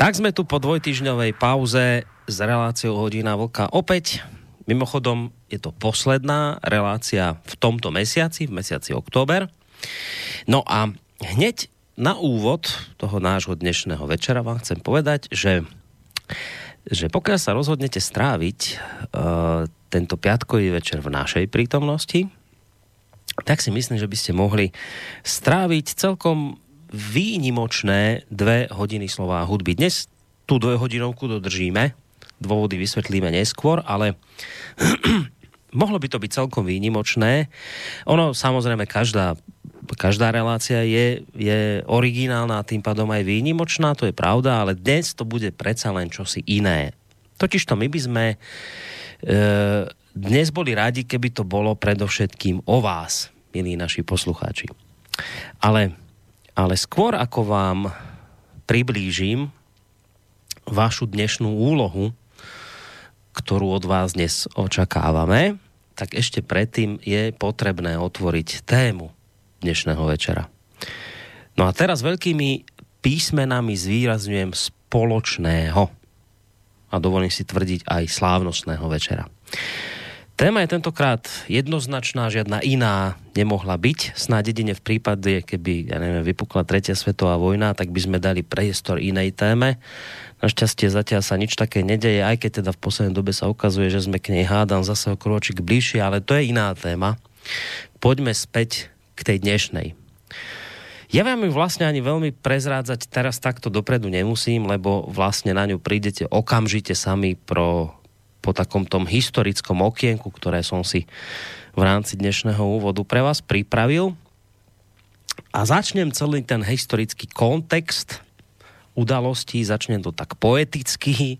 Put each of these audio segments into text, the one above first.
Tak sme tu po dvojtyžňovej pauze s reláciou Hodina Vlka. Opäť, mimochodom, je to posledná relácia v tomto mesiaci, v mesiaci október. No a hneď na úvod toho nášho dnešného večera vám chcem povedať, že, že pokiaľ sa rozhodnete stráviť uh, tento piatkový večer v našej prítomnosti, tak si myslím, že by ste mohli stráviť celkom výnimočné dve hodiny slova hudby. Dnes tú dvojhodinovku dodržíme, dôvody vysvetlíme neskôr, ale mohlo by to byť celkom výnimočné. Ono, samozrejme, každá, každá relácia je, je originálna a tým pádom aj výnimočná, to je pravda, ale dnes to bude predsa len čosi iné. Totižto my by sme e, dnes boli radi, keby to bolo predovšetkým o vás, milí naši poslucháči. Ale ale skôr ako vám priblížim vašu dnešnú úlohu, ktorú od vás dnes očakávame, tak ešte predtým je potrebné otvoriť tému dnešného večera. No a teraz veľkými písmenami zvýrazňujem spoločného a dovolím si tvrdiť aj slávnostného večera. Téma je tentokrát jednoznačná, žiadna iná nemohla byť. Snáď jedine v prípade, keby, ja neviem, vypukla tretia svetová vojna, tak by sme dali priestor inej téme. Našťastie zatiaľ sa nič také nedeje, aj keď teda v poslednej dobe sa ukazuje, že sme k nej hádam zase o krôčik bližšie, ale to je iná téma. Poďme späť k tej dnešnej. Ja vám ju vlastne ani veľmi prezrádzať teraz takto dopredu nemusím, lebo vlastne na ňu prídete okamžite sami pro po takom tom historickom okienku, ktoré som si v rámci dnešného úvodu pre vás pripravil. A začnem celý ten historický kontext udalostí, začnem to tak poeticky,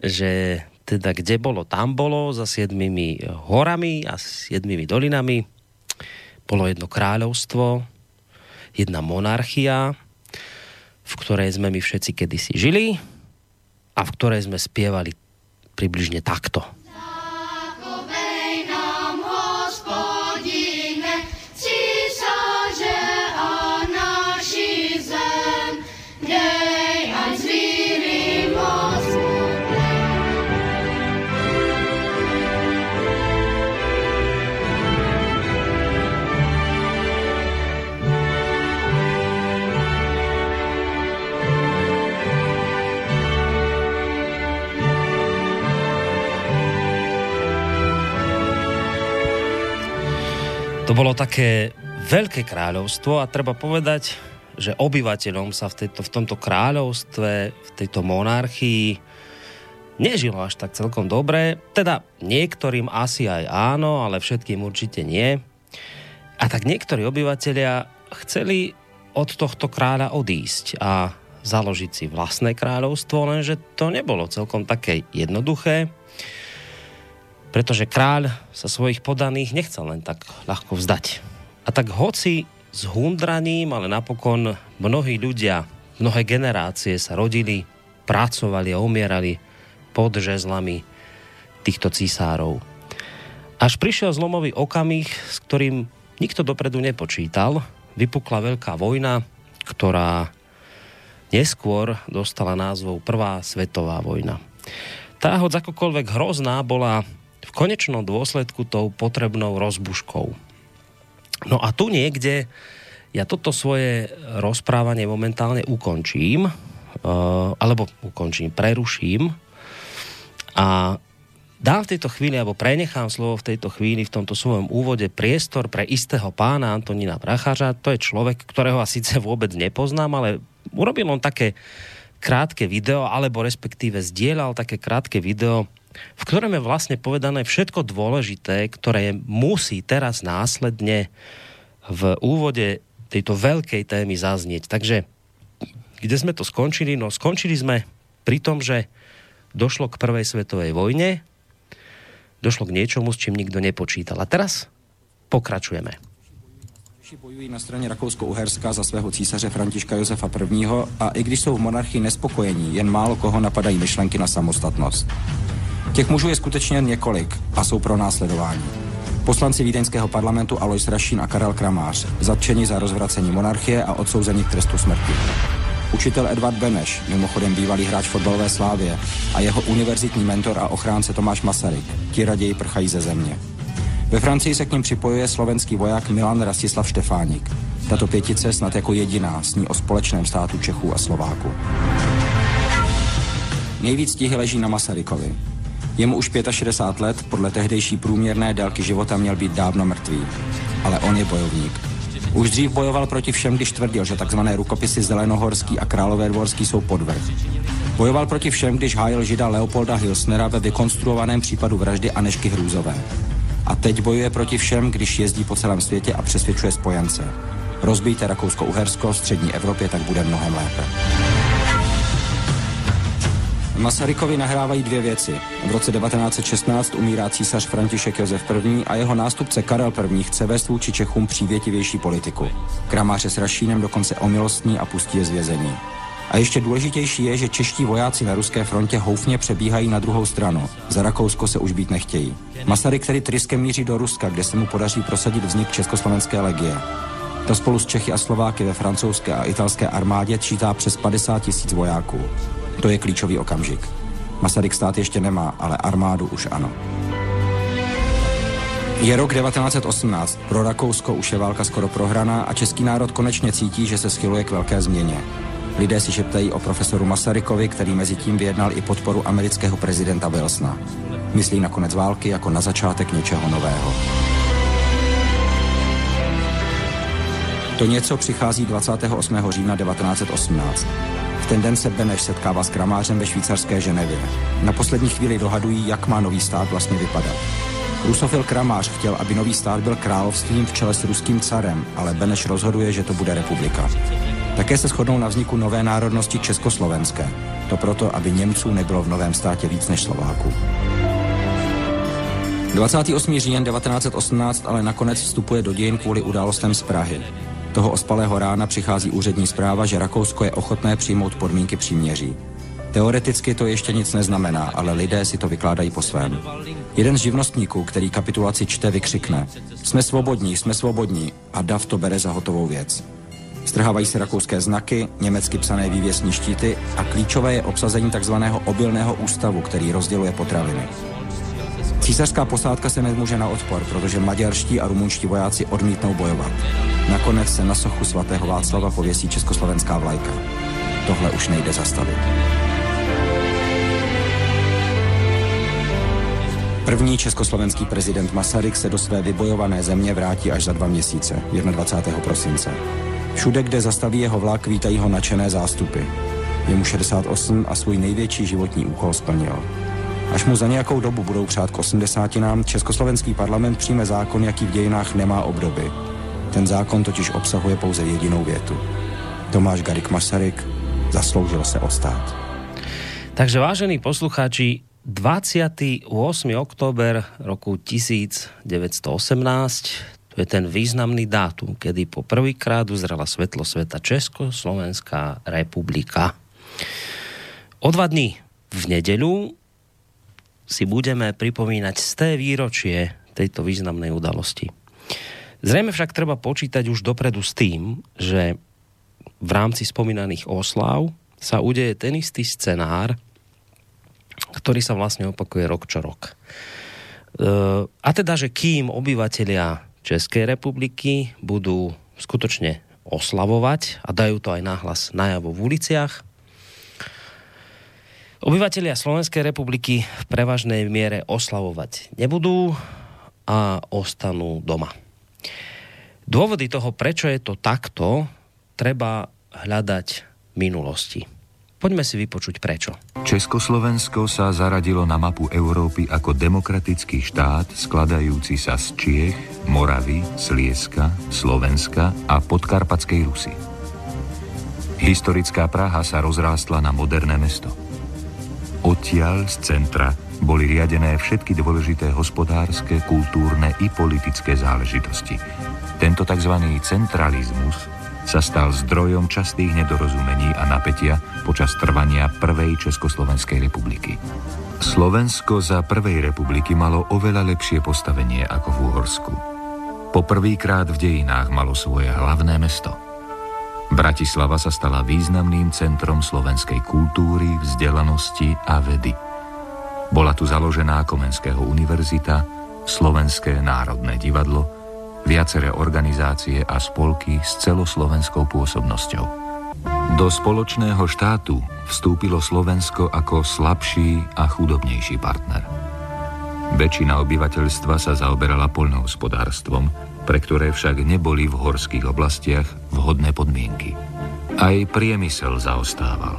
že teda kde bolo, tam bolo, za siedmými horami a siedmými dolinami bolo jedno kráľovstvo, jedna monarchia, v ktorej sme my všetci kedysi žili a v ktorej sme spievali približne takto. Bolo také veľké kráľovstvo a treba povedať, že obyvateľom sa v, tejto, v tomto kráľovstve, v tejto monarchii nežilo až tak celkom dobre. Teda niektorým asi aj áno, ale všetkým určite nie. A tak niektorí obyvateľia chceli od tohto kráľa odísť a založiť si vlastné kráľovstvo, lenže to nebolo celkom také jednoduché pretože kráľ sa svojich podaných nechcel len tak ľahko vzdať. A tak hoci s hundraním, ale napokon mnohí ľudia, mnohé generácie sa rodili, pracovali a umierali pod žezlami týchto císárov. Až prišiel zlomový okamih, s ktorým nikto dopredu nepočítal, vypukla veľká vojna, ktorá neskôr dostala názvou Prvá svetová vojna. Tá hoď akokoľvek hrozná bola v konečnom dôsledku tou potrebnou rozbuškou. No a tu niekde ja toto svoje rozprávanie momentálne ukončím, uh, alebo ukončím, preruším a dám v tejto chvíli, alebo prenechám slovo v tejto chvíli v tomto svojom úvode priestor pre istého pána Antonína Prachařa. To je človek, ktorého síce vôbec nepoznám, ale urobil on také krátke video, alebo respektíve zdieľal také krátke video v ktorom je vlastne povedané všetko dôležité, ktoré musí teraz následne v úvode tejto veľkej témy zaznieť. Takže kde sme to skončili? No skončili sme pri tom, že došlo k prvej svetovej vojne došlo k niečomu, s čím nikdo nepočítal. A teraz pokračujeme. bojují na straně Rakousko-Uherska za svého císaře Františka Josefa I. a i když jsou v monarchii nespokojení, jen málo koho napadají myšlenky na samostatnost. Těch mužů je skutečně několik a jsou pro následování. Poslanci vídeňského parlamentu Alois Rašín a Karel Kramář, zatčeni za rozvracení monarchie a odsouzení k trestu smrti. Učitel Edvard Beneš, mimochodem bývalý hráč fotbalové slávě, a jeho univerzitní mentor a ochránce Tomáš Masaryk, ti raději prchají ze země. Ve Francii se k ním připojuje slovenský voják Milan Rastislav Štefánik. Tato pětice snad jako jediná sní o společném státu Čechů a Slováku. Nejvíc tíhy leží na Masarykovi. Je mu už 65 let, podle tehdejší průměrné délky života měl být dávno mrtvý. Ale on je bojovník. Už dřív bojoval proti všem, když tvrdil, že tzv. rukopisy Zelenohorský a Králové dvorský jsou podvrh. Bojoval proti všem, když hájil žida Leopolda Hilsnera ve vykonstruovaném případu vraždy Anešky Hrůzové. A teď bojuje proti všem, když jezdí po celém světě a přesvědčuje spojence. Rozbijte Rakousko-Uhersko, střední Evropě, tak bude mnohem lépe. Masarykovi nahrávají dvě věci. V roce 1916 umírá císař František Josef I. a jeho nástupce Karel I. chce vést vůči Čechům přívětivější politiku. Kramáře s Rašínem dokonce omilostní a pustí je z vězení. A ještě důležitější je, že čeští vojáci na ruské frontě houfně přebíhají na druhou stranu. Za Rakousko se už být nechtějí. Masaryk tedy tryskem míří do Ruska, kde se mu podaří prosadit vznik Československé legie. To spolu s Čechy a Slováky ve francouzské a italské armádě čítá přes 50 tisíc vojáků. To je klíčový okamžik. Masaryk stát ještě nemá, ale armádu už ano. Je rok 1918, pro Rakousko už je válka skoro prohraná a český národ konečně cítí, že se schyluje k velké změně. Lidé si šeptají o profesoru Masarykovi, který mezi tím vyjednal i podporu amerického prezidenta Wilsona. Myslí na konec války jako na začátek něčeho nového. To něco přichází 28. října 1918. V ten den se Beneš setkává s kramářem ve švýcarské Ženevě. Na poslední chvíli dohadují, jak má nový stát vlastně vypadat. Rusofil Kramář chtěl, aby nový stát byl královstvím v čele s ruským carem, ale Beneš rozhoduje, že to bude republika. Také se shodnou na vzniku nové národnosti československé. To proto, aby Němců nebylo v novém státě víc než Slováků. 28. říjen 1918 ale nakonec vstupuje do dějin kvůli událostem z Prahy. Toho ospalého rána přichází úřední zpráva, že Rakousko je ochotné přijmout podmínky příměří. Teoreticky to ještě nic neznamená, ale lidé si to vykládají po svém. Jeden z živnostníků, který kapitulaci čte, vykřikne Jsme svobodní, jsme svobodní a Dav to bere za hotovou věc. Strhávají se rakouské znaky, německy psané vývěsní štíty a klíčové je obsazení tzv. obilného ústavu, který rozděluje potraviny. Císařská posádka se nemůže na odpor, protože maďarští a rumunští vojáci odmítnou bojovat. Nakonec se na sochu svatého Václava pověsí československá vlajka. Tohle už nejde zastavit. První československý prezident Masaryk se do své vybojované země vrátí až za dva měsíce, 21. prosince. Všude, kde zastaví jeho vlak, vítají ho nadšené zástupy. Je mu 68 a svůj největší životní úkol splnil. Až mu za nějakou dobu budou přát k 80 nám, československý parlament přijme zákon, jaký v dějinách nemá obdoby. Ten zákon totiž obsahuje pouze jedinou větu. Tomáš Garik Masaryk zasloužil se o stát. Takže vážení poslucháči, 28. október roku 1918 to je ten významný dátum, kedy po prvýkrát uzrela svetlo sveta Československá republika. O dva dní v nedeľu si budeme pripomínať z té výročie tejto významnej udalosti. Zrejme však treba počítať už dopredu s tým, že v rámci spomínaných oslav sa udeje ten istý scenár, ktorý sa vlastne opakuje rok čo rok. E, a teda, že kým obyvatelia Českej republiky budú skutočne oslavovať a dajú to aj náhlas najavo v uliciach. Obyvatelia Slovenskej republiky v prevažnej miere oslavovať nebudú a ostanú doma. Dôvody toho, prečo je to takto, treba hľadať v minulosti. Poďme si vypočuť prečo. Československo sa zaradilo na mapu Európy ako demokratický štát skladajúci sa z Čiech, Moravy, Slieska, Slovenska a podkarpatskej Rusy. Historická Praha sa rozrástla na moderné mesto. Odtiaľ z centra boli riadené všetky dôležité hospodárske, kultúrne i politické záležitosti. Tento tzv. centralizmus sa stal zdrojom častých nedorozumení a napätia počas trvania Prvej Československej republiky. Slovensko za Prvej republiky malo oveľa lepšie postavenie ako v Uhorsku. Poprvýkrát v dejinách malo svoje hlavné mesto. Bratislava sa stala významným centrom slovenskej kultúry, vzdelanosti a vedy. Bola tu založená Komenského univerzita, Slovenské národné divadlo, viaceré organizácie a spolky s celoslovenskou pôsobnosťou. Do spoločného štátu vstúpilo Slovensko ako slabší a chudobnejší partner. Väčšina obyvateľstva sa zaoberala poľnohospodárstvom, pre ktoré však neboli v horských oblastiach vhodné podmienky. Aj priemysel zaostával.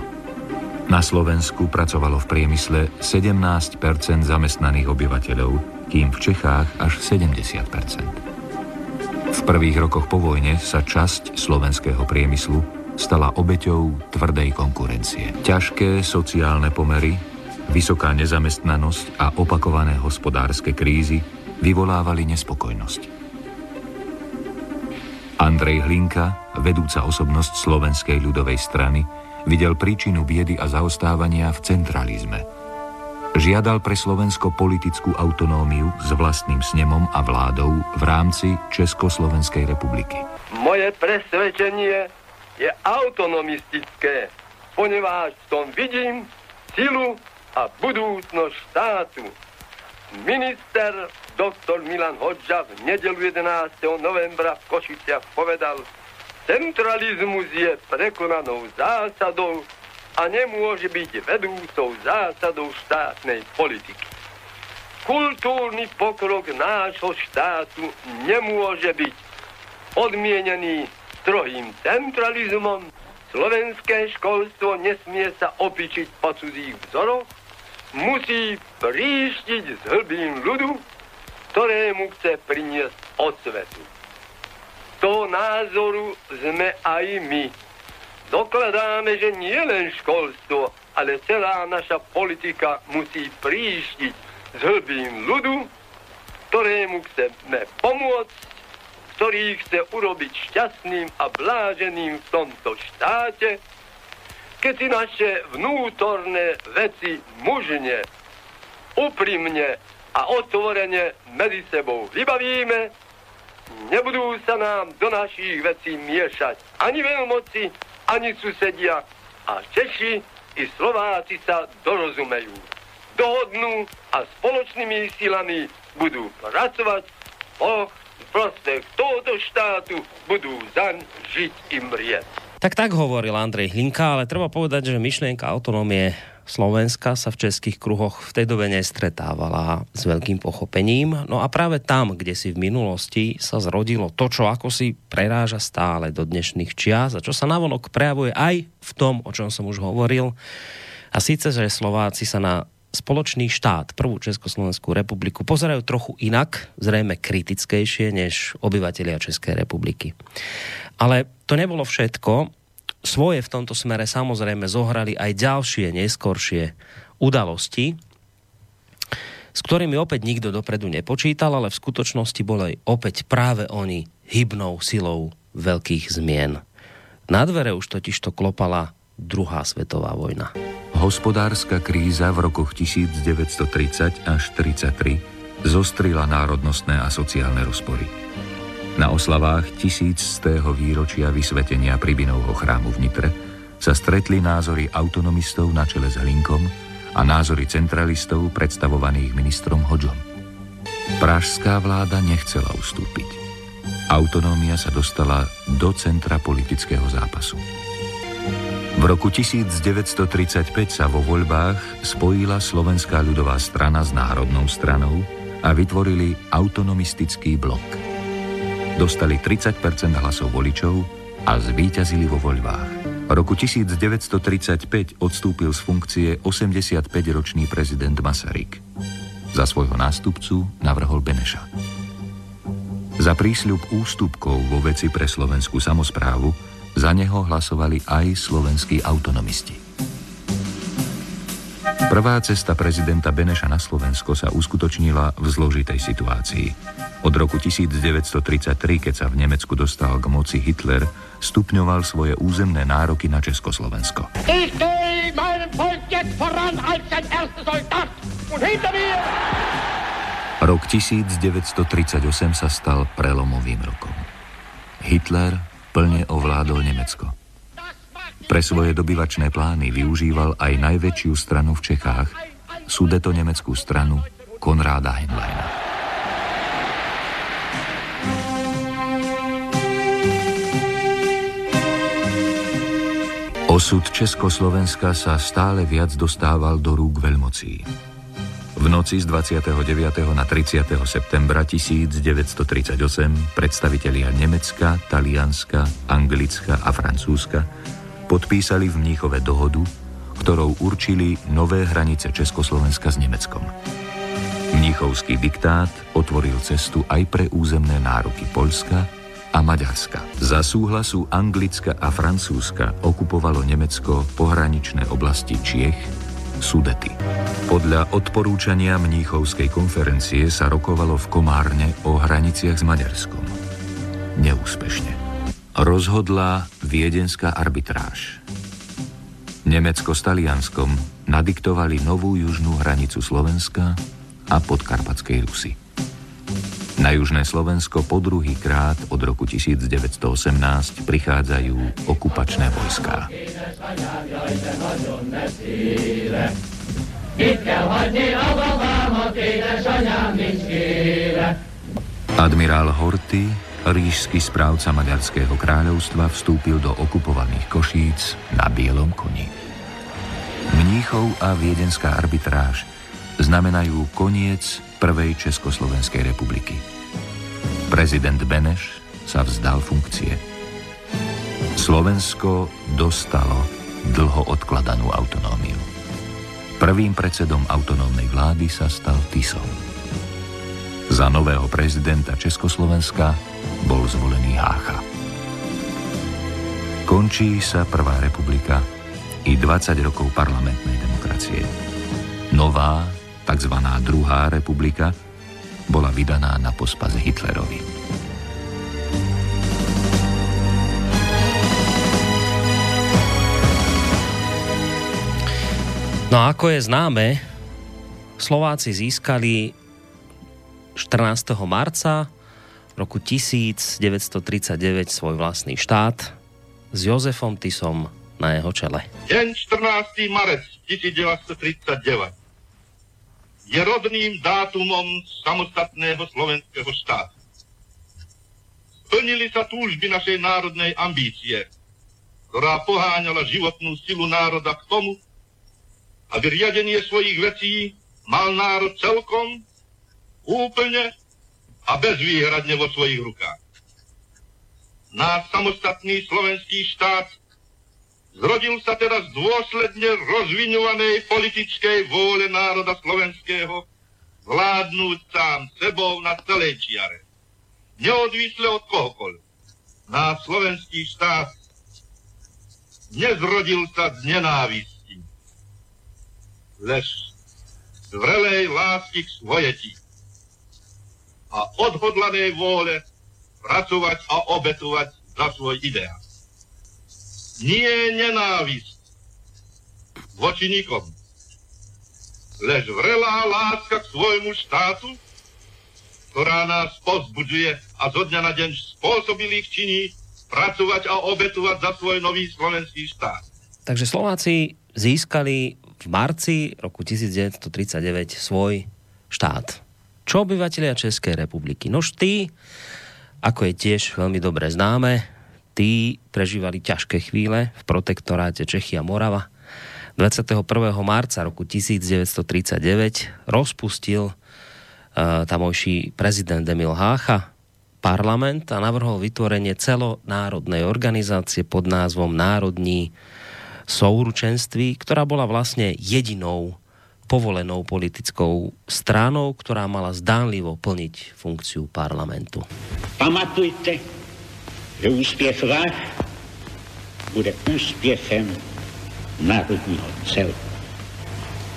Na Slovensku pracovalo v priemysle 17% zamestnaných obyvateľov, kým v Čechách až 70% V prvých rokoch po vojne sa časť slovenského priemyslu stala obeťou tvrdej konkurencie. Ťažké sociálne pomery, vysoká nezamestnanosť a opakované hospodárske krízy vyvolávali nespokojnosť. Andrej Hlinka, vedúca osobnosť Slovenskej ľudovej strany, videl príčinu biedy a zaostávania v centralizme. Žiadal pre Slovensko politickú autonómiu s vlastným snemom a vládou v rámci Československej republiky. Moje presvedčenie je autonomistické, ponieważ v tom vidím silu a budúcnosť štátu. Minister doktor Milan Hodža v nedelu 11. novembra v Košiciach povedal, centralizmus je prekonanou zásadou a nemôže byť vedúcou zásadou štátnej politiky. Kultúrny pokrok nášho štátu nemôže byť odmienený strohým centralizmom, slovenské školstvo nesmie sa opičiť po cudzích vzoroch, musí príštiť z hlbín ľudu, ktorému chce priniesť osvetu. To názoru sme aj my. Dokladáme, že nie len školstvo, ale celá naša politika musí príštiť z hlbín ľudu, ktorému chceme pomôcť ktorý chce urobiť šťastným a bláženým v tomto štáte, keď si naše vnútorné veci mužne, úprimne a otvorene medzi sebou vybavíme, nebudú sa nám do našich vecí miešať ani veľmoci, ani susedia a Češi i Slováci sa dorozumejú, dohodnú a spoločnými silami budú pracovať po prospech tohoto štátu budú zaň žiť i mrieť. Tak tak hovoril Andrej Hlinka, ale treba povedať, že myšlienka autonómie Slovenska sa v českých kruhoch v tej dobe nestretávala s veľkým pochopením. No a práve tam, kde si v minulosti sa zrodilo to, čo ako si preráža stále do dnešných čias a čo sa navonok prejavuje aj v tom, o čom som už hovoril. A síce, že Slováci sa na spoločný štát, prvú Československú republiku, pozerajú trochu inak, zrejme kritickejšie než obyvatelia Českej republiky. Ale to nebolo všetko. Svoje v tomto smere samozrejme zohrali aj ďalšie, neskoršie udalosti, s ktorými opäť nikto dopredu nepočítal, ale v skutočnosti boli opäť práve oni hybnou silou veľkých zmien. Na dvere už totiž to klopala druhá svetová vojna. Hospodárska kríza v rokoch 1930 až 1933 zostrila národnostné a sociálne rozpory. Na oslavách tisícstého výročia vysvetenia Pribinovho chrámu v Nitre sa stretli názory autonomistov na čele s Hlinkom a názory centralistov predstavovaných ministrom Hodžom. Pražská vláda nechcela ustúpiť. Autonómia sa dostala do centra politického zápasu. V roku 1935 sa vo voľbách spojila Slovenská ľudová strana s Národnou stranou a vytvorili autonomistický blok. Dostali 30% hlasov voličov a zvíťazili vo voľbách. V roku 1935 odstúpil z funkcie 85-ročný prezident Masaryk. Za svojho nástupcu navrhol Beneša. Za prísľub ústupkov vo veci pre slovenskú samozprávu za neho hlasovali aj slovenskí autonomisti. Prvá cesta prezidenta Beneša na Slovensko sa uskutočnila v zložitej situácii. Od roku 1933, keď sa v Nemecku dostal k moci Hitler, stupňoval svoje územné nároky na Československo. Rok 1938 sa stal prelomovým rokom. Hitler plne ovládol Nemecko. Pre svoje dobyvačné plány využíval aj najväčšiu stranu v Čechách, sudeto nemeckú stranu Konráda Henleina. Osud Československa sa stále viac dostával do rúk veľmocí. V noci z 29. na 30. septembra 1938 predstavitelia Nemecka, Talianska, Anglicka a Francúzska podpísali v Mníchove dohodu, ktorou určili nové hranice Československa s Nemeckom. Mníchovský diktát otvoril cestu aj pre územné nároky Polska a Maďarska. Za súhlasu Anglicka a Francúzska okupovalo Nemecko pohraničné oblasti Čiech, Sudety. Podľa odporúčania Mníchovskej konferencie sa rokovalo v Komárne o hraniciach s Maďarskom. Neúspešne rozhodla viedenská arbitráž. Nemecko s Talianskom nadiktovali novú južnú hranicu Slovenska a podkarpatskej Rusy. Na južné Slovensko po druhý krát od roku 1918 prichádzajú okupačné vojská. Admirál Horty ríšsky správca Maďarského kráľovstva vstúpil do okupovaných Košíc na bielom koni. Mníchov a viedenská arbitráž znamenajú koniec Prvej Československej republiky. Prezident Beneš sa vzdal funkcie. Slovensko dostalo dlho odkladanú autonómiu. Prvým predsedom autonómnej vlády sa stal Tisom. Za nového prezidenta Československa bol zvolený Hácha. Končí sa Prvá republika i 20 rokov parlamentnej demokracie. Nová, tzv. druhá republika, bola vydaná na pospas Hitlerovi. No a ako je známe, Slováci získali 14. marca roku 1939 svoj vlastný štát s Jozefom Tisom na jeho čele. Deň 14. marec 1939 je rodným dátumom samostatného slovenského štátu. Splnili sa túžby našej národnej ambície, ktorá poháňala životnú silu národa k tomu, aby riadenie svojich vecí mal národ celkom, úplne a bezvýhradne vo svojich rukách. Náš samostatný slovenský štát zrodil sa teraz dôsledne rozvinovanej politickej vôle národa slovenského vládnúť sám sebou na celej čiare. Neodvisle od kohokoľvek. Náš slovenský štát nezrodil sa z nenávisti, lež z vrelej lásky k svojeti a odhodlanej vôle pracovať a obetovať za svoj ideál. Nie nenávisť voči nikom, lež vrelá láska k svojmu štátu, ktorá nás pozbudzuje a zo dňa na deň spôsobilých činí pracovať a obetovať za svoj nový slovenský štát. Takže Slováci získali v marci roku 1939 svoj štát. Čo obyvateľia Českej republiky? Nož tí, ako je tiež veľmi dobre známe, tí prežívali ťažké chvíle v protektoráte Čechy Morava. 21. marca roku 1939 rozpustil uh, tamojší prezident Emil Hácha parlament a navrhol vytvorenie celonárodnej organizácie pod názvom Národní souručenství, ktorá bola vlastne jedinou povolenou politickou stranou, ktorá mala zdánlivo plniť funkciu parlamentu. Pamatujte, že úspěch váš bude úspěchem národního celku.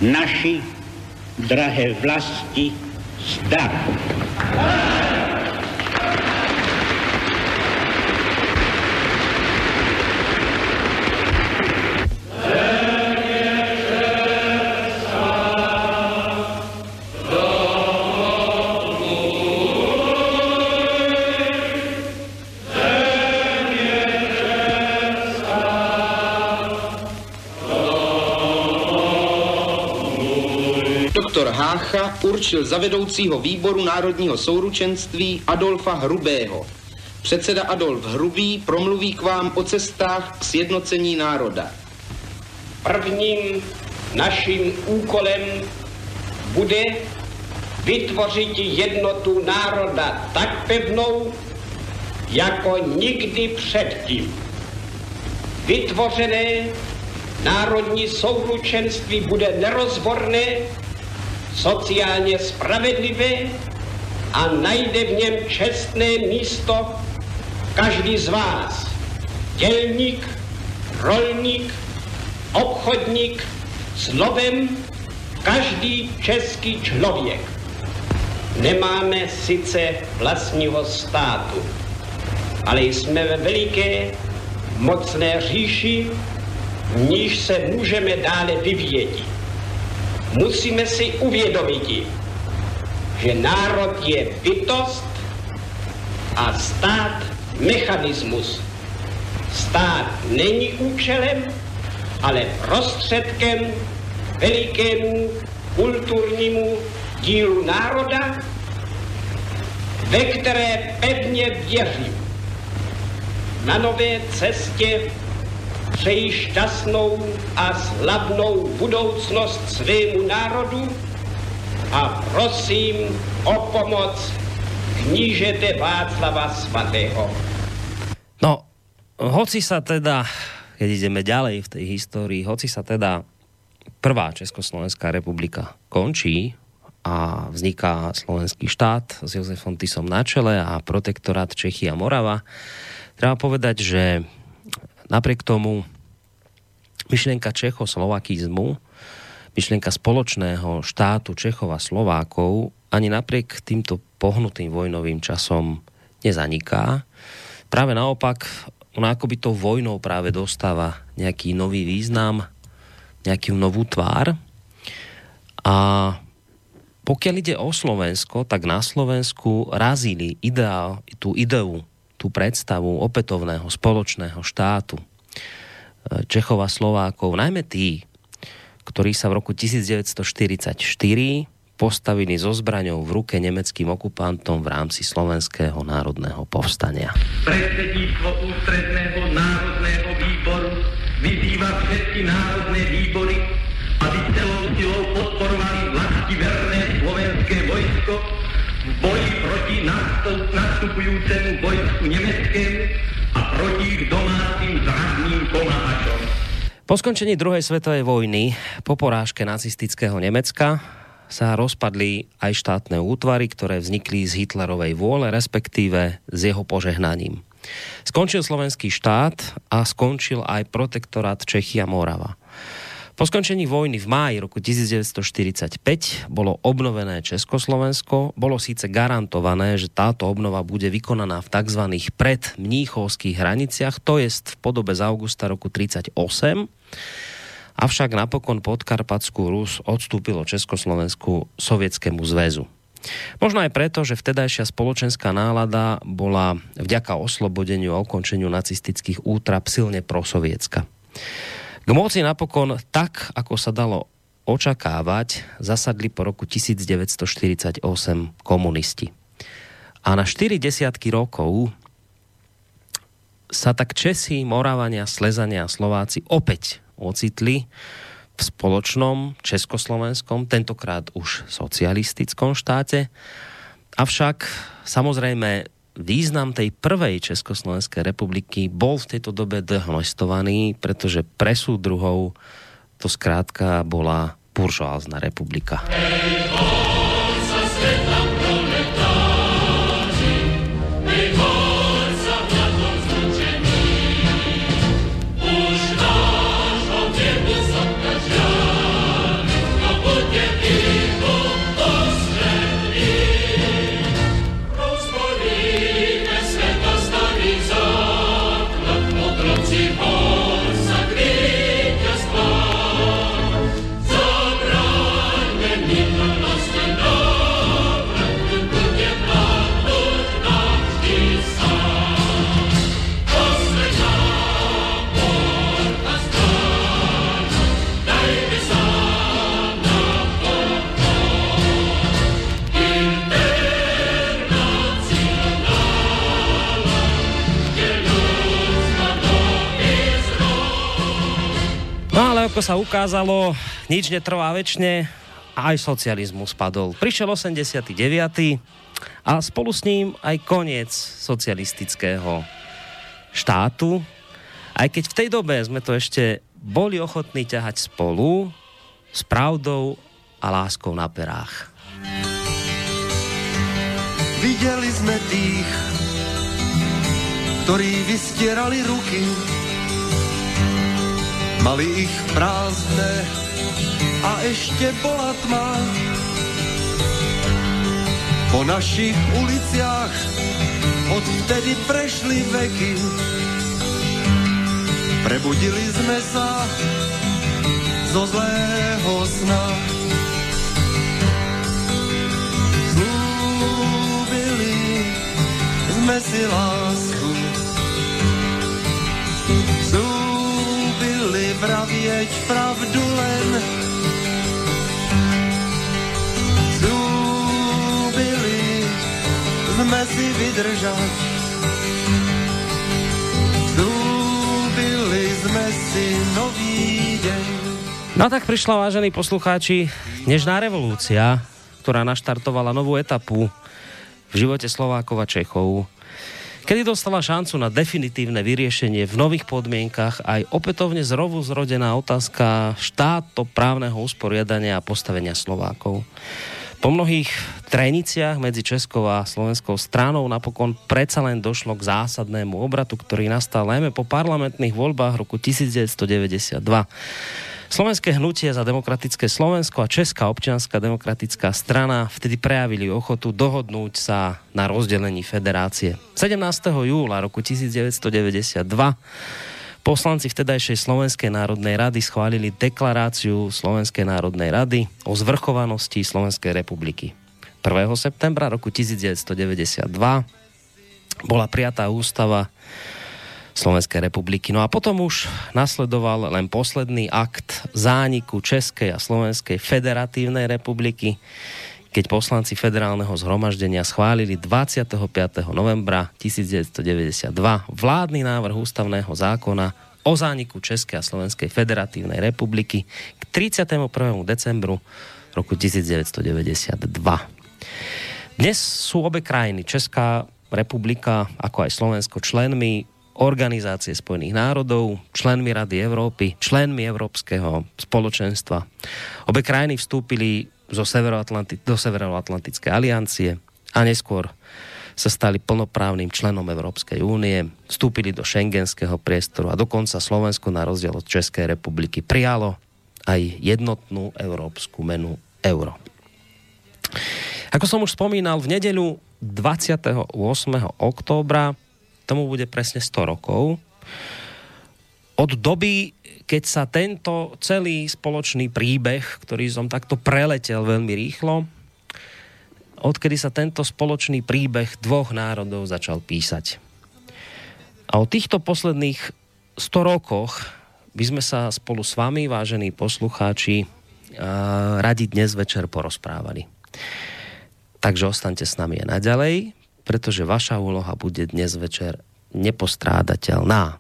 naši drahé vlasti zdar. Hácha určil za vedoucího výboru Národního souručenství Adolfa Hrubého. Předseda Adolf Hrubý promluví k vám o cestách k sjednocení národa. Prvním naším úkolem bude vytvořit jednotu národa tak pevnou, jako nikdy předtím. Vytvořené národní souručenství bude nerozborné sociálně spravedlivé a najde v něm čestné místo každý z vás. Dělník, rolník, obchodník, slovem každý český člověk. Nemáme sice vlastního státu, ale jsme ve veliké, mocné říši, v níž se můžeme dále vyvíjet musíme si uvědomit, že národ je bytost a stát mechanismus. Stát není účelem, ale prostředkem velikému kulturnímu dílu národa, ve které pevně věřím. Na nové cestě přeji šťastnou a slavnou budoucnost svému národu a prosím o pomoc knížete Václava Svatého. No, hoci sa teda, keď ideme ďalej v tej histórii, hoci sa teda prvá Československá republika končí a vzniká slovenský štát s Jozefom Tisom na čele a protektorát Čechy a Morava, treba povedať, že napriek tomu myšlienka čechoslovakizmu, myšlienka spoločného štátu Čechov a Slovákov ani napriek týmto pohnutým vojnovým časom nezaniká. Práve naopak, ona akoby tou vojnou práve dostáva nejaký nový význam, nejakú novú tvár. A pokiaľ ide o Slovensko, tak na Slovensku razili ideál, tú ideu, tú predstavu opätovného spoločného štátu – Čechov a Slovákov, najmä tí, ktorí sa v roku 1944 postavili so zbraňou v ruke nemeckým okupantom v rámci Slovenského národného povstania. Predsedníctvo ústredného národného výboru vyzýva všetky národné výbory, aby celou silou podporovali vlasti verné slovenské vojsko v boji proti nastupujúcemu vojsku Po skončení druhej svetovej vojny, po porážke nacistického Nemecka, sa rozpadli aj štátne útvary, ktoré vznikli z Hitlerovej vôle, respektíve s jeho požehnaním. Skončil slovenský štát a skončil aj protektorát Čechy a Morava. Po skončení vojny v máji roku 1945 bolo obnovené Československo. Bolo síce garantované, že táto obnova bude vykonaná v tzv. predmníchovských hraniciach, to je v podobe z augusta roku 1938. Avšak napokon podkarpatskú Rus odstúpilo Československu Sovietskému zväzu. Možno aj preto, že vtedajšia spoločenská nálada bola vďaka oslobodeniu a ukončeniu nacistických útrap silne prosovietska. K moci napokon tak, ako sa dalo očakávať, zasadli po roku 1948 komunisti. A na 4 desiatky rokov sa tak Česi, Moravania, Slezania a Slováci opäť ocitli v spoločnom československom, tentokrát už socialistickom štáte. Avšak samozrejme význam tej prvej Československej republiky bol v tejto dobe dehonestovaný, pretože pre súdruhov to skrátka bola buržoázna republika. ako sa ukázalo, nič netrvá väčšine a aj socializmus spadol. Prišiel 89. a spolu s ním aj koniec socialistického štátu. Aj keď v tej dobe sme to ešte boli ochotní ťahať spolu s pravdou a láskou na perách. Videli sme tých, ktorí vystierali ruky Mali ich prázdne a ešte bola tma. Po našich uliciach odvtedy prešli veky. Prebudili sme sa zo zlého sna. Zlúbili sme si lásku vravieť pravdu len. Zúbili sme si vydržať. Zúbili sme si nový deň. No tak prišla, vážení poslucháči, Nežná revolúcia, ktorá naštartovala novú etapu v živote Slovákov a Čechov kedy dostala šancu na definitívne vyriešenie v nových podmienkach aj opätovne zrovu zrodená otázka štáto právneho usporiadania a postavenia Slovákov. Po mnohých treniciach medzi Českou a Slovenskou stranou napokon predsa len došlo k zásadnému obratu, ktorý nastal najmä po parlamentných voľbách roku 1992. Slovenské hnutie za demokratické Slovensko a Česká občianská demokratická strana vtedy prejavili ochotu dohodnúť sa na rozdelení federácie. 17. júla roku 1992 poslanci vtedajšej Slovenskej národnej rady schválili deklaráciu Slovenskej národnej rady o zvrchovanosti Slovenskej republiky. 1. septembra roku 1992 bola prijatá ústava Slovenskej republiky. No a potom už nasledoval len posledný akt zániku Českej a Slovenskej federatívnej republiky, keď poslanci federálneho zhromaždenia schválili 25. novembra 1992 vládny návrh ústavného zákona o zániku Českej a Slovenskej federatívnej republiky k 31. decembru roku 1992. Dnes sú obe krajiny, Česká republika ako aj Slovensko členmi Organizácie spojených národov, členmi Rady Európy, členmi Európskeho spoločenstva. Obe krajiny vstúpili zo Severoatlanti- do Severoatlantickej aliancie a neskôr sa stali plnoprávnym členom Európskej únie, vstúpili do šengenského priestoru a dokonca Slovensko na rozdiel od Českej republiky prijalo aj jednotnú európsku menu euro. Ako som už spomínal, v nedeľu 28. októbra tomu bude presne 100 rokov. Od doby, keď sa tento celý spoločný príbeh, ktorý som takto preletel veľmi rýchlo, odkedy sa tento spoločný príbeh dvoch národov začal písať. A o týchto posledných 100 rokoch by sme sa spolu s vami, vážení poslucháči, radi dnes večer porozprávali. Takže ostaňte s nami aj naďalej, pretože vaša úloha bude dnes večer nepostrádateľná.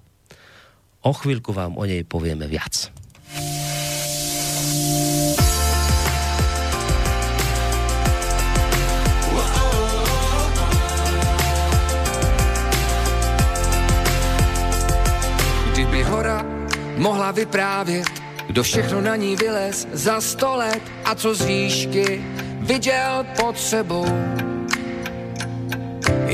O chvíľku vám o nej povieme viac. Kdyby hora mohla vyprávět, kdo všechno na ní vylez za sto let a co z výšky viděl pod sebou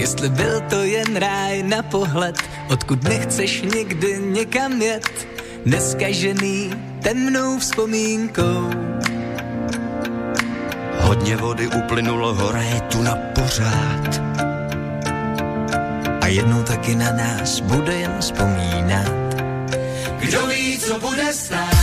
Jestli byl to jen ráj na pohled, odkud nechceš nikdy někam jet, neskažený temnou vzpomínkou. Hodně vody uplynulo horé tu na pořád. A jednou taky na nás bude jen vzpomínat. Kdo ví, co bude stát?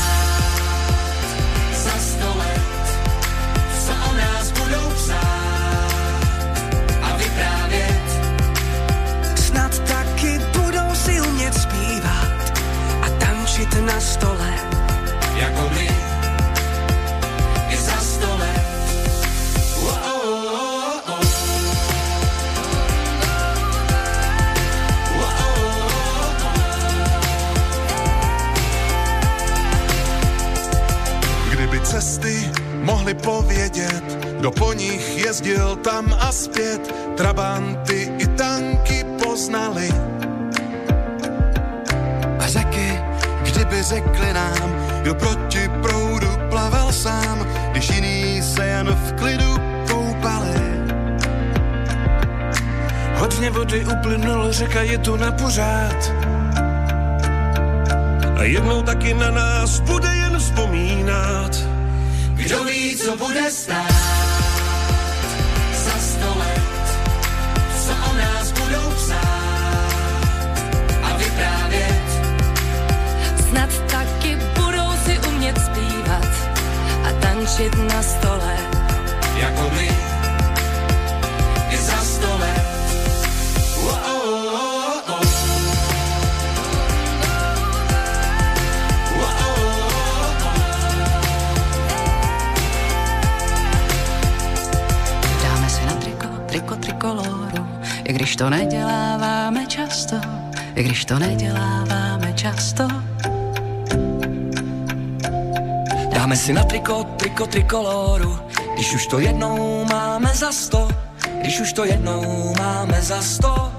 Nich jezdil tam a zpět, trabanty i tanky poznali. A řeky, kdyby řekli nám, kdo proti proudu plaval sám, když jiný se jen v klidu koupali. Hodně vody uplynulo, řeka je tu na pořád. A jednou taky na nás bude jen vzpomínat. Kdo ví, co bude stát a tančit na stole. Jako my, i za triko, trikoloru, i když to neděláváme často, i když to neděláváme často. Dáme si na triko, triko, trikoloru, když už to jednou máme za sto, když už to jednou máme za sto.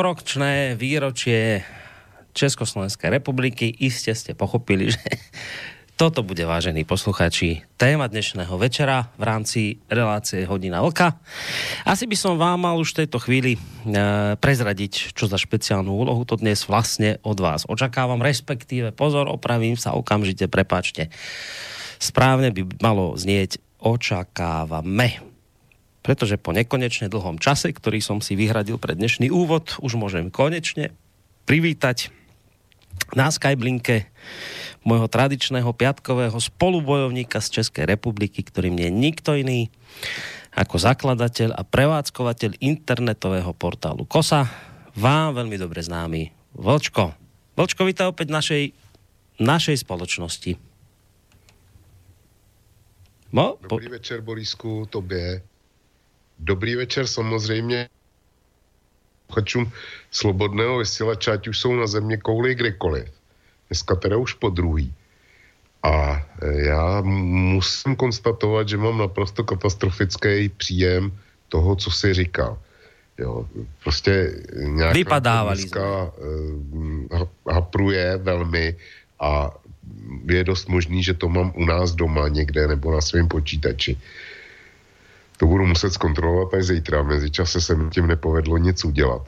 Storočné výročie Československej republiky. Iste ste pochopili, že toto bude, vážení posluchači, téma dnešného večera v rámci relácie Hodina Vlka. Asi by som vám mal už v tejto chvíli e, prezradiť, čo za špeciálnu úlohu to dnes vlastne od vás očakávam, respektíve pozor, opravím sa okamžite, prepáčte. Správne by malo znieť očakávame. Pretože po nekonečne dlhom čase, ktorý som si vyhradil pre dnešný úvod, už môžem konečne privítať na Skyblinke môjho tradičného piatkového spolubojovníka z Českej republiky, ktorým je nikto iný ako zakladateľ a prevádzkovateľ internetového portálu KOSA, vám veľmi dobre známy Vlčko. Vlčko, vítaj opäť našej, našej spoločnosti. Mo? Dobrý večer, Borisku, tobě. Dobrý večer samozřejmě posluchačům Slobodného vysílače, ať už jsou na země kouli kdekoliv. Dneska teda už po druhý. A e, já musím konstatovat, že mám naprosto katastrofický příjem toho, co si říkal. Jo, prostě nějaká Vypadávali dneska uh, hapruje velmi a je dost možný, že to mám u nás doma někde nebo na svém počítači. To budu muset zkontrolovat až zítra. Mezičase se mi tím nepovedlo nic udělat.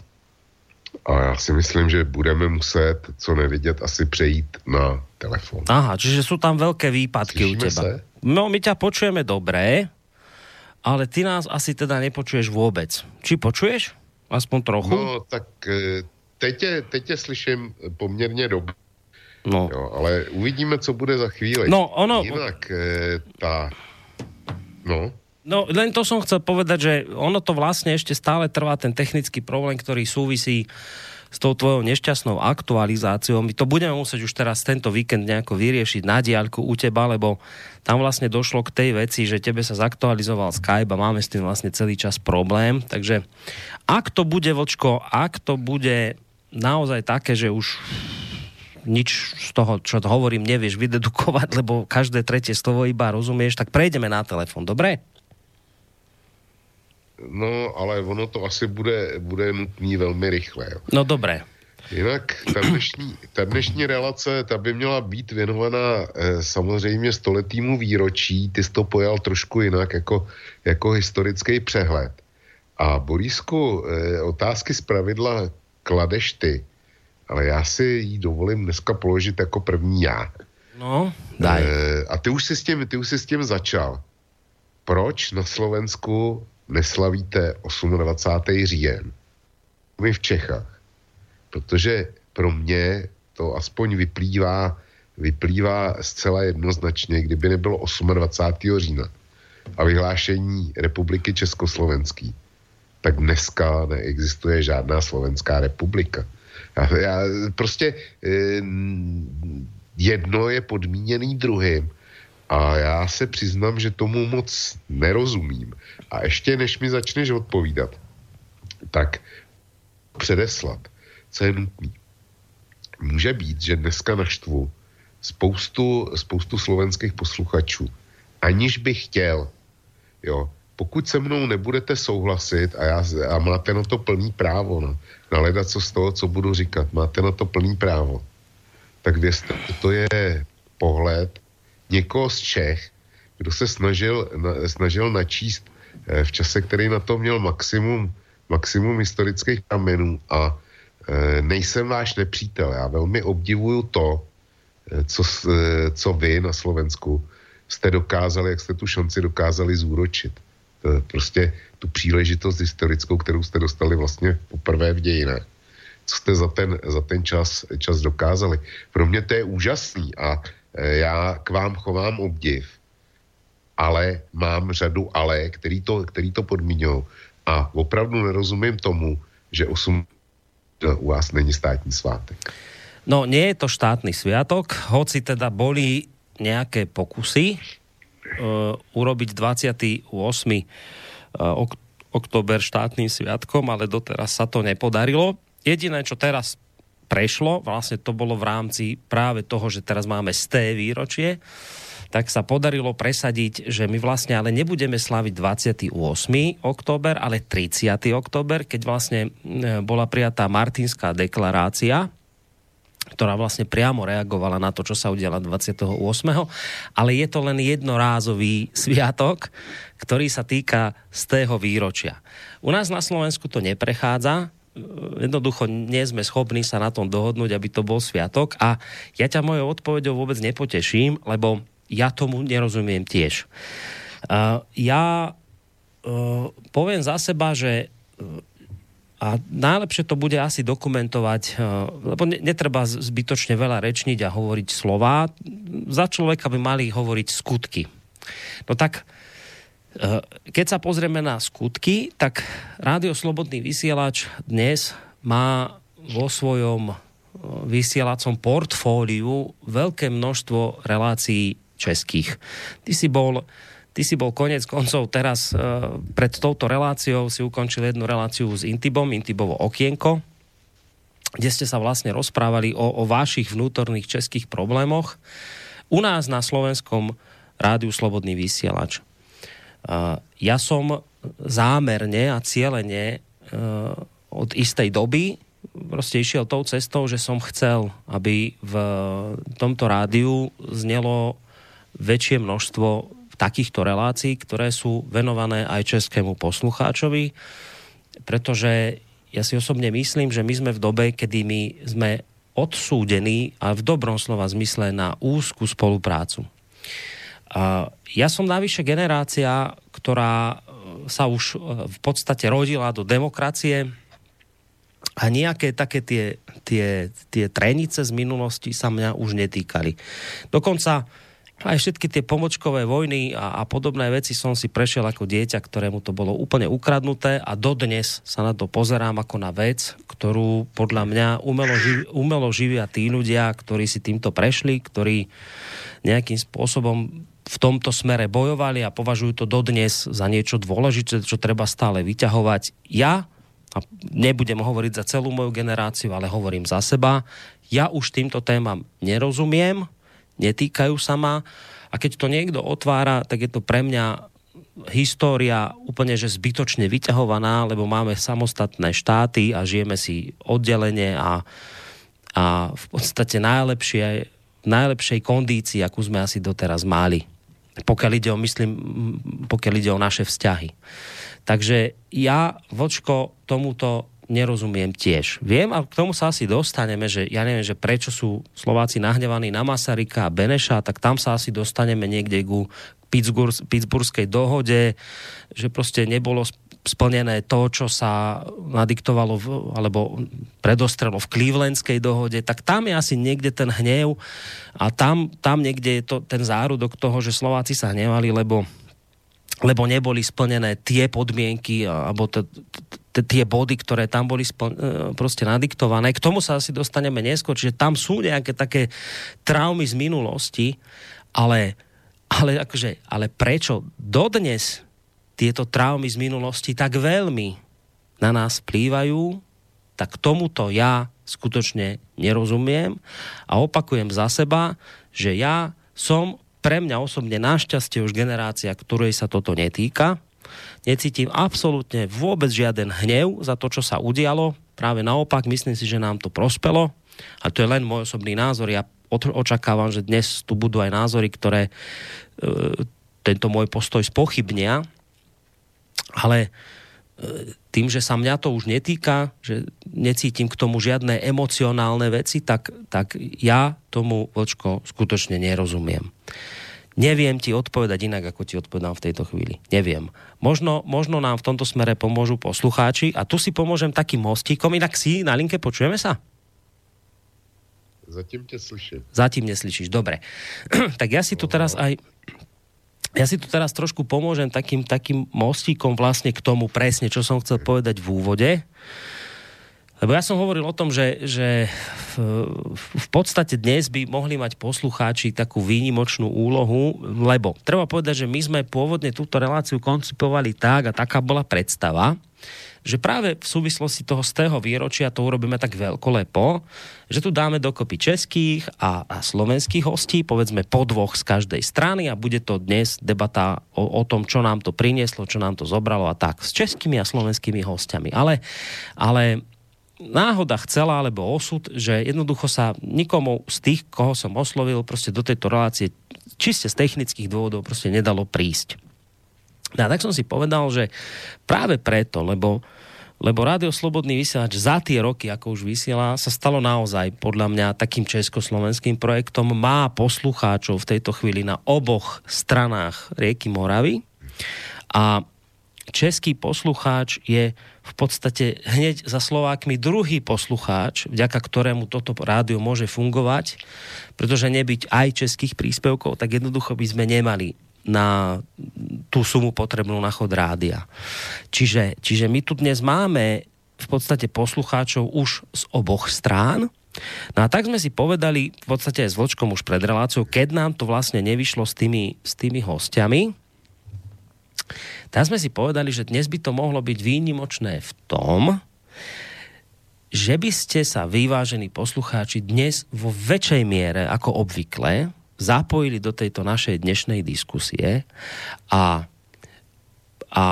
A já si myslím, že budeme muset, co nevidět, asi přejít na telefon. Aha, čiže sú tam veľké výpadky u Slyšíme teba. se? No, my ťa počujeme dobre, ale ty nás asi teda nepočuješ vôbec. Či počuješ? Aspoň trochu? No, tak eh, teď je, teď je slyším poměrně dobře. No. Jo, ale uvidíme, co bude za chvíli. No, ono- Jinak eh, ta... No, No, len to som chcel povedať, že ono to vlastne ešte stále trvá ten technický problém, ktorý súvisí s tou tvojou nešťastnou aktualizáciou. My to budeme musieť už teraz tento víkend nejako vyriešiť na diaľku u teba, lebo tam vlastne došlo k tej veci, že tebe sa zaktualizoval Skype a máme s tým vlastne celý čas problém. Takže ak to bude, Vočko, ak to bude naozaj také, že už nič z toho, čo hovorím, nevieš vydedukovať, lebo každé tretie slovo iba rozumieš, tak prejdeme na telefon, dobre? No, ale ono to asi bude, bude nutný velmi rychle. Jo. No dobré. Jinak ta dnešní, ta dnešní relace, ta by měla být věnovaná eh, samozřejmě stoletýmu výročí. Ty jsi to pojal trošku jinak, jako, jako historický přehled. A Borisku, eh, otázky z pravidla kladeš ty, ale já si ji dovolím dneska položit jako první já. No, daj. Eh, a ty už si s tím, ty už si s tím začal. proč na Slovensku neslavíte 28. říjen? My v Čechách. Protože pro mě to aspoň vyplývá, vyplývá zcela jednoznačně, kdyby nebylo 28. října a vyhlášení republiky Československý, tak dneska neexistuje žádná slovenská republika. Já, já prostě eh, jedno je podmíněný druhým a já se přiznám, že tomu moc nerozumím. A ještě než mi začneš odpovídat, tak předeslat, co je nutný. Může být, že dneska naštvu spoustu, spoustu slovenských posluchačů, aniž bych chtěl, jo, pokud se mnou nebudete souhlasit a, já, a máte na to plný právo, no, naledat co z toho, co budu říkat, máte na to plný právo, tak věřte, to je pohled někoho z Čech, kdo se snažil, na, snažil načíst eh, v čase, který na to měl maximum, maximum historických pramenů a eh, nejsem váš nepřítel. Já velmi obdivuju to, eh, co, co vy na Slovensku jste dokázali, jak jste tu šanci dokázali zúročit. To, prostě tu příležitost historickou, kterou jste dostali vlastně poprvé v dějinách. Co jste za ten, za ten čas, čas dokázali. Pro mě to je úžasný a já k vám chovám obdiv, ale mám řadu ale, který to, který to podmíňují. A opravdu nerozumím tomu, že 8 u vás není státní svátek. No, nie je to štátny sviatok, hoci teda boli nejaké pokusy uh, urobiť 28. Uh, ok- október štátnym sviatkom, ale doteraz sa to nepodarilo. Jediné, čo teraz prešlo, vlastne to bolo v rámci práve toho, že teraz máme sté výročie, tak sa podarilo presadiť, že my vlastne ale nebudeme slaviť 28. október, ale 30. október, keď vlastne e, bola prijatá Martinská deklarácia, ktorá vlastne priamo reagovala na to, čo sa udiala 28. Ale je to len jednorázový sviatok, ktorý sa týka z tého výročia. U nás na Slovensku to neprechádza, jednoducho nie sme schopní sa na tom dohodnúť, aby to bol sviatok a ja ťa mojou odpovedou vôbec nepoteším, lebo ja tomu nerozumiem tiež. Uh, ja uh, poviem za seba, že uh, a najlepšie to bude asi dokumentovať, lebo netreba zbytočne veľa rečniť a hovoriť slova. Za človeka by mali hovoriť skutky. No tak, keď sa pozrieme na skutky, tak Rádio Slobodný vysielač dnes má vo svojom vysielacom portfóliu veľké množstvo relácií českých. Ty si bol, ty si bol konec koncov teraz uh, pred touto reláciou si ukončil jednu reláciu s Intibom, Intibovo okienko, kde ste sa vlastne rozprávali o, o vašich vnútorných českých problémoch. U nás na slovenskom rádiu Slobodný vysielač. Uh, ja som zámerne a cieľene uh, od istej doby proste išiel tou cestou, že som chcel, aby v tomto rádiu znelo väčšie množstvo takýchto relácií, ktoré sú venované aj českému poslucháčovi, pretože ja si osobne myslím, že my sme v dobe, kedy my sme odsúdení a v dobrom slova zmysle na úzku spoluprácu. Ja som najvyššia generácia, ktorá sa už v podstate rodila do demokracie a nejaké také tie, tie, tie trenice z minulosti sa mňa už netýkali. Dokonca aj všetky tie pomočkové vojny a, a podobné veci som si prešiel ako dieťa, ktorému to bolo úplne ukradnuté a dodnes sa na to pozerám ako na vec, ktorú podľa mňa umelo, živ, umelo živia tí ľudia, ktorí si týmto prešli, ktorí nejakým spôsobom v tomto smere bojovali a považujú to dodnes za niečo dôležité, čo treba stále vyťahovať. Ja, a nebudem hovoriť za celú moju generáciu, ale hovorím za seba, ja už týmto témam nerozumiem, netýkajú sa ma. A keď to niekto otvára, tak je to pre mňa história úplne že zbytočne vyťahovaná, lebo máme samostatné štáty a žijeme si oddelenie a, a v podstate najlepšie, najlepšej kondícii, akú sme asi doteraz mali. Pokiaľ ide o, myslím, pokiaľ ide o naše vzťahy. Takže ja, vočko, tomuto nerozumiem tiež. Viem, a k tomu sa asi dostaneme, že ja neviem, že prečo sú Slováci nahnevaní na Masarika a Beneša, tak tam sa asi dostaneme niekde ku Pittsburghskej dohode, že proste nebolo splnené to, čo sa nadiktovalo v, alebo predostrelo v Clevelandskej dohode, tak tam je asi niekde ten hnev a tam, tam niekde je to, ten zárodok toho, že Slováci sa hnevali, lebo lebo neboli splnené tie podmienky alebo t- t- tie body, ktoré tam boli spl- e, proste nadiktované. K tomu sa asi dostaneme neskôr, čiže tam sú nejaké také traumy z minulosti, ale, ale, akože, ale prečo dodnes tieto traumy z minulosti tak veľmi na nás vplývajú, tak tomuto ja skutočne nerozumiem a opakujem za seba, že ja som pre mňa osobne našťastie už generácia, ktorej sa toto netýka. Necítim absolútne vôbec žiaden hnev za to, čo sa udialo. Práve naopak, myslím si, že nám to prospelo. A to je len môj osobný názor. Ja očakávam, že dnes tu budú aj názory, ktoré e, tento môj postoj spochybnia. Ale e, tým, že sa mňa to už netýka, že necítim k tomu žiadne emocionálne veci, tak, tak ja tomu, Vlčko, skutočne nerozumiem. Neviem ti odpovedať inak, ako ti odpovedám v tejto chvíli. Neviem. Možno, možno nám v tomto smere pomôžu poslucháči a tu si pomôžem takým mostíkom. Inak si na linke počujeme sa? Zatím ťa slyším. Zatím neslyšíš, dobre. tak ja si tu teraz aj ja si tu teraz trošku pomôžem takým, takým mostíkom vlastne k tomu presne, čo som chcel povedať v úvode. Lebo ja som hovoril o tom, že, že v, podstate dnes by mohli mať poslucháči takú výnimočnú úlohu, lebo treba povedať, že my sme pôvodne túto reláciu koncipovali tak a taká bola predstava, že práve v súvislosti toho z tého výročia to urobíme tak veľkolepo, že tu dáme dokopy českých a, a slovenských hostí, povedzme po dvoch z každej strany a bude to dnes debata o, o tom, čo nám to prinieslo, čo nám to zobralo a tak, s českými a slovenskými hostiami. Ale, ale náhoda chcela, alebo osud, že jednoducho sa nikomu z tých, koho som oslovil, proste do tejto relácie čiste z technických dôvodov proste nedalo prísť. No a tak som si povedal, že práve preto, lebo, lebo Rádio Slobodný vysielač za tie roky, ako už vysiela, sa stalo naozaj podľa mňa takým československým projektom. Má poslucháčov v tejto chvíli na oboch stranách rieky Moravy a český poslucháč je v podstate hneď za Slovákmi druhý poslucháč, vďaka ktorému toto rádio môže fungovať, pretože nebyť aj českých príspevkov, tak jednoducho by sme nemali na tú sumu potrebnú na chod rádia. Čiže, čiže my tu dnes máme v podstate poslucháčov už z oboch strán. No a tak sme si povedali, v podstate aj s Vlčkom už pred reláciou, keď nám to vlastne nevyšlo s tými, s tými hostiami, tak sme si povedali, že dnes by to mohlo byť výnimočné v tom, že by ste sa, vyvážení poslucháči, dnes vo väčšej miere ako obvykle zapojili do tejto našej dnešnej diskusie a, a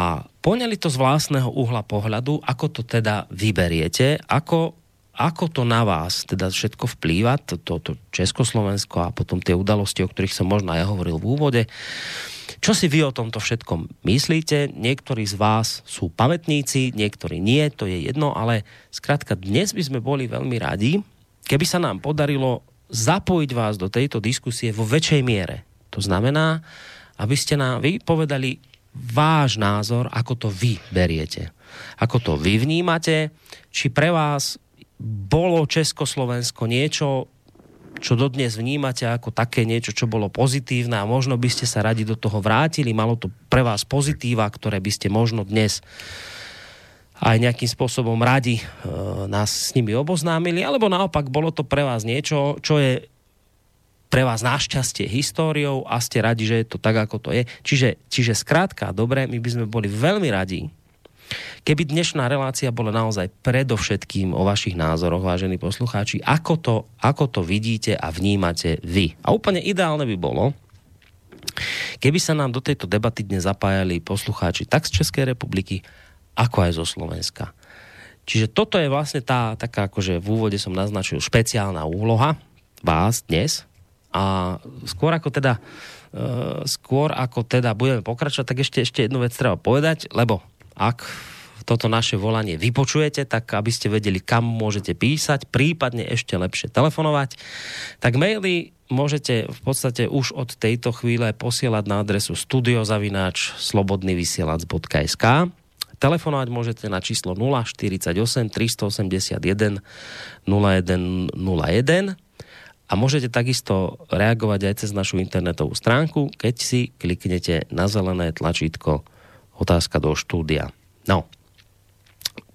poňali to z vlastného uhla pohľadu, ako to teda vyberiete, ako, ako to na vás teda všetko vplýva, to, to, to Československo a potom tie udalosti, o ktorých som možno aj hovoril v úvode. Čo si vy o tomto všetkom myslíte? Niektorí z vás sú pamätníci, niektorí nie, to je jedno, ale skrátka dnes by sme boli veľmi radi, keby sa nám podarilo zapojiť vás do tejto diskusie vo väčšej miere. To znamená, aby ste nám vy povedali váš názor, ako to vy beriete. Ako to vy vnímate, či pre vás bolo Československo niečo, čo dodnes vnímate ako také niečo, čo bolo pozitívne a možno by ste sa radi do toho vrátili, malo to pre vás pozitíva, ktoré by ste možno dnes aj nejakým spôsobom radi e, nás s nimi oboznámili, alebo naopak bolo to pre vás niečo, čo je pre vás našťastie históriou a ste radi, že je to tak, ako to je. Čiže, čiže skrátka, dobre, my by sme boli veľmi radi, keby dnešná relácia bola naozaj predovšetkým o vašich názoroch, vážení poslucháči, ako to, ako to vidíte a vnímate vy. A úplne ideálne by bolo, keby sa nám do tejto debaty dnes zapájali poslucháči tak z Českej republiky, ako aj zo Slovenska. Čiže toto je vlastne tá, taká, akože v úvode som naznačil, špeciálna úloha vás dnes. A skôr ako teda uh, skôr ako teda budeme pokračovať, tak ešte, ešte jednu vec treba povedať, lebo ak toto naše volanie vypočujete, tak aby ste vedeli, kam môžete písať, prípadne ešte lepšie telefonovať, tak maily môžete v podstate už od tejto chvíle posielať na adresu studiozavináč slobodnyvysielac.sk Telefonovať môžete na číslo 048 381 0101 a môžete takisto reagovať aj cez našu internetovú stránku, keď si kliknete na zelené tlačítko otázka do štúdia. No,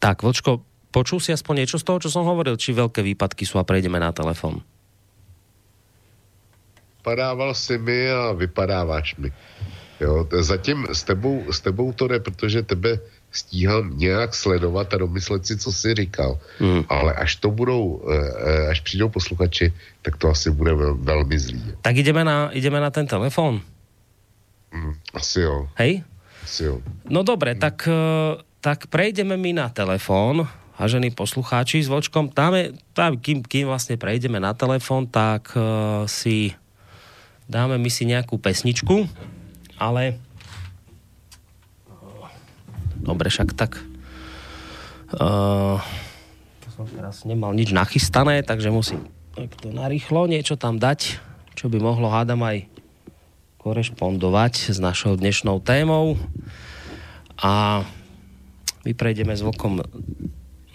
tak, Vlčko, počul si aspoň niečo z toho, čo som hovoril, či veľké výpadky sú a prejdeme na telefon? Vypadával si mi a vypadáváš mi. Jo, zatím s tebou, s tebou to jde, protože tebe stíhám nějak sledovat a domyslet si, co jsi říkal. Hmm. Ale až to budou, eh, eh, až přijdou posluchači, tak to asi bude vel, velmi zlý. Tak ideme na, ideme na ten telefon. Hmm, asi jo. Hej? Asi jo. No dobre, hmm. tak eh, tak prejdeme mi na telefón, vážení poslucháči s vočkom. Dáme, dáme kým, kým vlastne prejdeme na telefón, tak uh, si dáme my si nejakú pesničku, ale dobre, však tak uh, som teraz nemal nič nachystané, takže musím to narýchlo niečo tam dať, čo by mohlo hádam aj korešpondovať s našou dnešnou témou. A my prejdeme s vlkom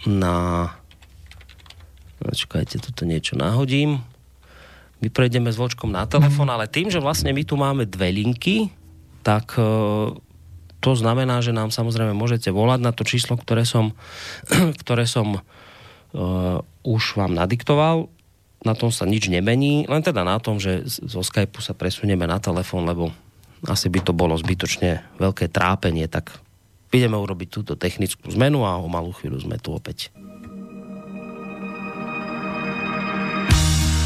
na... Počkajte, toto niečo nahodím. My prejdeme s na telefon, ale tým, že vlastne my tu máme dve linky, tak e, to znamená, že nám samozrejme môžete volať na to číslo, ktoré som, ktoré som uh, už vám nadiktoval. Na tom sa nič nemení, len teda na tom, že zo Skypeu sa presunieme na telefon, lebo asi by to bolo zbytočne veľké trápenie, tak ideme urobiť túto technickú zmenu a o malú chvíľu sme tu opäť.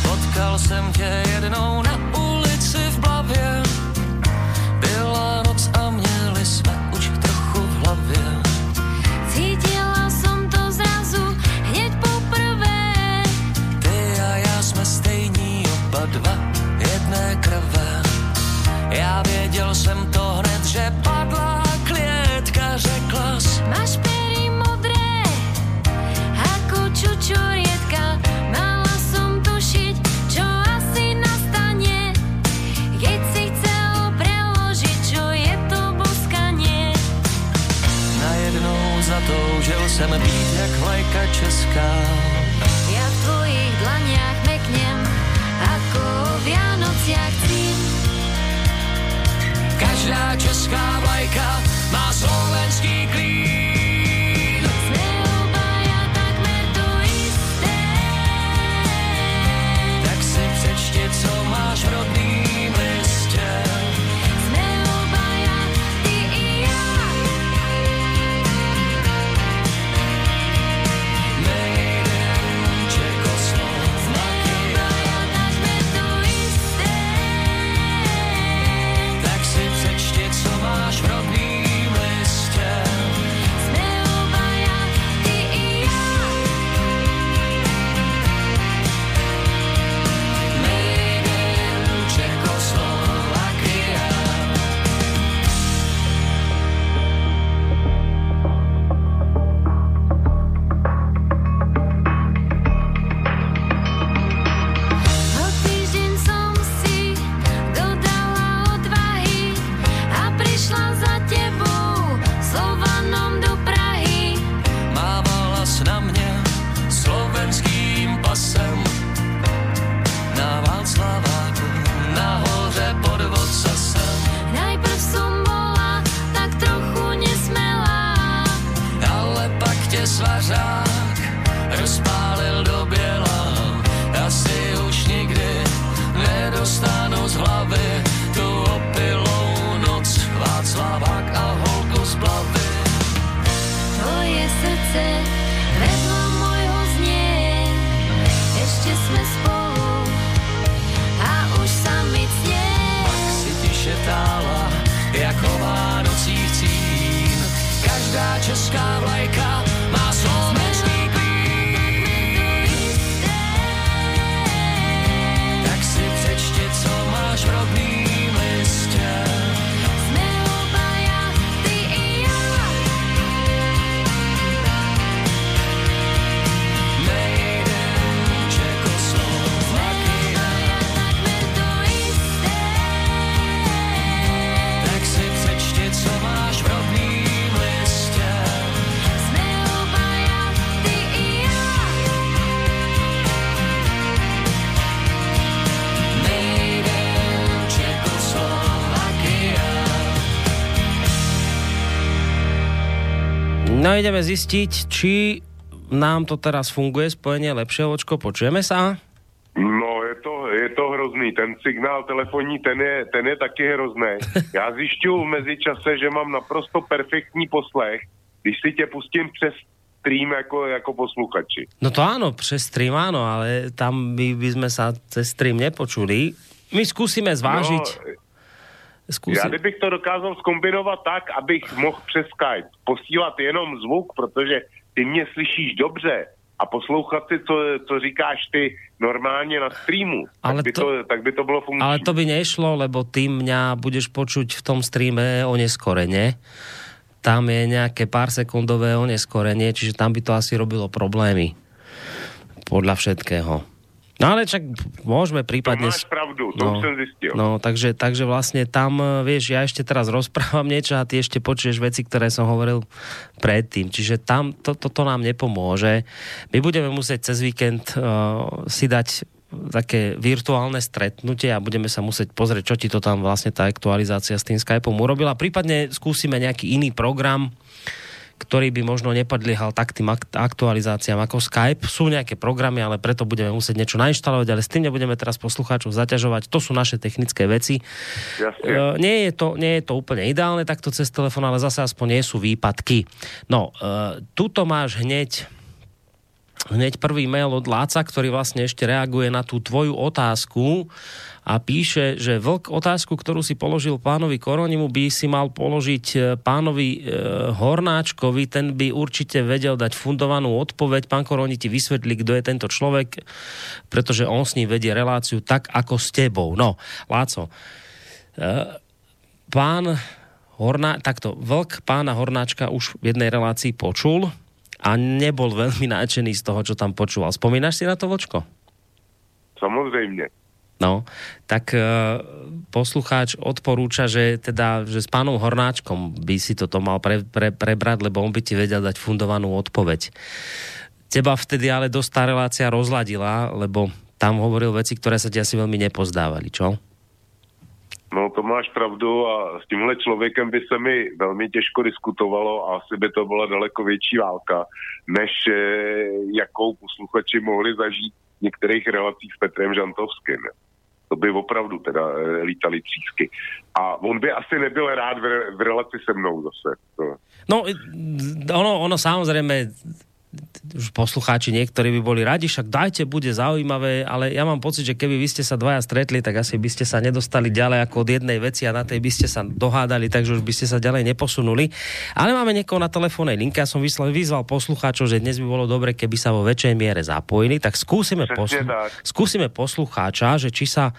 Potkal jsem tě jednou na ulici věděl jsem to hned, že padla klietka, řekla Máš pery modré, ako čučorietka. Mala som tušiť, čo asi nastane, keď si chcel preložiť, čo je to boskanie. Najednou zatoužil jsem být jak vlajka česká. Česká vlajka má slovenský klín. Každá česká No ideme zistiť, či nám to teraz funguje spojenie lepšie, Vočko, počujeme sa? No, je to, je to hrozný. Ten signál telefonní, ten je, ten je taky hrozný. Já zjišťuju v mezičase, že mám naprosto perfektní poslech, když si tě pustím přes stream jako, jako posluchači. No to áno, přes stream áno, ale tam by, by sme sa cez stream nepočuli. My skúsime zvážiť. No, Skúsim. Já kdybych to dokázal skombinovat tak, abych mohl přes Skype posílat jenom zvuk, protože ty mě slyšíš dobře a poslouchat si, co, co říkáš ty normálně na streamu, Ale tak by, to- to, tak by to bylo funkční. Ale to by nešlo, lebo ty mňa budeš počuť v tom streame oneskorene. Tam je nejaké pár sekundové oneskorenie, čiže tam by to asi robilo problémy. Podľa všetkého. No ale čak môžeme prípadne... máš pravdu, to už som zistil. No, takže, takže vlastne tam, eh, vieš, ja ešte teraz rozprávam niečo a ty ešte počuješ veci, ktoré som hovoril predtým. Čiže tam to, toto nám nepomôže. My budeme musieť cez víkend uh, si dať také virtuálne stretnutie a budeme sa musieť pozrieť, čo ti to tam vlastne tá aktualizácia s tým Skypeom urobila. Prípadne skúsime nejaký iný program, ktorý by možno nepadliehal tak tým akt- aktualizáciám ako Skype. Sú nejaké programy, ale preto budeme musieť niečo nainštalovať, ale s tým nebudeme teraz poslucháčov zaťažovať. To sú naše technické veci. Jasne. E, nie, je to, nie je to úplne ideálne takto cez telefón, ale zase aspoň nie sú výpadky. No, e, tuto máš hneď hneď prvý mail od Láca, ktorý vlastne ešte reaguje na tú tvoju otázku a píše, že vlk otázku, ktorú si položil pánovi Koronimu, by si mal položiť e, pánovi e, Hornáčkovi, ten by určite vedel dať fundovanú odpoveď. Pán Koroni ti vysvetlí, kto je tento človek, pretože on s ním vedie reláciu tak, ako s tebou. No, Láco, e, pán Horná, takto, vlk pána Hornáčka už v jednej relácii počul a nebol veľmi nadšený z toho, čo tam počúval. Spomínaš si na to, Vočko? Samozřejmě. No, tak e, poslucháč odporúča, že teda, že s pánom Hornáčkom by si toto mal pre, pre, prebrať, lebo on by ti vedel dať fundovanú odpoveď. Teba vtedy ale dosť tá relácia rozladila, lebo tam hovoril veci, ktoré sa ti asi veľmi nepozdávali, čo? No to máš pravdu a s tímhle člověkem by se mi velmi těžko diskutovalo a asi by to byla daleko větší válka, než eh, jakou posluchači mohli zažít v některých relacích s Petrem Žantovským. To by opravdu teda eh, lítali třísky. A on by asi nebyl rád v, v relaci se mnou zase. To. No, ono, ono samozrejme, už poslucháči niektorí by boli radi, však dajte, bude zaujímavé, ale ja mám pocit, že keby vy ste sa dvaja stretli, tak asi by ste sa nedostali ďalej ako od jednej veci a na tej by ste sa dohádali, takže už by ste sa ďalej neposunuli. Ale máme niekoho na telefónnej linke, ja som vyslal, vyzval poslucháčov, že dnes by bolo dobre, keby sa vo väčšej miere zapojili, tak skúsime, poslu- skúsime poslucháča, že či sa,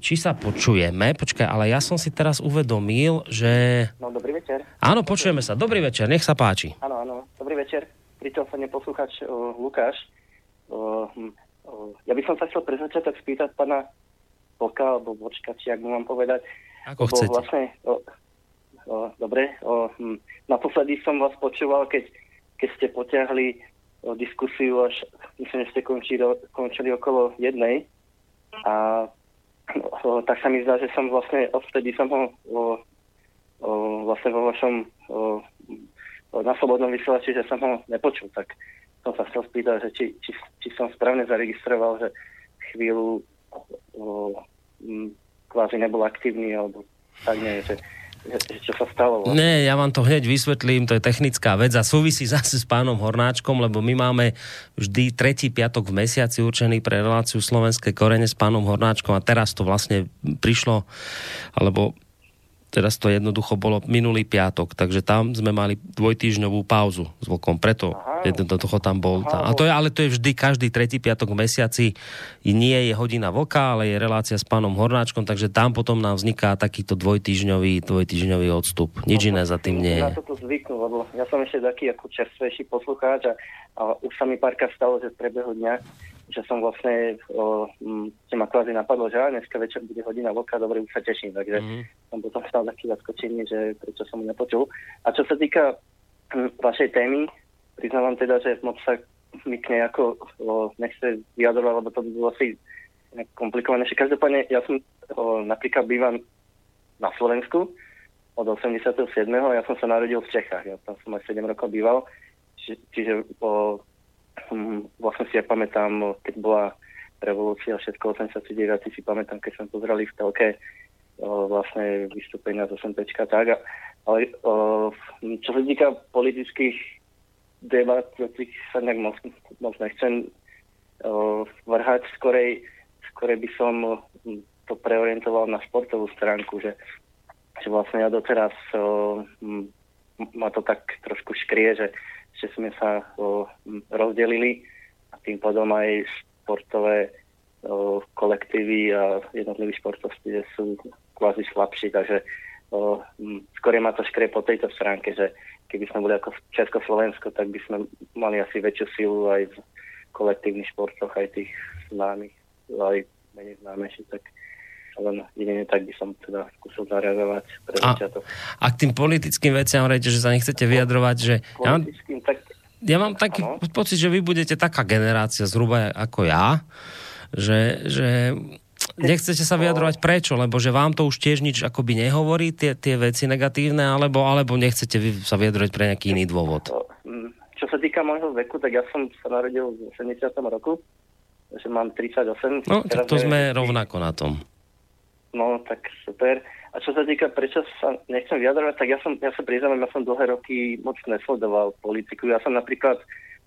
či sa počujeme. Počkaj, ale ja som si teraz uvedomil, že... No, dobrý večer. Áno, počujeme sa. Dobrý večer, nech sa páči. Áno, áno, dobrý večer. Pri telefóne poslucháč uh, Lukáš. Uh, hm, uh, ja by som sa chcel pre začiatok spýtať pána Vlka, alebo Vočka, či ak mu mám povedať. Ako Lebo chcete. Vlastne, o, o, dobre, o, hm, naposledy som vás počúval, keď, keď ste potiahli o, diskusiu až, myslím, že ste končili, končili okolo jednej. A o, tak sa mi zdá, že som vlastne, odvtedy som ho o, o, vlastne vo vašom o, na slobodnom vysielači, že som ho nepočul, tak som sa chcel spýtať, že či, či, či som správne zaregistroval, že chvíľu o, m, kvázi nebol aktívny, alebo tak nie, že, čo sa stalo. vlastne. Ne, ja vám to hneď vysvetlím, to je technická vec a súvisí zase s pánom Hornáčkom, lebo my máme vždy tretí piatok v mesiaci určený pre reláciu Slovenské korene s pánom Hornáčkom a teraz to vlastne prišlo, alebo teraz to jednoducho bolo minulý piatok, takže tam sme mali dvojtýždňovú pauzu s Vlkom, preto jednoducho tam bol. Aha, a to je, ale to je vždy každý tretí piatok v mesiaci. Nie je hodina Vlka, ale je relácia s pánom Hornáčkom, takže tam potom nám vzniká takýto dvojtýždňový, dvojtýždňový odstup. Nič iné za tým nie je. toto zvyknú, lebo ja som ešte taký ako čerstvejší poslucháč a, a už sa mi párkrát stalo, že v priebehu dňa, že som vlastne, o, m, ma kvázi napadlo, že dneska večer bude hodina vlka, dobre, už sa teším, takže Mhm. som potom stal taký zaskočený, že prečo som ho nepočul. A čo sa týka hm, vašej témy, priznávam teda, že moc sa mi k nej ako o, nechce vyjadrovať, lebo to by bolo asi nejak komplikovanejšie. Každopádne, ja som o, napríklad bývam na Slovensku, od 87. a ja som sa narodil v Čechách. Ja tam som aj 7 rokov býval. Či, čiže o, vlastne si ja pamätám, keď bola revolúcia všetko 89. si pamätám, keď som pozreli v telke o, vlastne vystúpenia z 8 tak. Ale o, čo sa týka politických debat, tých sa nejak moc, moc nechcem o, vrhať. Skorej, skorej by som to preorientoval na športovú stránku, že že vlastne ja doteraz o, m, ma to tak trošku škrie, že, že sme sa o, rozdelili a tým pádom aj športové o, kolektívy a jednotliví športovci sú kvázi slabší, takže o, skôr ma to škrie po tejto stránke, že keby sme boli ako Československo, tak by sme mali asi väčšiu silu aj v kolektívnych športoch, aj tých známych, aj menej známejších, tak len jedine tak by som teda skúsil zareagovať pre a, a k tým politickým veciam hovoríte, že sa nechcete vyjadrovať, že... Ja mám, tak... ja mám taký ano. pocit, že vy budete taká generácia zhruba ako ja, že, že nechcete sa vyjadrovať prečo, lebo že vám to už tiež nič akoby nehovorí, tie, tie veci negatívne, alebo, alebo nechcete vy sa vyjadrovať pre nejaký iný dôvod? Čo sa týka môjho veku, tak ja som sa narodil v 70. roku, že mám 38. No, tak to sme rovnako na tom. No, tak super. A čo sa týka, prečo sa nechcem vyjadrovať, tak ja som, ja sa priznám, ja som dlhé roky moc nesledoval politiku. Ja som napríklad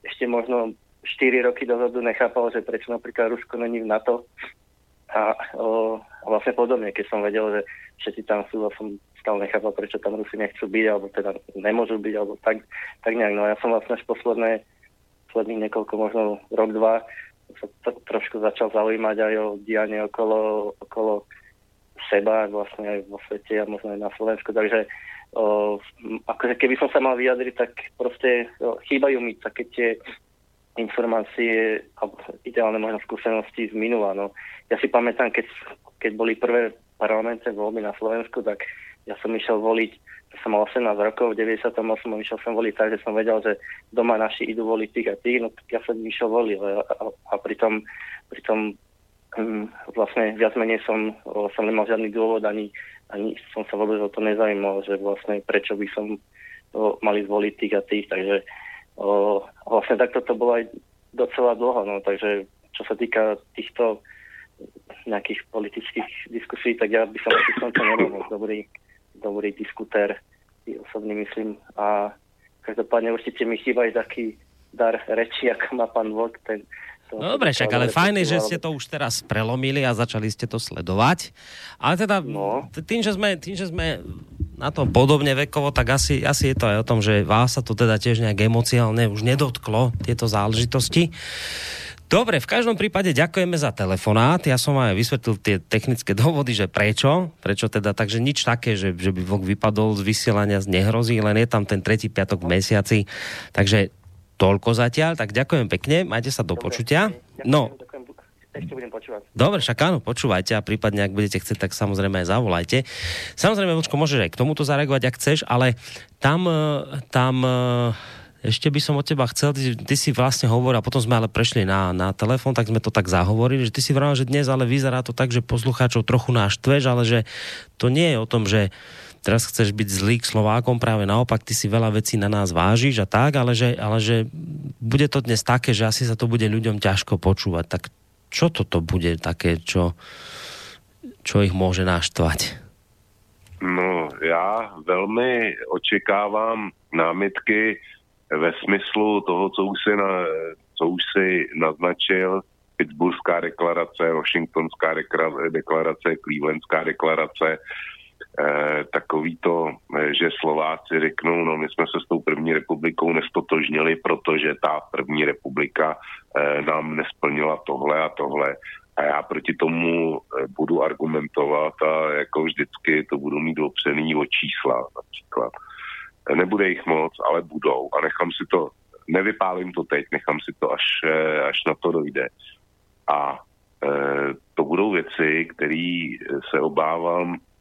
ešte možno 4 roky dozadu nechápal, že prečo napríklad Rusko není v NATO. A, o, a vlastne podobne, keď som vedel, že všetci tam sú, a som stále nechápal, prečo tam Rusi nechcú byť, alebo teda nemôžu byť, alebo tak, tak nejak. No ja som vlastne až posledné, posledných niekoľko, možno rok, dva, sa to, trošku začal zaujímať aj o dianie okolo, okolo seba, vlastne aj vo svete a možno aj na Slovensku. Takže o, akože keby som sa mal vyjadriť, tak proste o, chýbajú mi také tie informácie, alebo ideálne možno skúsenosti z minula. No. Ja si pamätám, keď, keď boli prvé parlamentné voľby na Slovensku, tak ja som išiel voliť, som mal 18 rokov, v 98 išiel som voliť tak, že som vedel, že doma naši idú voliť tých a tých, no tak ja som išiel voliť a, a, a pritom, pritom vlastne viac menej som, som nemal žiadny dôvod, ani, ani som sa vôbec o to nezaujímal, že vlastne prečo by som o, mali zvoliť tých a tých, takže o, vlastne takto to bolo aj docela dlho, no, takže čo sa týka týchto nejakých politických diskusí, tak ja by som asi som to nebol dobrý, dobrý diskutér, osobný myslím. A každopádne určite mi chýba aj taký dar reči, ako má pán Vlk, ten, No dobre, však, ale fajn že ste to už teraz prelomili a začali ste to sledovať. Ale teda no. tým, že sme, tým, že sme na tom podobne vekovo, tak asi, asi je to aj o tom, že vás sa to teda tiež nejak emociálne už nedotklo, tieto záležitosti. Dobre, v každom prípade ďakujeme za telefonát. Ja som aj vysvetlil tie technické dôvody, že prečo. Prečo teda, takže nič také, že, že by vlk vypadol z vysielania, nehrozí, len je tam ten tretí piatok v mesiaci. Takže toľko zatiaľ, tak ďakujem pekne, majte sa do Dobre, počutia. Ďakujem, no. ešte budem počúvať. Dobre, však áno, počúvajte a prípadne, ak budete chcieť, tak samozrejme aj zavolajte. Samozrejme, Vočko, môžeš aj k tomuto zareagovať, ak chceš, ale tam, e, tam e, ešte by som od teba chcel, ty, ty si vlastne hovoril, a potom sme ale prešli na, na telefón, tak sme to tak zahovorili, že ty si vravel, že dnes ale vyzerá to tak, že poslucháčov trochu náštveš, ale že to nie je o tom, že teraz chceš byť zlý k Slovákom, práve naopak, ty si veľa vecí na nás vážiš a tak, ale že, ale že bude to dnes také, že asi sa to bude ľuďom ťažko počúvať. Tak čo toto bude také, čo, čo ich môže naštvať? No, já velmi očekávám námitky ve smyslu toho, co už si, na, co už si naznačil, Pittsburghská deklarace, Washingtonská deklarace, Clevelandská deklarace, takový to, eh, že Slováci řeknou, no my jsme se s tou první republikou nestotožnili, protože ta první republika eh, nám nesplnila tohle a tohle. A já proti tomu eh, budu argumentovat a jako vždycky to budu mít opřený o čísla například. Nebude jich moc, ale budou a nechám si to, nevypálím to teď, nechám si to, až, eh, až na to dojde. A to budou věci, které se obávám Eh,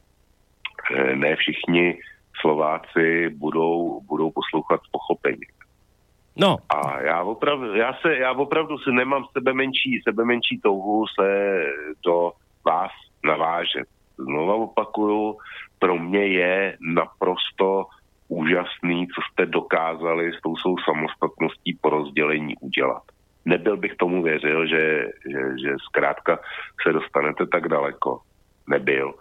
ne všichni Slováci budou, budou poslouchat s pochopením. No. A já opravdu, já, se, já opravdu si nemám sebe menší, sebe menší touhu se do vás navážet. Znova opakuju, pro mě je napro co jste dokázali s tou svou samostatností po rozdělení udělat. Nebyl bych tomu věřil, že, že, že zkrátka se dostanete tak daleko. Nebyl.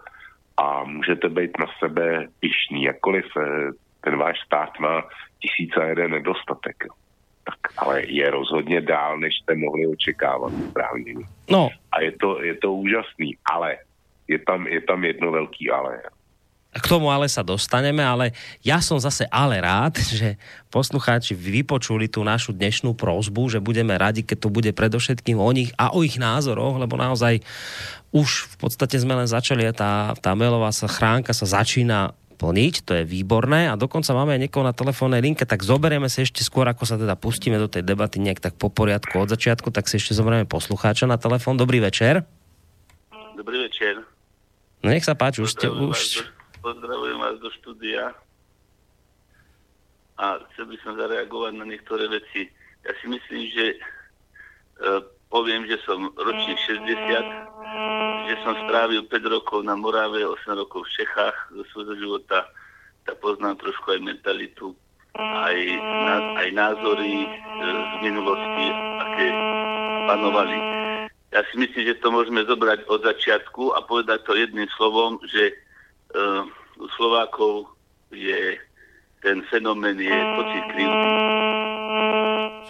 A můžete být na sebe pišný, jakkoliv eh, ten váš stát má tisíc a jeden nedostatek. Tak, ale je rozhodně dál, než jste mohli očekávat správně. No. A je to, je to úžasný, ale je tam, je tam jedno velký ale. K tomu ale sa dostaneme, ale ja som zase ale rád, že poslucháči vypočuli tú našu dnešnú prozbu, že budeme radi, keď to bude predovšetkým o nich a o ich názoroch, lebo naozaj už v podstate sme len začali a tá, tá mailová sa chránka sa začína plniť, to je výborné a dokonca máme aj niekoho na telefónnej linke, tak zoberieme si ešte skôr, ako sa teda pustíme do tej debaty nejak tak po poriadku od začiatku, tak si ešte zoberieme poslucháča na telefón. Dobrý večer. Dobrý večer. No nech sa páči, už ste už... Pozdravujem vás do štúdia a chcel by som zareagovať na niektoré veci. Ja si myslím, že e, poviem, že som ročník 60, že som strávil 5 rokov na Morave, 8 rokov v Čechách zo svojho života, tak poznám trošku aj mentalitu, aj, aj názory e, z minulosti, aké panovali. Ja si myslím, že to môžeme zobrať od začiatku a povedať to jedným slovom, že u Slovákov je ten fenomén je pocit krivdy.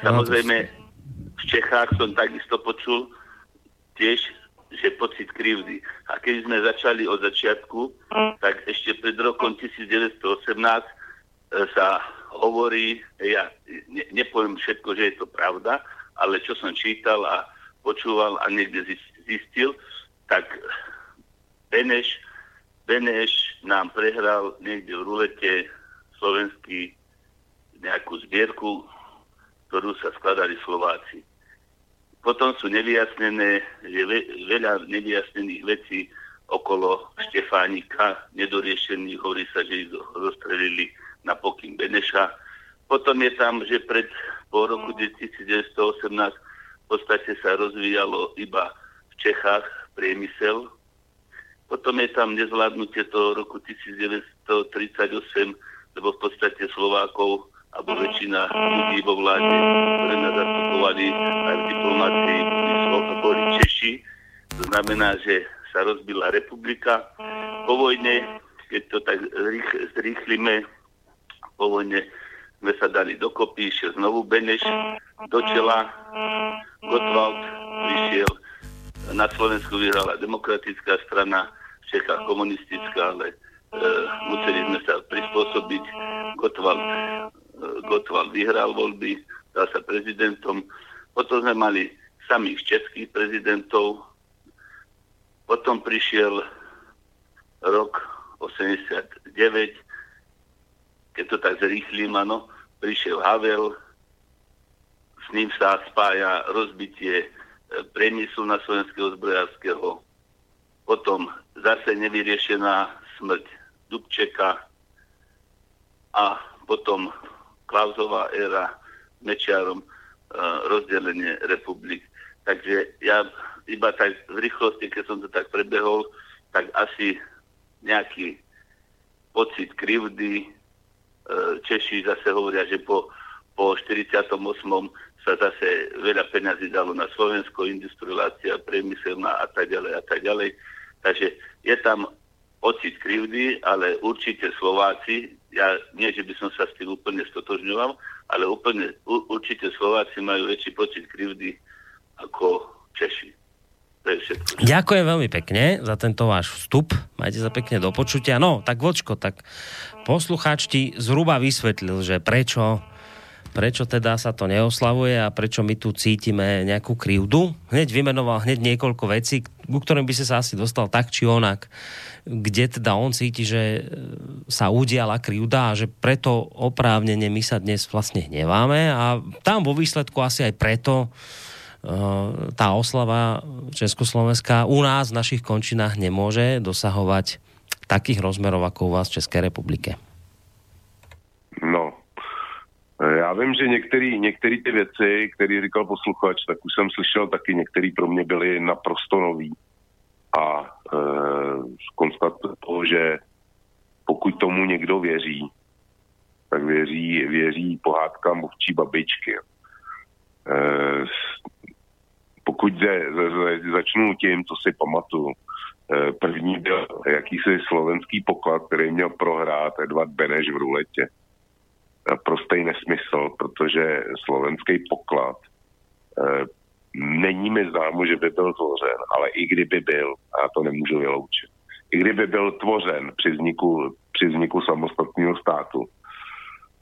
Samozrejme, v Čechách som takisto počul tiež, že pocit krivdy. A keď sme začali od začiatku, tak ešte pred rokom 1918 e, sa hovorí, ja ne, nepoviem všetko, že je to pravda, ale čo som čítal a počúval a niekde zistil, tak Beneš Beneš nám prehral niekde v rulete slovenský nejakú zbierku, ktorú sa skladali Slováci. Potom sú nevyjasnené, že veľa nevyjasnených vecí okolo Štefánika, nedoriešených, hovorí sa, že ich rozstrelili na pokyn Beneša. Potom je tam, že pred po roku 1918 v podstate sa rozvíjalo iba v Čechách priemysel, potom je tam nezvládnutie toho roku 1938, lebo v podstate Slovákov alebo väčšina ľudí vo vláde, ktoré nás zastupovali aj v diplomácii, boli Češi. To znamená, že sa rozbila republika. Po vojne, keď to tak zrýchlime, po vojne sme sa dali dokopy, išiel znovu Beneš do čela, Gottwald prišiel, na Slovensku vyhrala demokratická strana, Čechách komunistická, ale e, museli sme sa prispôsobiť. Gotwald, e, Gotwald vyhral voľby, dal sa prezidentom. Potom sme mali samých českých prezidentov. Potom prišiel rok 89, keď to tak zrýchlim, áno, prišiel Havel, s ním sa spája rozbitie e, priemyslu na slovenského zbrojárskeho. Potom zase nevyriešená smrť Dubčeka a potom Klausová éra Mečiarom e, rozdelenie republik. Takže ja iba tak v rýchlosti, keď som to tak prebehol, tak asi nejaký pocit krivdy. E, Češi zase hovoria, že po, po 48. sa zase veľa peňazí dalo na Slovensko, industrializácia, priemyselná a tak ďalej a tak ďalej. Takže je tam pocit krivdy, ale určite Slováci, ja nie, že by som sa s tým úplne stotožňoval, ale úplne, u, určite Slováci majú väčší pocit krivdy ako Češi. To je všetko. Ďakujem veľmi pekne za tento váš vstup. Majte sa pekne do počutia. No, tak vočko, tak poslucháč ti zhruba vysvetlil, že prečo prečo teda sa to neoslavuje a prečo my tu cítime nejakú krivdu. Hneď vymenoval hneď niekoľko vecí, ku ktorým by si sa asi dostal tak či onak, kde teda on cíti, že e, sa udiala krivda a že preto oprávnene my sa dnes vlastne hneváme a tam vo výsledku asi aj preto e, tá oslava Československa u nás v našich končinách nemôže dosahovať takých rozmerov ako u vás v Českej republike. No, já vím, že některé ty věci, které říkal posluchač, tak už jsem slyšel taky, některé pro mě byly naprosto nový. A e, konstatuju to, že pokud tomu někdo věří, tak věří, věří pohádkám mluvčí babičky. E, pokud jde, začnu tím, co si pamatuju. E, první byl jakýsi slovenský poklad, který měl prohrát Edvard Beneš v ruletě. Prostý nesmysl, protože slovenský poklad e, není mi známo, že by byl tvořen, ale i kdyby byl, a to nemůžu vyloučit, i kdyby byl tvořen při vzniku, při vzniku samostatného státu,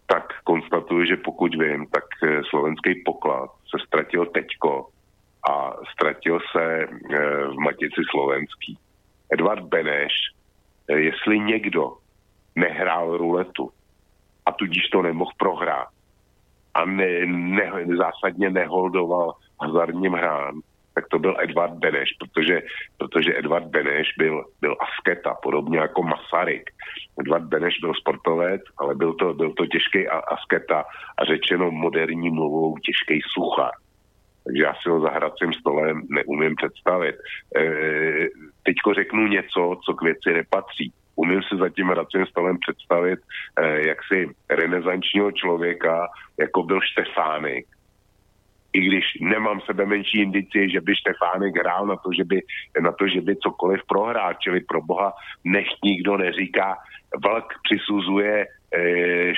tak konstatuji, že pokud vím, tak eh, slovenský poklad se ztratil teďko a ztratil se eh, v Matici slovenský. Edvard Beneš, jestli někdo nehrál ruletu a tudíž to nemohl prohrát a ne, ne, zásadně neholdoval hazardním hrám, tak to byl Edvard Beneš, protože, protože Edvard Beneš byl, byl asketa, podobně jako Masaryk. Edvard Beneš byl sportovec, ale byl to, byl to těžký asketa a řečeno moderní mluvou těžký suchar. Takže já si ho za hracím stolem neumím představit. E, teďko řeknu něco, co k věci nepatří. Umím si za tím hracím stolem představit e, jaksi renesančního člověka, jako byl Štefánek, i když nemám sebe menší indicie, že by Štefánek hrál na to, že by, na to, že by cokoliv prohrál, čili pro boha nech nikdo neříká, Vlk přisuzuje e,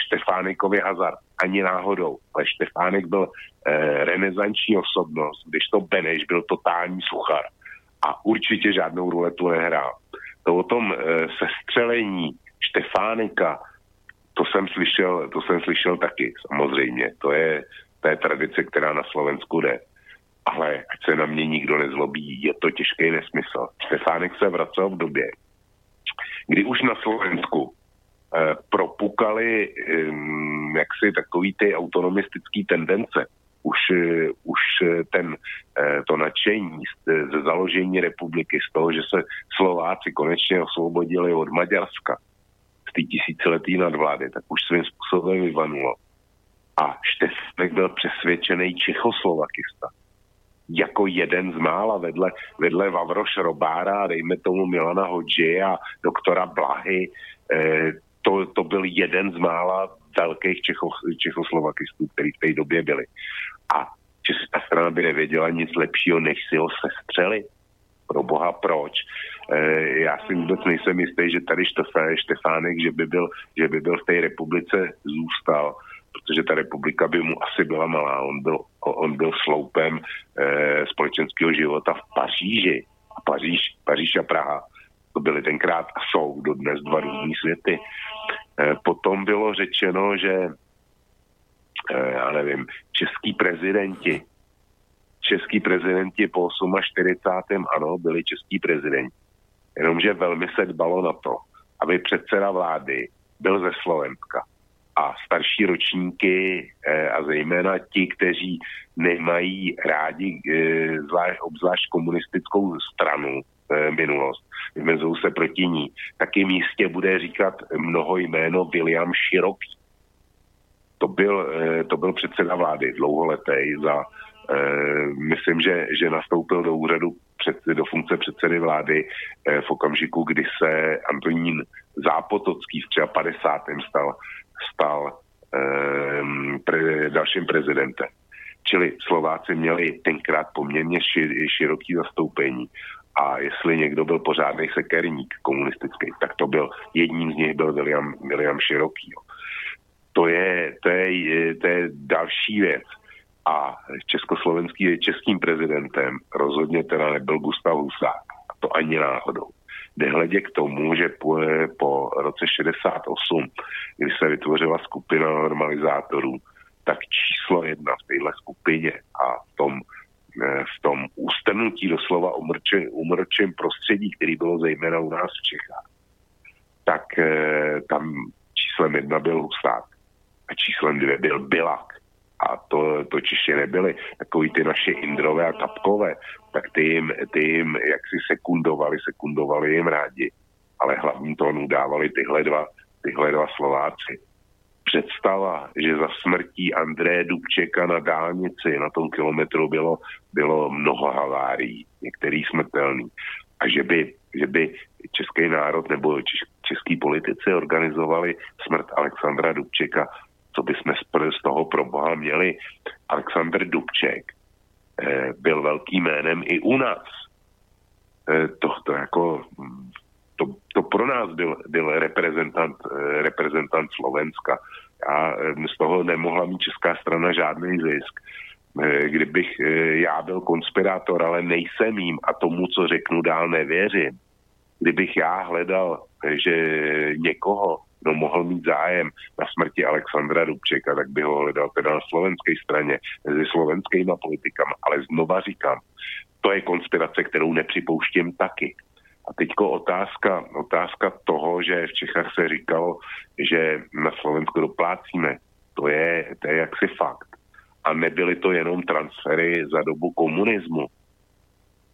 Štefánikovi hazard, ani náhodou, ale Štefánek byl e, renesanční osobnost, když to Beneš byl totální suchar. A určitě žádnou ruletu nehrál. To o tom e, sestřelení Štefánika, to jsem slyšel, to jsem slyšel taky, samozřejmě. To je, té tradice, která na Slovensku jde. Ale ať se na mě nikdo nezlobí, je to těžký nesmysl. Štefánek se vracel v době, kdy už na Slovensku eh, propukali eh, jaksi takový ty autonomistické tendence. Už, eh, už eh, ten, eh, to nadšení ze založení republiky, z toho, že se Slováci konečně osvobodili od Maďarska, z té tisíciletý nadvlády, tak už svým způsobem vyvanulo. A Štefek byl přesvědčený Čechoslovakista. Jako jeden z mála vedle, vedle Vavroš Robára, dejme tomu Milana Hodži a doktora Blahy, eh, to, to byl jeden z mála velkých Čecho, Čechoslovakistů, který v té době byli. A česká strana by nevěděla nic lepšího, než si ho sestřelit. Pro boha proč? E, já si vůbec nejsem jistý, že tady Štefánek, že by byl, že by byl v té republice zůstal protože ta republika by mu asi byla malá. On byl, on byl sloupem e, společenského života v Paříži. A Paříž, Paříž a Praha to byly tenkrát a jsou dodnes dva různý světy. E, potom bylo řečeno, že e, já nevím, český prezidenti český prezidenti po 48. ano, byli český prezidenti. Jenomže velmi se dbalo na to, aby předseda vlády byl ze Slovenska a starší ročníky eh, a zejména ti, kteří nemají rádi eh, zvlášť, obzvlášť komunistickou stranu eh, minulost, vymezují se proti ní, tak jim jistě bude říkat mnoho jméno William Široký. To byl, to byl předseda vlády dlouholetý za, myslím, že, že nastoupil do úřadu před, do funkce předsedy vlády v okamžiku, kdy se Antonín Zápotocký v 50. stal stal um, pre, dalším prezidentem. Čili Slováci měli tenkrát poměrně šir, široký zastoupení a jestli někdo byl pořádný sekerník komunistický, tak to byl, jedním z nich byl William, William Široký. To je, to, je, to je další věc. A československý českým prezidentem rozhodně teda nebyl Gustav Husák. A to ani náhodou nehledě k tomu, že po, po roce 68, kdy se vytvořila skupina normalizátorů, tak číslo jedna v téhle skupině a v tom, v tom ústrnutí doslova umrčen prostředí, který bylo zejména u nás v Čechách, tak eh, tam číslem jedna byl Husák a číslem dvě byl Bilak a to, to Češi nebyli, takový ty naše Indrové a Kapkové, tak ty jim, ty jim jak si sekundovali, sekundovali jim rádi, ale hlavní tónu dávali tyhle dva, tyhle dva Slováci. Představa, že za smrtí André Dubčeka na dálnici na tom kilometru bylo, bylo mnoho havárií, některý smrtelný. A že by, že by český národ nebo český politici organizovali smrt Alexandra Dubčeka, co by jsme z toho proboha měli. Aleksandr Dubček eh, byl velkým jménem i u nás. Eh, to, to jako to, to pro nás byl, byl reprezentant, eh, reprezentant Slovenska. Já z toho nemohla mít česká strana žádný zisk. Kdybych já byl konspirátor, ale nejsem jím a tomu, co řeknu dál, nevěřím. Kdybych já hledal, že někoho no, mohl mít zájem na smrti Alexandra Dubčeka, tak by ho hledal teda na slovenské straně, mezi slovenskýma politikama. Ale znova říkám, to je konspirace, kterou nepřipouštím taky. A teďko otázka, otázka toho, že v Čechách se říkalo, že na Slovensku doplácíme. To je, to je jaksi fakt. A nebyly to jenom transfery za dobu komunismu.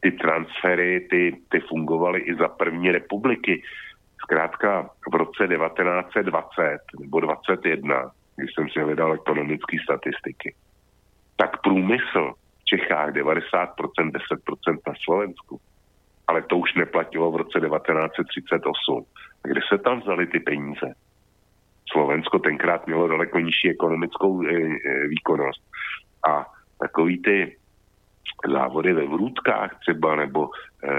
Ty transfery, ty, ty fungovaly i za první republiky. Zkrátka v roce 1920 nebo 21, když jsem si hledal ekonomické statistiky, tak průmysl v Čechách 90%, 10% na Slovensku. Ale to už neplatilo v roce 1938. Kde se tam vzali ty peníze? Slovensko tenkrát mělo daleko nižší ekonomickou e, e, výkonnost. A takový ty závody ve Vrůdkách třeba, nebo e,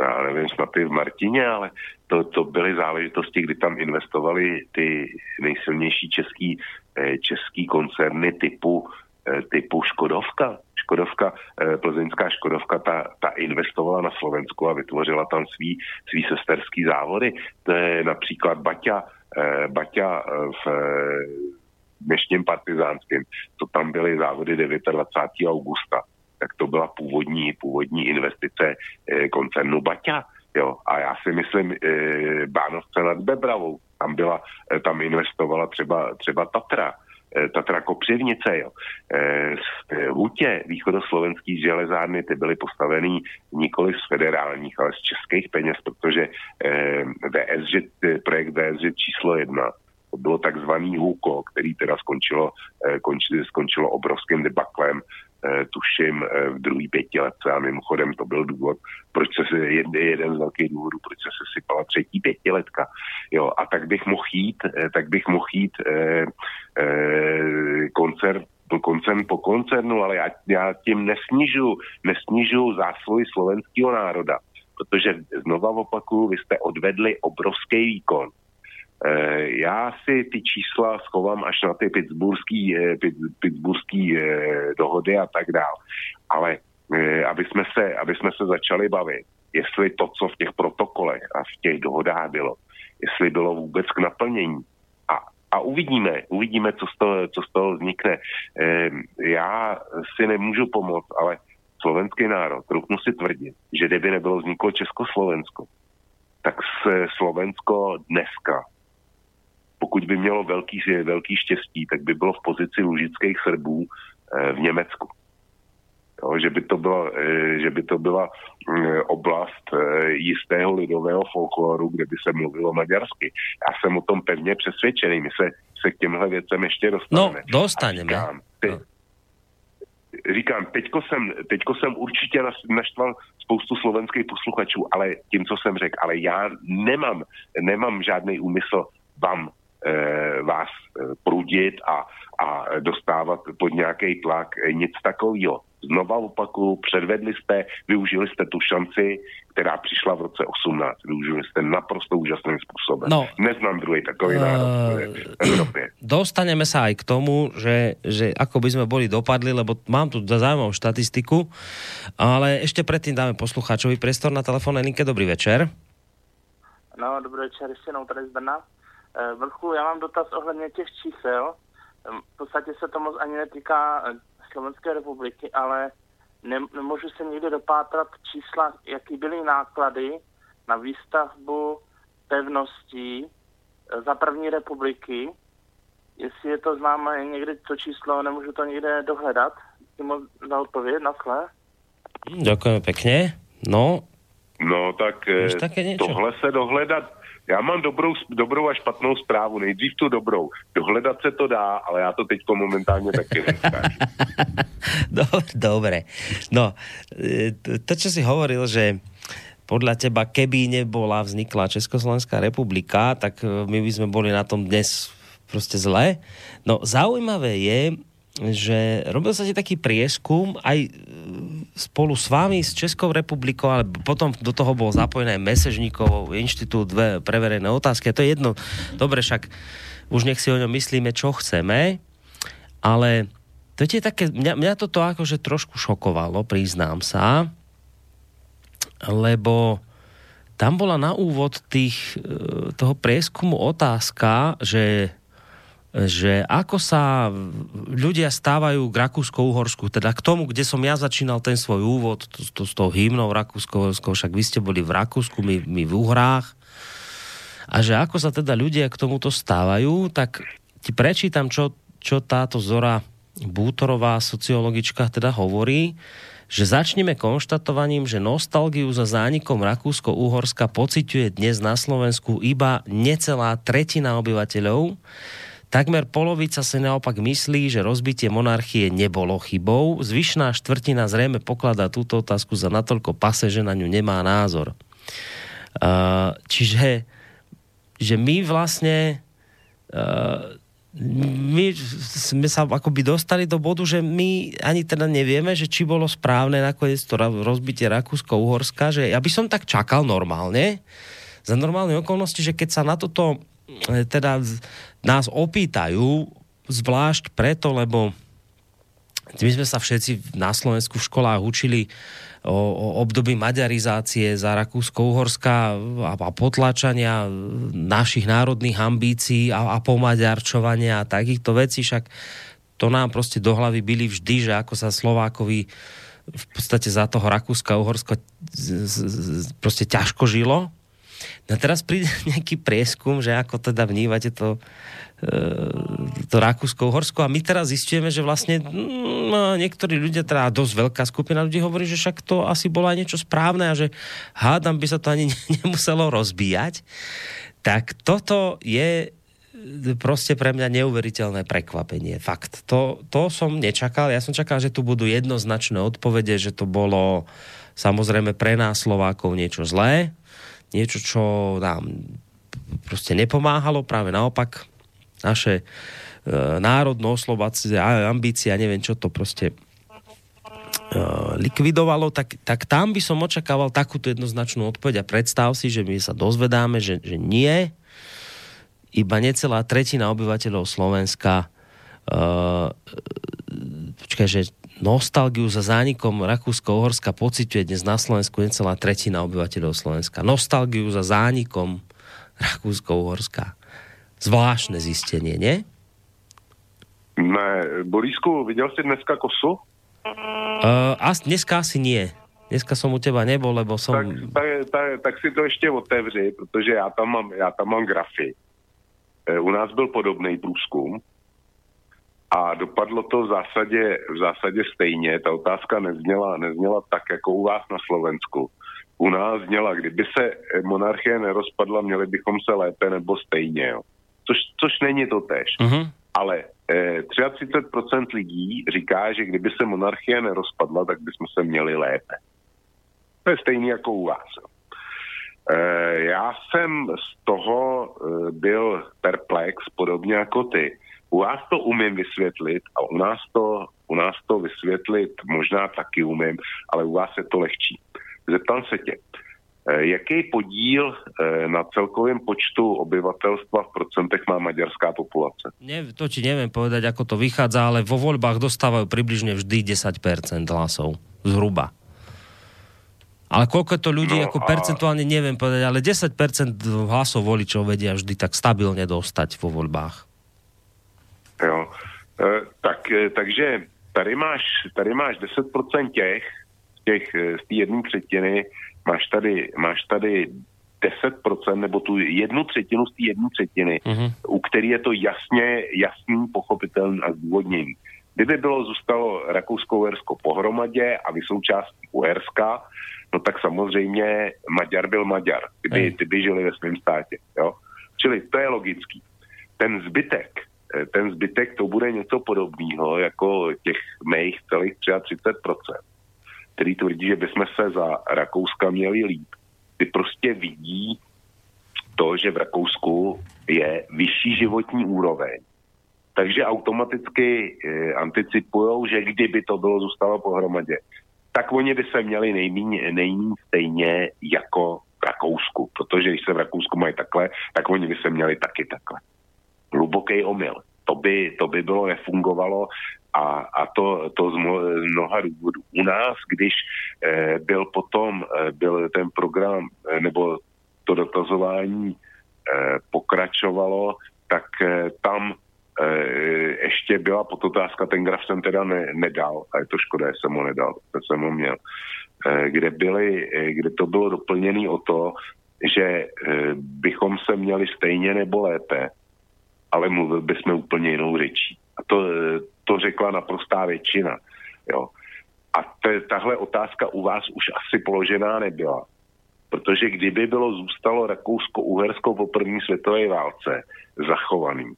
já nevím, snad i v Martině, ale to, to byly záležitosti, kdy tam investovali ty nejsilnější český, e, český koncerny typu, e, typu Škodovka. Škodovka, e, plzeňská Škodovka, ta, ta investovala na Slovensku a vytvořila tam svý, svý sesterský závody. To je například Baťa, e, Baťa v e, dnešním partizánským. To tam byly závody 29. augusta tak to byla původní, původní investice koncernu Baťa. Jo, a já si myslím, eh, Bánovce nad Bebravou, tam byla, tam investovala třeba, třeba Tatra, Tatra Kopřivnice, jo. Eh, v hutě východoslovenských železárny ty byly postavený nikoli z federálních, ale z českých peněz, protože eh, VSŽ, projekt VSŽ číslo jedna, to bylo takzvaný HUKO, který teda skončilo, eh, končilo, skončilo obrovským debaklem Eh, tuším eh, v druhý pětiletce a mimochodem to byl důvod, proč se jeden, jeden z velkých důvodů, proč se sypala třetí pětiletka. Jo, a tak bych mohl jít, eh, tak bych mohl jít eh, eh, koncert koncern po koncernu, ale já, já tím nesnižu, nesnižu zásluhy slovenského národa, protože znova opakuju, vy jste odvedli obrovský výkon Eh, já si ty čísla schovám až na ty pittsburghský, eh, pittsburghský eh, dohody a tak dál. Ale aby jsme, se, aby jsme se začali bavit, jestli to, co v těch protokolech a v těch dohodách bylo, jestli bylo vůbec k naplnění. A, a uvidíme, uvidíme, co z toho, co z toho vznikne. Já si nemůžu pomoct, ale slovenský národ, trochu si tvrdit, že kdyby nebylo vzniklo Československo, tak se Slovensko dneska pokud by mělo velký, velký štěstí, tak by bylo v pozici lužických Srbů eh, v Německu. Jo, že, by to byla, eh, že by to byla mm, oblast eh, jistého lidového folkloru, kde by se mluvilo maďarsky. Já jsem o tom pevně přesvědčený. My se, se k těmhle věcem ještě dostaneme. No, dostaneme. Říkám, ty, no. říkám teďko, jsem, teďko jsem určitě naštval spoustu slovenských posluchačů, ale tím, co jsem řekl, ale já nemám, nemám žádný úmysl vám vás eh, prudit a, a dostávat pod nějaký tlak. Eh, nic takového. Znova opakuju, předvedli jste, využili jste tu šanci, která přišla v roce 18. Využili jste naprosto úžasným způsobem. No, Neznám druhý takový uh, národ v Evropě. Dostaneme sa aj k tomu, že, že ako by sme boli dopadli, lebo mám tu zaujímavú štatistiku, ale ešte predtým dáme poslucháčovi priestor na telefónnej linke. Dobrý večer. No, dobrý večer, ještě jednou tady z Brna. Eh, Vlchu, já mám dotaz ohledně těch čísel. V podstatě se to moc ani netýká eh, Slovenské republiky, ale ne, nemůžu se nikdy dopátrat čísla, jaký byly náklady na výstavbu pevností eh, za první republiky. Jestli je to známe někdy to číslo, nemůžu to nikde dohledat. Ty moc za odpověď, nasle. Ďakujeme pekne. No. No tak tohle se dohledat já mám dobrou, dobrou a špatnou zprávu. Nejdřív tu dobrou. Dohledat se to dá, ale já to teď momentálně taky Dobre. No, to, čo si hovoril, že podľa teba, keby nebola vznikla Československá republika, tak e, my by sme boli na tom dnes proste zle. No zaujímavé je, že robil sa ti taký prieskum aj e, spolu s vami, s Českou republikou, ale potom do toho bol zapojený Mesežníkov, Inštitút pre verejné otázky. A to je jedno, dobre, však už nech si o ňom myslíme, čo chceme, ale to je také, mňa, mňa toto akože trošku šokovalo, priznám sa, lebo tam bola na úvod tých, e, toho prieskumu otázka, že že ako sa ľudia stávajú k Rakúsko-Uhorsku, teda k tomu, kde som ja začínal ten svoj úvod, to, to, s tou hymnou rakúsko však vy ste boli v Rakúsku, my, my v Uhrách, a že ako sa teda ľudia k tomuto stávajú, tak ti prečítam, čo, čo táto Zora Bútorová sociologička teda hovorí, že začneme konštatovaním, že nostalgiu za zánikom Rakúsko-Uhorska pociťuje dnes na Slovensku iba necelá tretina obyvateľov. Takmer polovica sa naopak myslí, že rozbitie monarchie nebolo chybou. Zvyšná štvrtina zrejme pokladá túto otázku za natoľko pase, že na ňu nemá názor. Uh, čiže že my vlastne uh, my sme sa akoby dostali do bodu, že my ani teda nevieme, že či bolo správne nakoniec to rozbitie Rakúsko-Uhorska, že ja by som tak čakal normálne, za normálne okolnosti, že keď sa na toto e, teda nás opýtajú, zvlášť preto, lebo my sme sa všetci na Slovensku v školách učili o, o období maďarizácie za Rakúsko-Uhorska a, a potlačania našich národných ambícií a, a pomaďarčovania a takýchto vecí, však to nám proste do hlavy byli vždy, že ako sa Slovákovi v podstate za toho Rakúska Uhorsko proste ťažko žilo. No teraz príde nejaký prieskum, že ako teda vnívate to to Rakúsko-Uhorsko a my teraz zistujeme, že vlastne no, niektorí ľudia, teda dosť veľká skupina ľudí hovorí, že však to asi bolo aj niečo správne a že hádam by sa to ani nemuselo rozbíjať. Tak toto je proste pre mňa neuveriteľné prekvapenie. Fakt. To, to som nečakal. Ja som čakal, že tu budú jednoznačné odpovede, že to bolo samozrejme pre nás Slovákov niečo zlé, niečo, čo nám proste nepomáhalo, práve naopak naše e, národno oslovacie ambície a neviem čo to proste e, likvidovalo, tak, tak tam by som očakával takúto jednoznačnú odpoveď. A predstav si, že my sa dozvedáme, že, že nie, iba necelá tretina obyvateľov Slovenska uh, počkaj, že nostalgiu za zánikom Rakúsko-Uhorska pociťuje dnes na Slovensku necelá tretina obyvateľov Slovenska. Nostalgiu za zánikom Rakúsko-Uhorska zvláštne zistenie, nie? Ne, Borisku, viděl jsi dneska kosu? Uh, a dneska asi nie. Dneska som u teba nebol, lebo som... Tak, tak, tak, tak si to ještě otevři, protože já tam mám, já tam mám grafy. E, u nás byl podobný průzkum a dopadlo to v zásadě, v zásadě stejně. Ta otázka nezněla, nezněla tak, jako u vás na Slovensku. U nás zněla, kdyby se monarchie nerozpadla, měli bychom se lépe nebo stejně. Jo což, což není to tež. Uh-huh. Ale eh, 33% lidí říká, že kdyby se monarchie nerozpadla, tak bychom se měli lépe. To je stejný jako u vás. Eh, já jsem z toho eh, byl perplex, podobně jako ty. U vás to umím vysvětlit a u nás to, u nás to vysvětlit možná taky umím, ale u vás je to lehčí. Zeptám se tě, Eh, jaký podíl eh, na celkovém počtu obyvatelstva v procentech má maďarská populace? Ne, to ti neviem povedať, ako to vychádza, ale vo voľbách dostávajú približne vždy 10% hlasov. Zhruba. Ale koľko to ľudí, no ako a... percentuálne neviem povedať, ale 10% hlasov voličov vedia vždy tak stabilne dostať vo voľbách. Jo. E, tak, e, takže tady máš, tady máš 10% těch, těch z té jedné třetiny, máš tady, máš tady 10% nebo tu jednu třetinu z té jedné třetiny, uh-huh. u který je to jasně, jasný, pochopitelný a zdůvodněný. Kdyby bylo zůstalo Rakousko-Uhersko pohromadě a vy součástí Uherska, no tak samozřejmě Maďar byl Maďar, kdyby, kdyby žili ve svém státě. Jo? Čili to je logický. Ten zbytek, ten zbytek to bude něco podobného jako těch mých celých 33% který tvrdí, že bychom se za Rakouska měli líp. ty prostě vidí to, že v Rakousku je vyšší životní úroveň. Takže automaticky e, anticipují, že kdyby to bylo zůstalo pohromadě, tak oni by se měli nejméně, nejméně stejně jako v Rakousku. Protože když se v Rakousku mají takhle, tak oni by se měli taky takhle. Hluboký omyl. To by, to by bylo nefungovalo a, a to, to z mnoha důvodů. U nás, když eh, byl potom eh, byl ten program eh, nebo to dotazování eh, pokračovalo, tak eh, tam eh, ještě byla podotázka, ten graf jsem teda ne, nedal, a je to škoda, že jsem ho nedal, to jsem ho měl, eh, kde, byly, eh, kde to bylo doplněné o to, že bychom se měli stejně nebo lépe, ale mluvili bychom úplně jinou řečí. A to, eh, to řekla naprostá většina. A tahle otázka u vás už asi položená nebyla. Protože kdyby bylo zůstalo Rakousko-Uhersko po první světové válce zachovaný,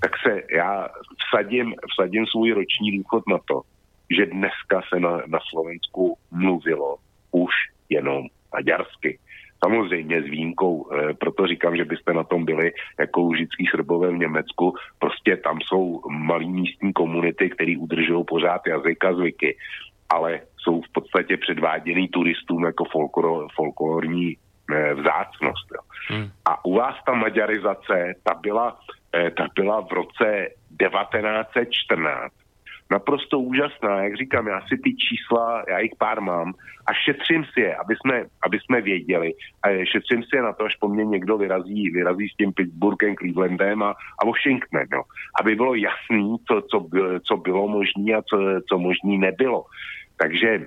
tak se já vsadím, vsadím svůj roční důchod na to, že dneska se na, na Slovensku mluvilo už jenom maďarsky. Samozřejmě s výjimkou, e, proto říkám, že byste na tom byli jako lužický srbové v Německu. Prostě tam jsou malý místní komunity, které udržují pořád jazyk a zvyky, ale jsou v podstatě předváděný turistům jako folklor, folklorní e, vzácnost. Jo. Hmm. A u vás ta maďarizace, ta byla, e, ta byla v roce 1914 naprosto úžasná. Jak říkám, já si ty čísla, já jich pár mám a šetřím si je, aby jsme, aby jsme věděli. A šetřím si je na to, až po mně někdo vyrazí, vyrazí s tím Pittsburghem, Clevelandem a, a Washingtonem. No. Aby bylo jasný, co, co, co bylo možné a co, co možný nebylo. Takže e,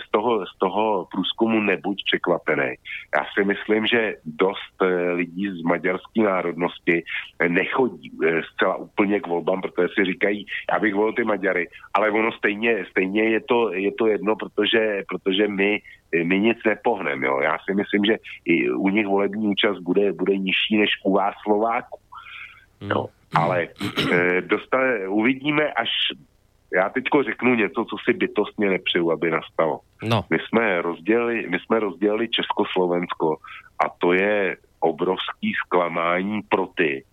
z, toho, z toho průzkumu nebuď překvapený. Já si myslím, že dost e, lidí z maďarské národnosti e, nechodí e, zcela úplně k volbám, protože si říkají, já bych volil ty Maďary, ale ono stejně, stejně je, to, je to jedno, protože, protože my, my nic nepohneme. Já si myslím, že i u nich volební účast bude, bude nižší než u vás Slováků. Jo. Ale e, dostane, uvidíme, až já teďko řeknu něco, co si bytostně nepřeju, aby nastalo. No. My jsme rozdělili, my jsme rozdělili Československo a to je obrovský zklamání pro ty,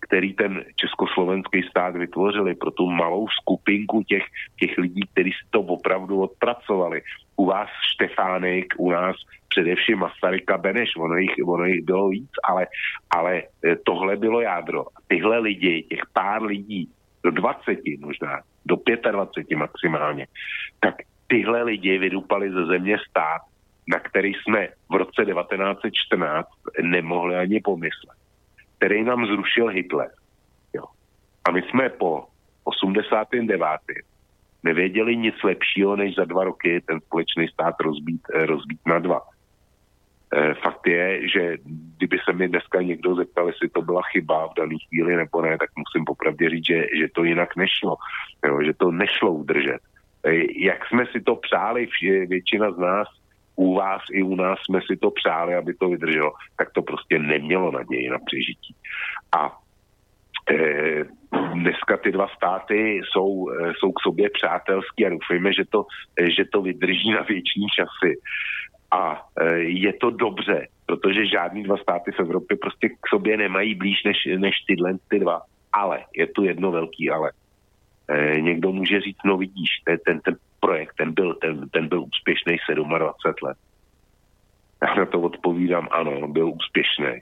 který ten československý stát vytvořili, pro tu malou skupinku těch, těch lidí, kteří si to opravdu odpracovali. U vás Štefánek, u nás především Masaryka Beneš, ono jich, ono jich bylo víc, ale, ale eh, tohle bylo jádro. Tyhle lidi, těch pár lidí, do 20 možná, do 25 maximálně, tak tyhle lidi vydupali ze země stát, na který jsme v roce 1914 nemohli ani pomyslet, který nám zrušil Hitler. Jo. A my jsme po 89. nevěděli nic lepšího, než za dva roky ten společný stát rozbít, rozbít na dva. E, fakt je, že kdyby se mi dneska někdo zeptal, jestli to byla chyba v dané chvíli nebo ne, tak musím popravdě říct, že, že to jinak nešlo. Jo, že to nešlo udržet. E, jak jsme si to přáli, většina z nás, u vás i u nás jsme si to přáli, aby to vydrželo, tak to prostě nemělo naději na přežití. A e, dneska ty dva státy jsou, jsou k sobě přátelský a doufejme, že to, že to vydrží na větší časy. A e, je to dobře, protože žádný dva státy v Evropě prostě k sobě nemají blíž než, než tyhle ty dva. Ale, je tu jedno velký ale. E, někdo může říct, no vidíš, ten, ten, projekt, ten byl, ten, ten byl úspěšný 27 let. Já na to odpovídám, ano, byl úspěšný.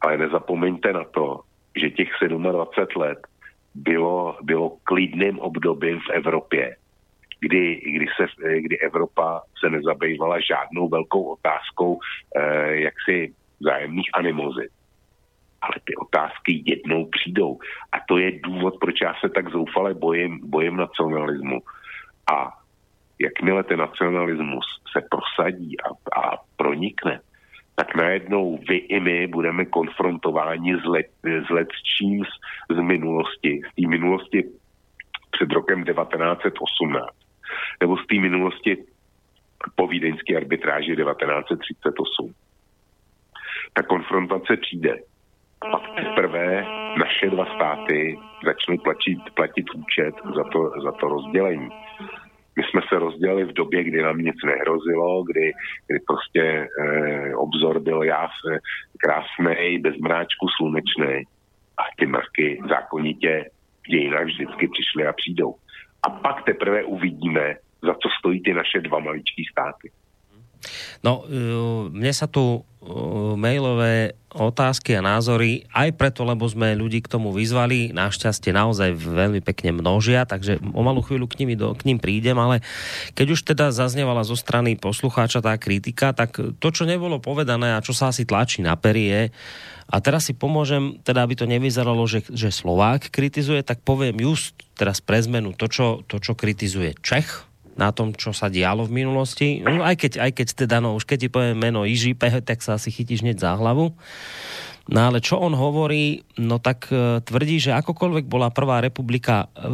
Ale nezapomeňte na to, že těch 27 let bylo, bylo klidným obdobím v Evropě kdy, kdy, se, kdy Evropa se nezabývala žádnou velkou otázkou eh, jaksi zájemných animozit. Ale ty otázky jednou přijdou. A to je důvod, proč já se tak zoufale bojím, bojím nacionalismu. A jakmile ten nacionalismus se prosadí a, a pronikne, tak najednou vy i my budeme konfrontováni s, let, s letčím z, z minulosti, z té minulosti před rokem 1918 nebo z té minulosti po vídeňské arbitráži 1938. Ta konfrontace přijde. Pak teprve naše dva státy začnou platit, platit účet za to, za to rozdělení. my jsme se rozdělili v době, kdy nám nic nehrozilo, kdy, kdy prostě e, obzor byl jas, krásný, bez mráčku slunečný a ty mrky zákonitě v dějinách vždycky přišly a přijdou. A pak teprve uvidíme, za co stojí ty naše dva maličký státy. No, e, mne sa tu mailové otázky a názory, aj preto, lebo sme ľudí k tomu vyzvali, našťastie naozaj veľmi pekne množia, takže o malú chvíľu k, nimi do, k ním prídem, ale keď už teda zaznievala zo strany poslucháča tá kritika, tak to, čo nebolo povedané a čo sa asi tlačí na perie, a teraz si pomôžem, teda aby to nevyzeralo, že, že Slovák kritizuje, tak poviem just teraz pre zmenu to, čo, to, čo kritizuje Čech, na tom, čo sa dialo v minulosti. No, aj, keď, aj keď teda, no už keď ti poviem meno Iži, tak sa asi chytíš hneď za hlavu. No ale čo on hovorí, no tak e, tvrdí, že akokoľvek bola Prvá republika e,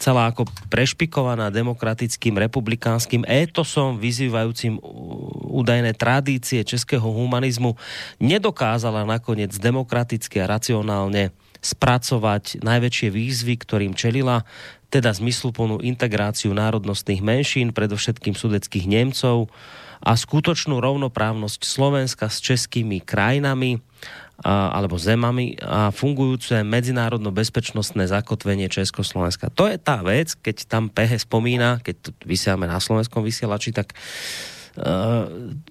celá ako prešpikovaná demokratickým republikánskym étosom vyzývajúcim údajné tradície českého humanizmu, nedokázala nakoniec demokraticky a racionálne spracovať najväčšie výzvy, ktorým čelila teda zmysluplnú integráciu národnostných menšín, predovšetkým sudeckých Nemcov a skutočnú rovnoprávnosť Slovenska s českými krajinami a, alebo zemami a fungujúce medzinárodno-bezpečnostné zakotvenie Československa. To je tá vec, keď tam Pehe spomína, keď to vysielame na slovenskom vysielači, tak Uh,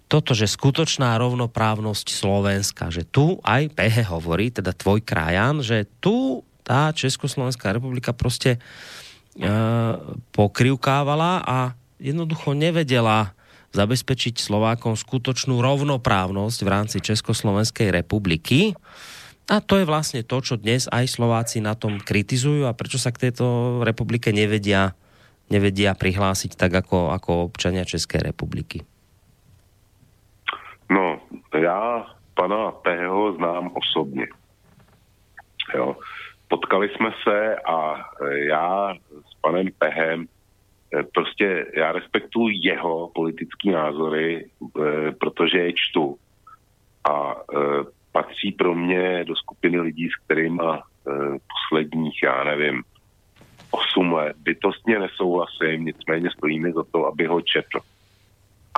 toto, že skutočná rovnoprávnosť Slovenska, že tu aj Pehe hovorí, teda tvoj krajan, že tu tá Československá republika proste E, pokrivkávala a jednoducho nevedela zabezpečiť Slovákom skutočnú rovnoprávnosť v rámci Československej republiky. A to je vlastne to, čo dnes aj Slováci na tom kritizujú a prečo sa k tejto republike nevedia, nevedia prihlásiť tak ako, ako občania Českej republiky. No, já pana Peho znám osobně. Jo potkali jsme se a já s panem Pehem e, prostě já respektuju jeho politické názory, e, protože je čtu. A patří pro mě do skupiny lidí, s kterými posledních, já nevím, 8 let bytostně nesouhlasím, nicméně stojíme za to, aby ho četl.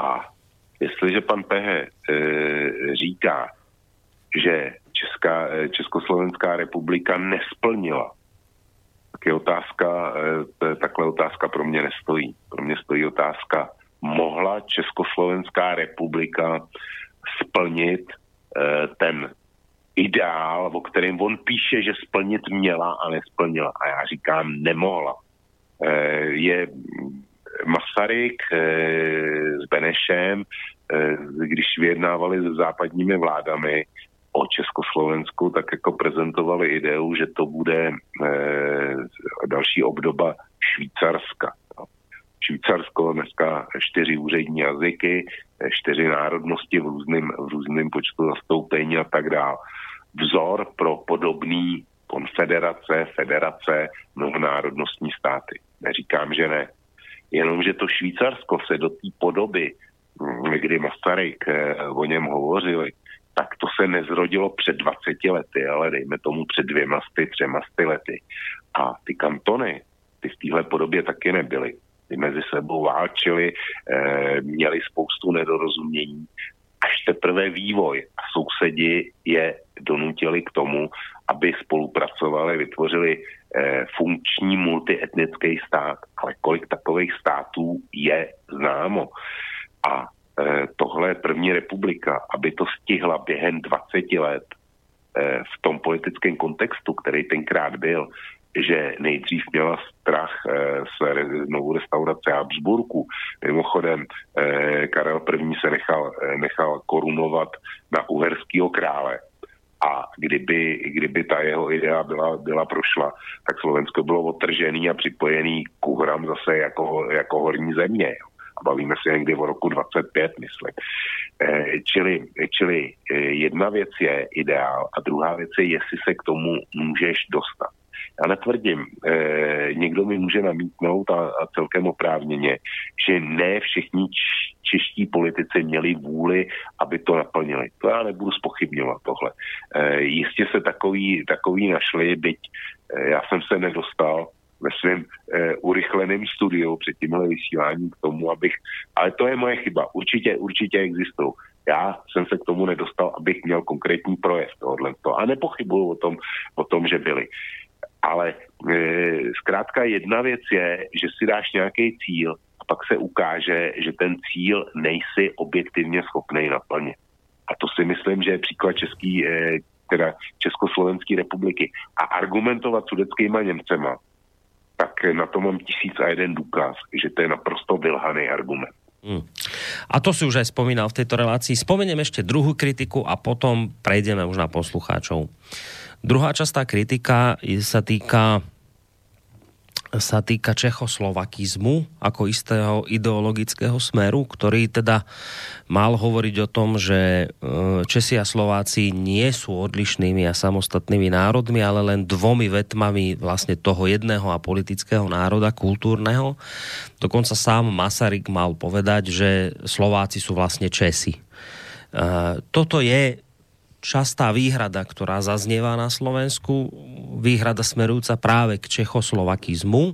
A jestliže pan Pehe e, říká, že Česká, eh, Československá republika nesplnila, tak je otázka, eh, takhle otázka pro mě nestojí. Pro mě stojí otázka, mohla Československá republika splnit eh, ten ideál, o kterém on píše, že splnit měla a nesplnila. A já říkám, nemohla. Je Masaryk s Benešem, když vyjednávali s západními vládami, o Československu, tak jako prezentovali ideu, že to bude e, další obdoba Švýcarska. No. Švýcarsko dneska čtyři úřední jazyky, eh, čtyři národnosti v různém, v různém počtu zastoupení a tak dále. Vzor pro podobný konfederace, federace, mnohonárodnostní státy. Neříkám, že ne. Jenomže to Švýcarsko se do té podoby, hm, kdy Masaryk eh, o něm hovořili, tak to se nezrodilo před 20 lety, ale dejme tomu před dvěma sty, třema sty lety. A ty kantony, ty v téhle podobě taky nebyly. Ty mezi sebou válčili, e, měli spoustu nedorozumění. Až teprve vývoj a sousedi je donutili k tomu, aby spolupracovali, vytvořili e, funkční multietnický stát. Ale kolik takových států je známo. A Eh, tohle je první republika, aby to stihla během 20 let eh, v tom politickém kontextu, který tenkrát byl, že nejdřív měla strach eh, z novou restaurace Habsburku. Mimochodem, Karel I. se nechal, nechal korunovat na uherského krále. A kdyby, kdyby ta jeho idea byla, byla prošla, tak Slovensko bylo otržený a připojený k Uhram zase jako, jako horní země. A bavíme se někdy o roku 25, myslím. Eh, čili, čili eh, jedna věc je ideál a druhá věc je, jestli se k tomu můžeš dostat. Já netvrdím, eh, někdo mi může namítnout a, a celkem oprávněně, že ne všichni čeští politici měli vůli, aby to naplnili. To já nebudu spochybňovat tohle. Eh, jistě se takový, takový našli, byť eh, já jsem se nedostal ve svém e, urychleném studiu před tímhle vysíláním k tomu, abych, ale to je moje chyba, určitě, určitě existují. Já jsem se k tomu nedostal, abych měl konkrétní projev tohohle. A nepochybuju o tom, o tom, že byli. Ale e, zkrátka jedna věc je, že si dáš nějaký cíl a pak se ukáže, že ten cíl nejsi objektivně schopný naplnit. A to si myslím, že je příklad Český, e, teda Československé republiky. A argumentovat sudeckýma Němcema, tak na to mám tisíc a jeden důkaz, že to je naprosto vylhaný argument. Hmm. A to si už aj spomínal v tejto relácii. Spomeniem ešte druhú kritiku a potom prejdeme už na poslucháčov. Druhá časť tá kritika sa týka sa týka čechoslovakizmu ako istého ideologického smeru, ktorý teda mal hovoriť o tom, že e, Česi a Slováci nie sú odlišnými a samostatnými národmi, ale len dvomi vetmami vlastne toho jedného a politického národa, kultúrneho. Dokonca sám Masaryk mal povedať, že Slováci sú vlastne Česi. E, toto je častá výhrada, ktorá zaznieva na Slovensku, výhrada smerujúca práve k čechoslovakizmu.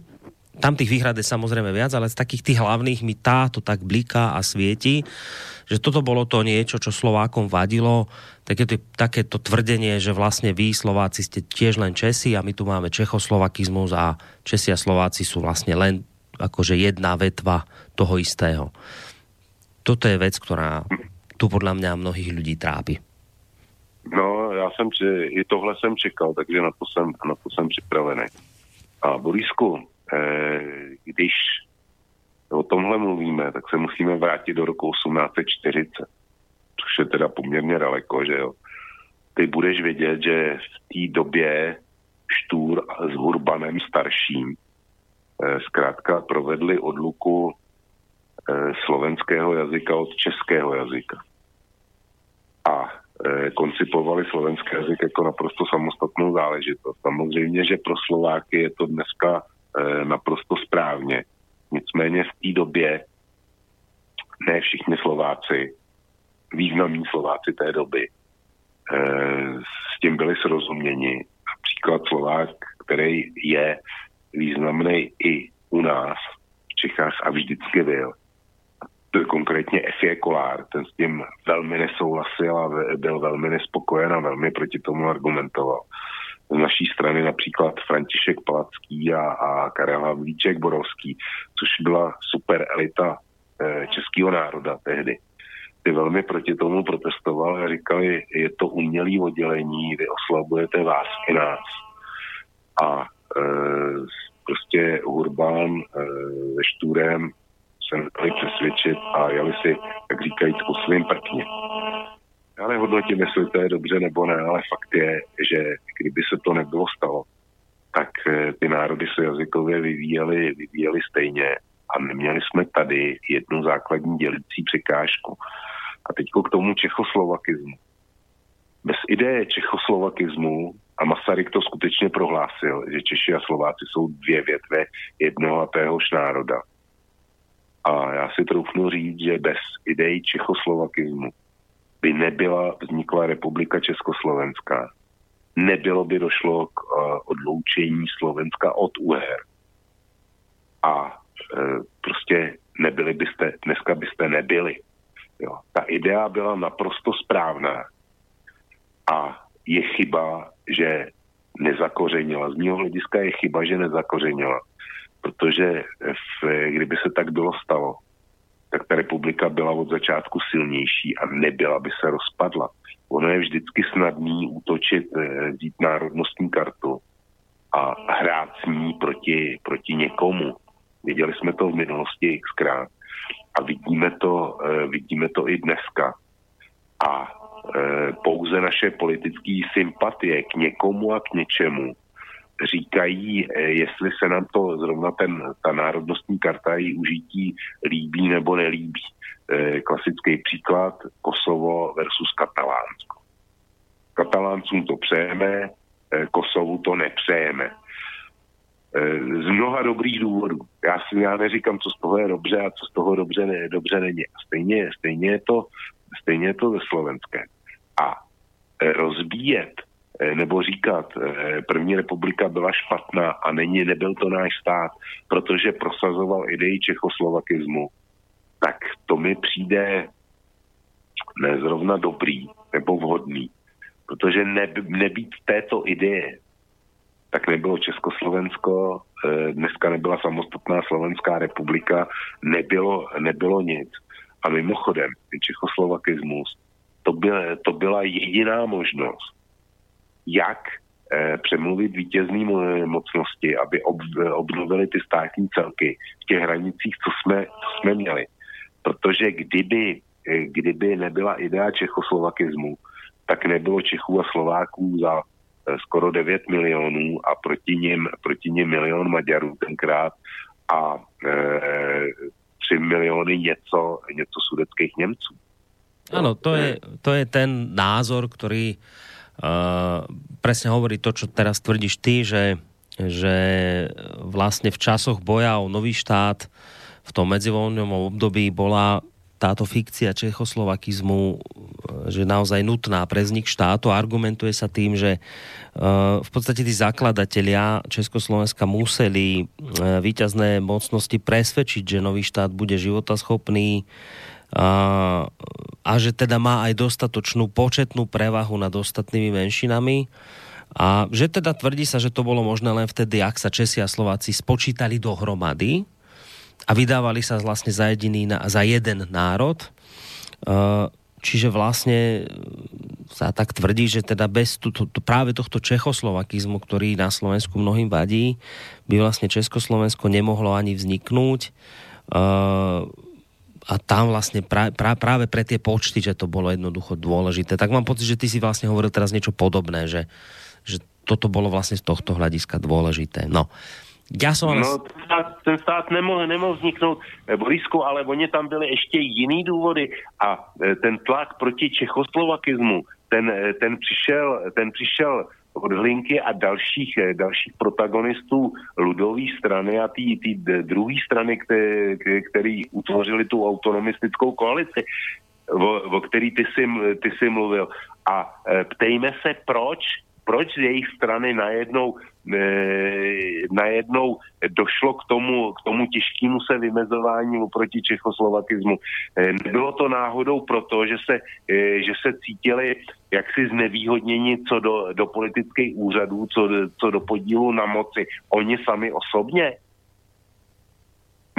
Tam tých výhrad je samozrejme viac, ale z takých tých hlavných mi táto tak bliká a svieti, že toto bolo to niečo, čo Slovákom vadilo, takéto, takéto tvrdenie, že vlastne vy Slováci ste tiež len Česi a my tu máme čechoslovakizmus a Česi a Slováci sú vlastne len akože jedna vetva toho istého. Toto je vec, ktorá tu podľa mňa mnohých ľudí trápi. No, já jsem, i tohle jsem čekal, takže na to jsem, na to jsem připravený. A Borisku, eh, když o tomhle mluvíme, tak se musíme vrátit do roku 1840, což je teda poměrně daleko, že jo. Ty budeš vědět, že v té době Štůr s Hurbanem starším eh, zkrátka provedli odluku eh, slovenského jazyka od českého jazyka. A koncipovali slovenský jazyk jako naprosto samostatnou záležitost. Samozřejmě, že pro Slováky je to dneska eh, naprosto správně. Nicméně v té době ne všichni Slováci, významní Slováci té doby, eh, s tím byli srozuměni. Například Slovák, který je významný i u nás v Čechách a vždycky byl, konkrétně F.J. Kolár, ten s tím velmi nesouhlasil a byl velmi nespokojen a velmi proti tomu argumentoval. Z naší strany například František Palacký a, a Karel Havlíček Borovský, což byla super elita e, českého národa tehdy. Ty velmi proti tomu protestovali a říkali, je to umělý oddělení, vy oslabujete vás i nás. A e, prostě Urbán e, ve Štúrem se nechali přesvědčit a jeli si, jak říkají, po svým prkně. Já nehodnotím, jestli to je dobře nebo ne, ale fakt je, že kdyby se to nebylo stalo, tak eh, ty národy se jazykově vyvíjely, vyvíjely stejně a neměli jsme tady jednu základní dělící překážku. A teď k tomu čechoslovakismu. Bez ideje čechoslovakismu, a Masaryk to skutečně prohlásil, že Češi a Slováci jsou dvě větve jednoho a téhož národa, a já si troufnu říct, že bez idei čechoslovakismu by nebyla vznikla republika Československá. Nebylo by došlo k uh, odloučení Slovenska od Uher. A uh, prostě nebyli byste, dneska byste nebyli. Jo. Ta idea byla naprosto správná. A je chyba, že nezakořenila. Z mého hlediska je chyba, že nezakořenila protože v, kdyby se tak bylo stalo, tak ta republika byla od začátku silnější a nebyla by se rozpadla. Ono je vždycky snadný útočit, eh, vzít národnostní kartu a hrát s ní proti, proti někomu. Viděli jsme to v minulosti xkrát a vidíme to, eh, vidíme to i dneska. A eh, pouze naše politické sympatie k někomu a k něčemu říkají, eh, jestli se nám to zrovna ten, ta národnostní karta její užití líbí nebo nelíbí. Eh, klasický příklad Kosovo versus Katalánsko. Kataláncům to přejeme, eh, Kosovu to nepřejeme. Z mnoha dobrých důvodů. Já, si, já neříkám, co z toho je dobře a co z toho dobře, ne, dobře není. Stejně, stejně, je to, stejně je to ve slovenské. A rozbíjet nebo říkat, eh, první republika byla špatná a není, nebyl to náš stát, protože prosazoval idei čechoslovakismu, tak to mi přijde nezrovna dobrý nebo vhodný. Protože ne, nebýt této ideje, tak nebylo Československo, dneska nebyla samostatná Slovenská republika, nebylo, nebylo nic. A mimochodem, Čechoslovakismus, to, byl, to byla jediná možnost, jak eh, přemluvit vítězný mocnosti, aby ob, obnovili ty státní celky v těch hranicích, co jsme, co jsme měli. Protože kdyby, eh, kdyby nebyla idea čechoslovakismu, tak nebylo Čechů a Slováků za eh, skoro 9 milionů a proti ním, proti ním milion Maďarů tenkrát a e, 3 miliony něco, něco sudeckých Němců. Áno, to je, to je ten názor, ktorý uh, presne hovorí to, čo teraz tvrdíš ty, že, že vlastne v časoch boja o nový štát v tom medzivoľnom období bola táto fikcia čechoslovakizmu že naozaj nutná pre vznik štátu. Argumentuje sa tým, že v podstate tí zakladatelia Československa museli výťazné mocnosti presvedčiť, že nový štát bude životaschopný a, že teda má aj dostatočnú početnú prevahu nad ostatnými menšinami a že teda tvrdí sa, že to bolo možné len vtedy, ak sa Česi a Slováci spočítali dohromady a vydávali sa vlastne za, jediný, za jeden národ. Čiže vlastne sa tak tvrdí, že teda bez tu, tu, práve tohto čechoslovakizmu, ktorý na Slovensku mnohým vadí, by vlastne Československo nemohlo ani vzniknúť. A tam vlastne pra, pra, práve pre tie počty, že to bolo jednoducho dôležité. Tak mám pocit, že ty si vlastne hovoril teraz niečo podobné, že, že toto bolo vlastne z tohto hľadiska dôležité. No. Ja som ale... No, ten stát, nemohl, nemohl vzniknout v Borisku, ale oni tam byly ještě jiný důvody a e, ten tlak proti čechoslovakismu, ten, e, ten, přišel, ten přišel od Hlinky a dalších, eh, dalších protagonistů ludové strany a té druhé strany, které, který utvořili tu autonomistickou koalici, o, o který ty jsi, ty jsi mluvil. A e, ptejme se, proč, proč z jejich strany najednou najednou došlo k tomu, k tomu těžkému se vymezování oproti čechoslovakismu. E, nebylo to náhodou proto, že se, e, že se cítili jaksi znevýhodněni co do, do politických úřadů, co, co do podílu na moci. Oni sami osobně?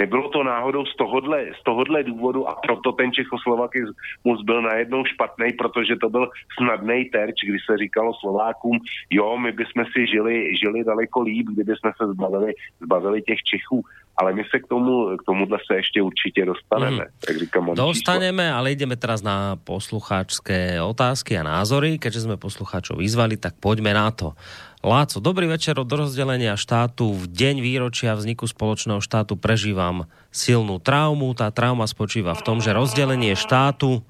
Nebylo to náhodou z tohohle, z tohohle důvodu a proto ten Čechoslovakismus byl najednou špatný, protože to byl snadný terč, kdy se říkalo Slovákům, jo, my bychom si žili, žili daleko líp, kdyby jsme se zbavili, zbavili těch Čechů ale my se k tomu, k tomuhle se ještě určitě dostaneme. Mm. Tak říkám, Dostaneme, číslo. ale ideme teraz na poslucháčské otázky a názory. Keďže sme poslucháčov vyzvali, tak poďme na to. Láco, dobrý večer od rozdelenia štátu. V deň výročia vzniku spoločného štátu prežívam silnú traumu. Tá trauma spočíva v tom, že rozdelenie štátu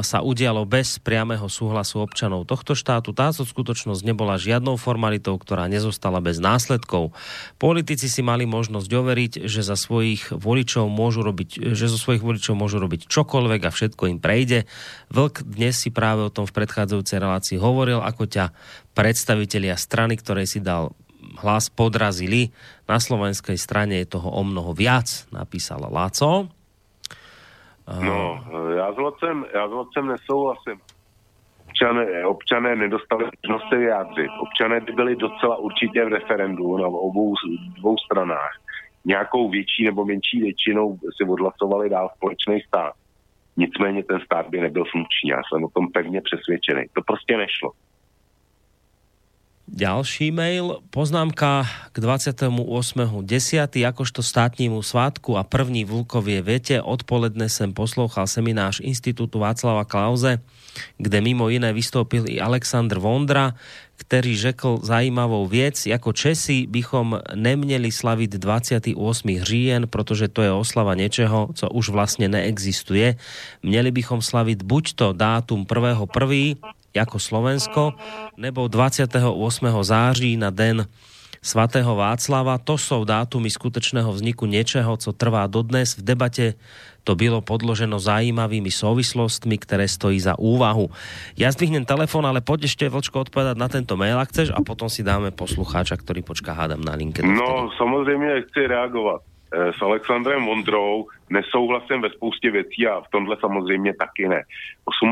sa udialo bez priamého súhlasu občanov tohto štátu. Táto skutočnosť nebola žiadnou formalitou, ktorá nezostala bez následkov. Politici si mali možnosť overiť, že za svojich voličov môžu robiť, že zo svojich voličov môžu robiť čokoľvek a všetko im prejde. Vlk dnes si práve o tom v predchádzajúcej relácii hovoril, ako ťa predstavitelia strany, ktorej si dal hlas podrazili. Na slovenskej strane je toho o mnoho viac, napísal Laco. No, já s Locem, já s Locem nesouhlasím. Občané, občané nedostali možnost se vyjádřit. Občané by byli docela určitě v referendu na obou dvou stranách. Nějakou větší nebo menší většinou si odhlasovali dál společný stát. Nicméně ten stát by nebyl funkční. Já jsem o tom pevně přesvědčený. To prostě nešlo. Ďalší mail, poznámka k 28.10. Akožto státnímu svátku a první vlkovie viete, odpoledne sem poslouchal seminář Institutu Václava Klauze, kde mimo iné vystoupil i Aleksandr Vondra, ktorý řekl zajímavou věc, jako Česi bychom neměli slavit 28. říjen, protože to je oslava něčeho, co už vlastně neexistuje. Měli bychom slavit buď to dátum 1.1 ako Slovensko, nebo 28. září na den svatého Václava. To sú dátumy skutečného vzniku niečoho, co trvá dodnes. V debate to bylo podloženo zaujímavými souvislostmi, ktoré stojí za úvahu. Ja zdvihnem telefón, ale poď ešte, Vlčko, odpovedať na tento mail, ak chceš, a potom si dáme poslucháča, ktorý počká, hádam na linke. No, samozřejmě chci reagovat. Eh, S Alexandrem Vondrou nesouhlasím ve spoustě věcí a v tomhle samozřejmě taky ne.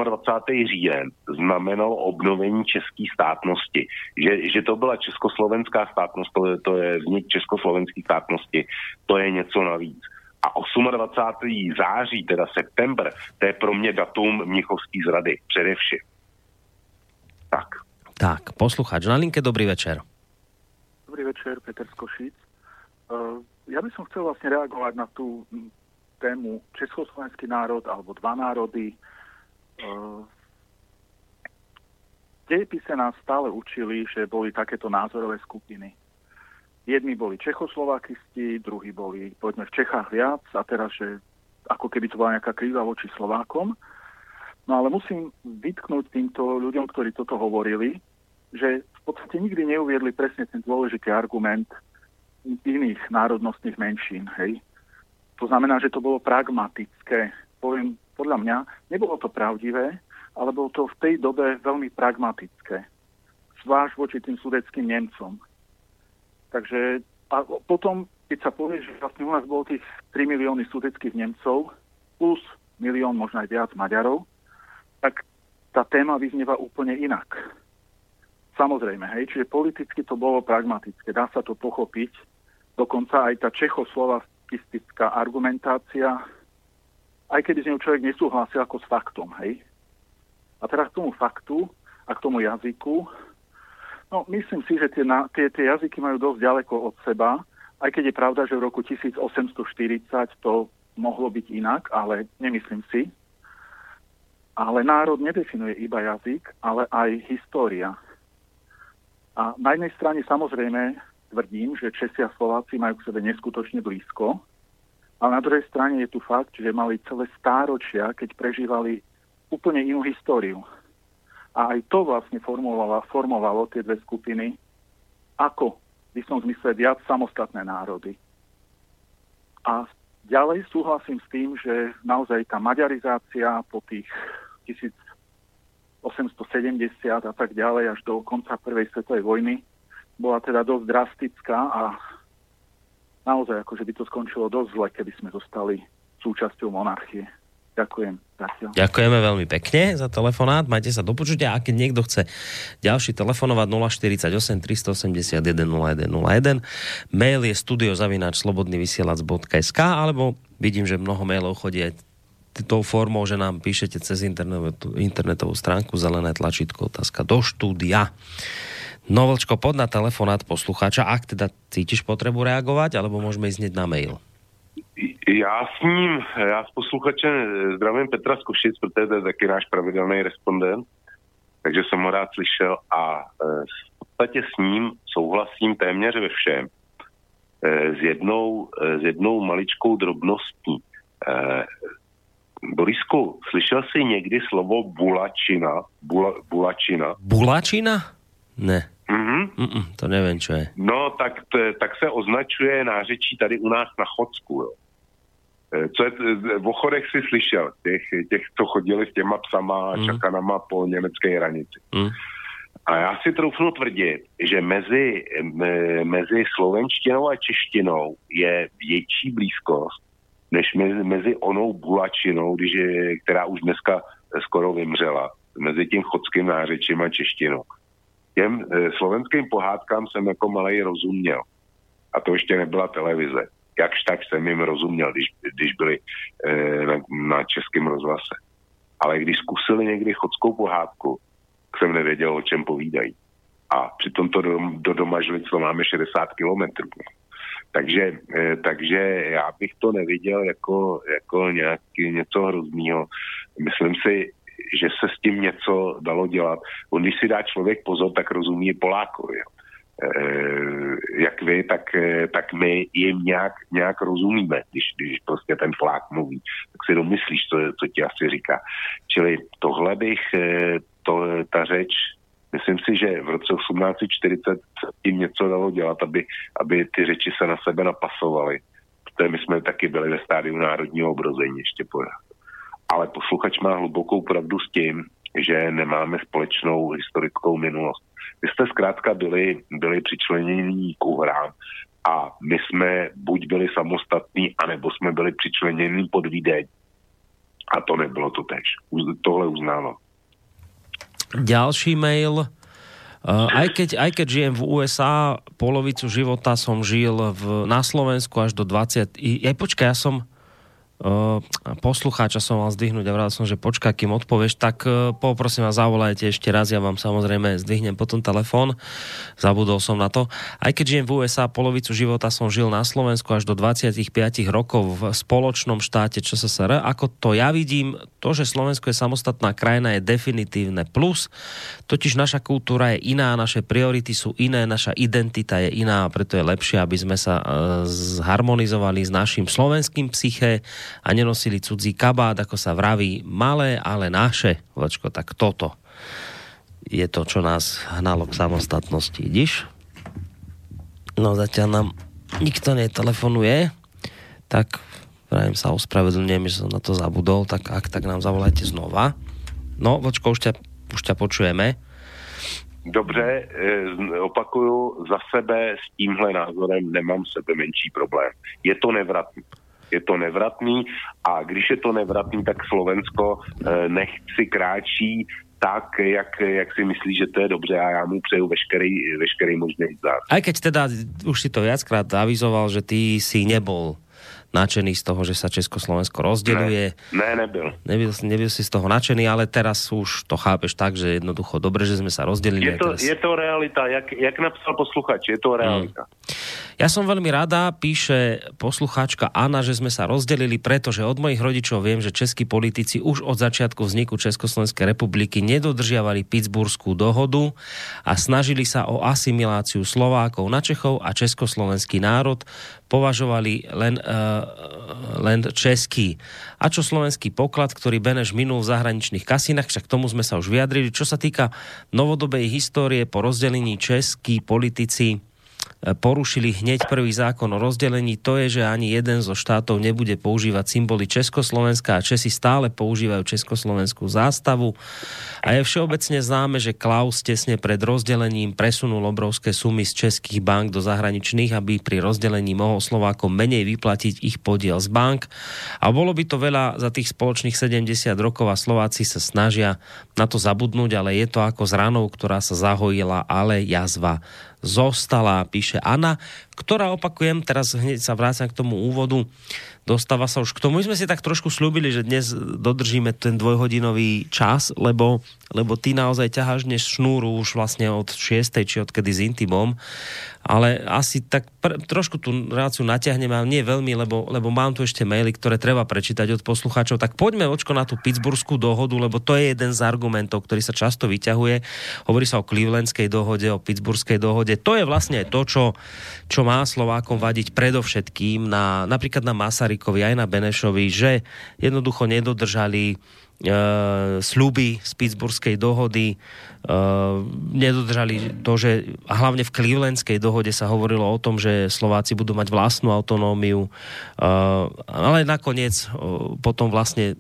28. říjen znamenalo obnovení české státnosti. Že, že to byla československá státnost, to je, to je vznik československé státnosti, to je něco navíc. A 28. září, teda september, to je pro mě datum Mnichovský zrady, především. Tak. Tak, poslucháč na linke, dobrý večer. Dobrý večer, Peter z Košic. Uh, ja by som chcel vlastne reagovať na tú tému Československý národ alebo dva národy. Uh, dejepise nás stále učili, že boli takéto názorové skupiny. Jedni boli Čechoslovakisti, druhí boli, poďme v Čechách viac a teraz, že ako keby to bola nejaká kríva voči Slovákom. No ale musím vytknúť týmto ľuďom, ktorí toto hovorili, že v podstate nikdy neuviedli presne ten dôležitý argument iných národnostných menšín. Hej. To znamená, že to bolo pragmatické. Poviem, podľa mňa nebolo to pravdivé, ale bolo to v tej dobe veľmi pragmatické. Zvlášť voči tým sudeckým Nemcom. Takže a potom, keď sa povie, že vlastne u nás bolo tých 3 milióny sudeckých Nemcov plus milión, možno aj viac Maďarov, tak tá téma vyznieva úplne inak. Samozrejme, hej, čiže politicky to bolo pragmatické, dá sa to pochopiť. Dokonca aj tá čechoslovakistická argumentácia, aj keby s ňou človek nesúhlasil ako s faktom, hej. A teraz k tomu faktu a k tomu jazyku, no myslím si, že tie, na, tie, tie jazyky majú dosť ďaleko od seba, aj keď je pravda, že v roku 1840 to mohlo byť inak, ale nemyslím si. Ale národ nedefinuje iba jazyk, ale aj história. A na jednej strane samozrejme tvrdím, že Česi a Slováci majú k sebe neskutočne blízko, ale na druhej strane je tu fakt, že mali celé stáročia, keď prežívali úplne inú históriu. A aj to vlastne formovalo, formovalo tie dve skupiny ako, v istom zmysle, viac samostatné národy. A ďalej súhlasím s tým, že naozaj tá maďarizácia po tých 1870 a tak ďalej až do konca prvej svetovej vojny bola teda dosť drastická a naozaj akože by to skončilo dosť zle, keby sme zostali súčasťou monarchie. Ďakujem. Zatiaľ. Ďakujeme veľmi pekne za telefonát. Majte sa do počutia. A keď niekto chce ďalší telefonovať 048 381 0101, mail je studiozavináč slobodnyvysielac.sk alebo vidím, že mnoho mailov chodí aj tou formou, že nám píšete cez internetovú, internetovú stránku zelené tlačítko otázka do štúdia. No Vlčko, pod na telefonát poslucháča, ak teda cítiš potrebu reagovať, alebo môžeme ísť hneď na mail. Já s ním, já s posluchačem zdravím Petra z Košic, protože to je taky náš pravidelný respondent, takže jsem ho rád slyšel a e, v podstatě s ním souhlasím téměř ve všem. E, s, jednou, e, s jednou maličkou drobností. Borisku, slyšel jsi někdy slovo bulačina? Bula, bulačina? Bulačina? Ne. Mm-hmm. Mm-mm, to nevím, čo je. No, tak, t- tak se označuje nářečí tady u nás na Chodsku. Jo. E, Co je, t- v Ochodech si slyšel, těch, těch, co chodili s těma psama a čakanama po německé hranici. Mm. A já si troufnu tvrdit, že mezi, me, mezi slovenštinou a češtinou je větší blízkost, než mezi, mezi onou bulačinou, když je, která už dneska skoro vymřela, mezi tím chodským nářečím a češtinou. Těm e, slovenským pohádkám jsem jako malej rozuměl. A to ještě nebyla televize. Jakž tak jsem jim rozuměl, když, když byli e, na, na českém rozhlase. Ale když zkusili někdy chodskou pohádku, jsem nevěděl, o čem povídají. A přitom to do, do doma žliclo máme 60 kilometrů. Takže, e, takže já bych to neviděl jako, jako nějaký, něco hroznýho. Myslím si, že se s tím něco dalo dělat. On, když si dá člověk pozor, tak rozumí Polákovi. Jo. E, jak vy, tak, e, tak my jim nějak, nějak rozumíme, když, když prostě ten Polák mluví, tak si domyslíš, co, co ti asi říká. Čili tohle bych, e, to, ta řeč Myslím si, že v roce 1840 tím něco dalo dělat, aby, aby ty řeči se na sebe napasovaly. Protože my jsme taky byli ve stádiu národního obrození ještě pořád. Ale posluchač má hlubokou pravdu s tím, že nemáme společnou historickou minulost. Vy jste zkrátka byli, byli přičlenění k uhrám a my jsme buď byli samostatní, anebo jsme byli přičleněni pod Vídeň. A to nebylo to tež. Tohle uznávám. Ďalší mail. Uh, aj, keď, aj keď žijem v USA, polovicu života som žil v, na Slovensku až do 20... Aj počkaj, ja som poslucháča som mal zdvihnúť a vral som, že počká, kým odpovieš, tak uh, poprosím vás, zavolajte ešte raz, ja vám samozrejme zdvihnem potom telefón, zabudol som na to. Aj keď žijem v USA, polovicu života som žil na Slovensku až do 25 rokov v spoločnom štáte ČSSR. Ako to ja vidím, to, že Slovensko je samostatná krajina, je definitívne plus, totiž naša kultúra je iná, naše priority sú iné, naša identita je iná preto je lepšie, aby sme sa uh, zharmonizovali s našim slovenským psyché, a nenosili cudzí kabát, ako sa vraví, malé, ale naše. Vočko, tak toto je to, čo nás hnalo k samostatnosti. Vidíš? No zatiaľ nám nikto netelefonuje, tak pravím sa ospravedlňujem, že som na to zabudol, tak ak, tak nám zavolajte znova. No, Vočko, už ťa, už ťa počujeme. Dobře, eh, opakuju, za sebe s tímhle názorem nemám sebe menší problém. Je to nevratný je to nevratný a když je to nevratný, tak Slovensko eh, nechci kráčí tak, jak, jak si myslí, že to je dobře a já mu přeju veškerý, veškerý možný zdar. Aj keď teda už si to viackrát avizoval, že ty si nebol nadšený z toho, že sa Československo rozdeľuje. Ne, ne nebyl. nebyl. Nebyl si z toho nadšený, ale teraz už to chápeš tak, že jednoducho dobre, že sme sa rozdelili. Je to, teraz... je to realita, jak, jak napsal posluchač, je to realita. Hmm. Ja som veľmi rada, píše poslucháčka Anna, že sme sa rozdelili, pretože od mojich rodičov viem, že českí politici už od začiatku vzniku Československej republiky nedodržiavali Pittsburghskú dohodu a snažili sa o asimiláciu Slovákov na Čechov a československý národ považovali len, uh, len český. A čo slovenský poklad, ktorý Beneš minul v zahraničných kasinách, však tomu sme sa už vyjadrili. Čo sa týka novodobej histórie po rozdelení českí politici porušili hneď prvý zákon o rozdelení, to je, že ani jeden zo štátov nebude používať symboly Československa a Česi stále používajú československú zástavu. A je všeobecne známe, že Klaus tesne pred rozdelením presunul obrovské sumy z českých bank do zahraničných, aby pri rozdelení mohol Slovákom menej vyplatiť ich podiel z bank. A bolo by to veľa za tých spoločných 70 rokov a Slováci sa snažia na to zabudnúť, ale je to ako z ranou, ktorá sa zahojila, ale jazva zostala, píše Anna, ktorá opakujem, teraz hneď sa vrácam k tomu úvodu, dostáva sa už k tomu. My sme si tak trošku slúbili, že dnes dodržíme ten dvojhodinový čas, lebo, lebo ty naozaj ťaháš dnes šnúru už vlastne od 6. či odkedy s Intimom ale asi tak pr- trošku tú reláciu natiahnem, ale nie veľmi, lebo, lebo mám tu ešte maily, ktoré treba prečítať od poslucháčov. Tak poďme očko na tú Pittsburghskú dohodu, lebo to je jeden z argumentov, ktorý sa často vyťahuje. Hovorí sa o Clevelandskej dohode, o Pittsburghskej dohode. To je vlastne to, čo, čo má Slovákom vadiť predovšetkým na, napríklad na Masarykovi aj na Benešovi, že jednoducho nedodržali uh, sluby z Pittsburghskej dohody, uh, nedodržali to, že hlavne v Clevelandskej dohode sa hovorilo o tom, že Slováci budú mať vlastnú autonómiu, uh, ale nakoniec uh, potom vlastne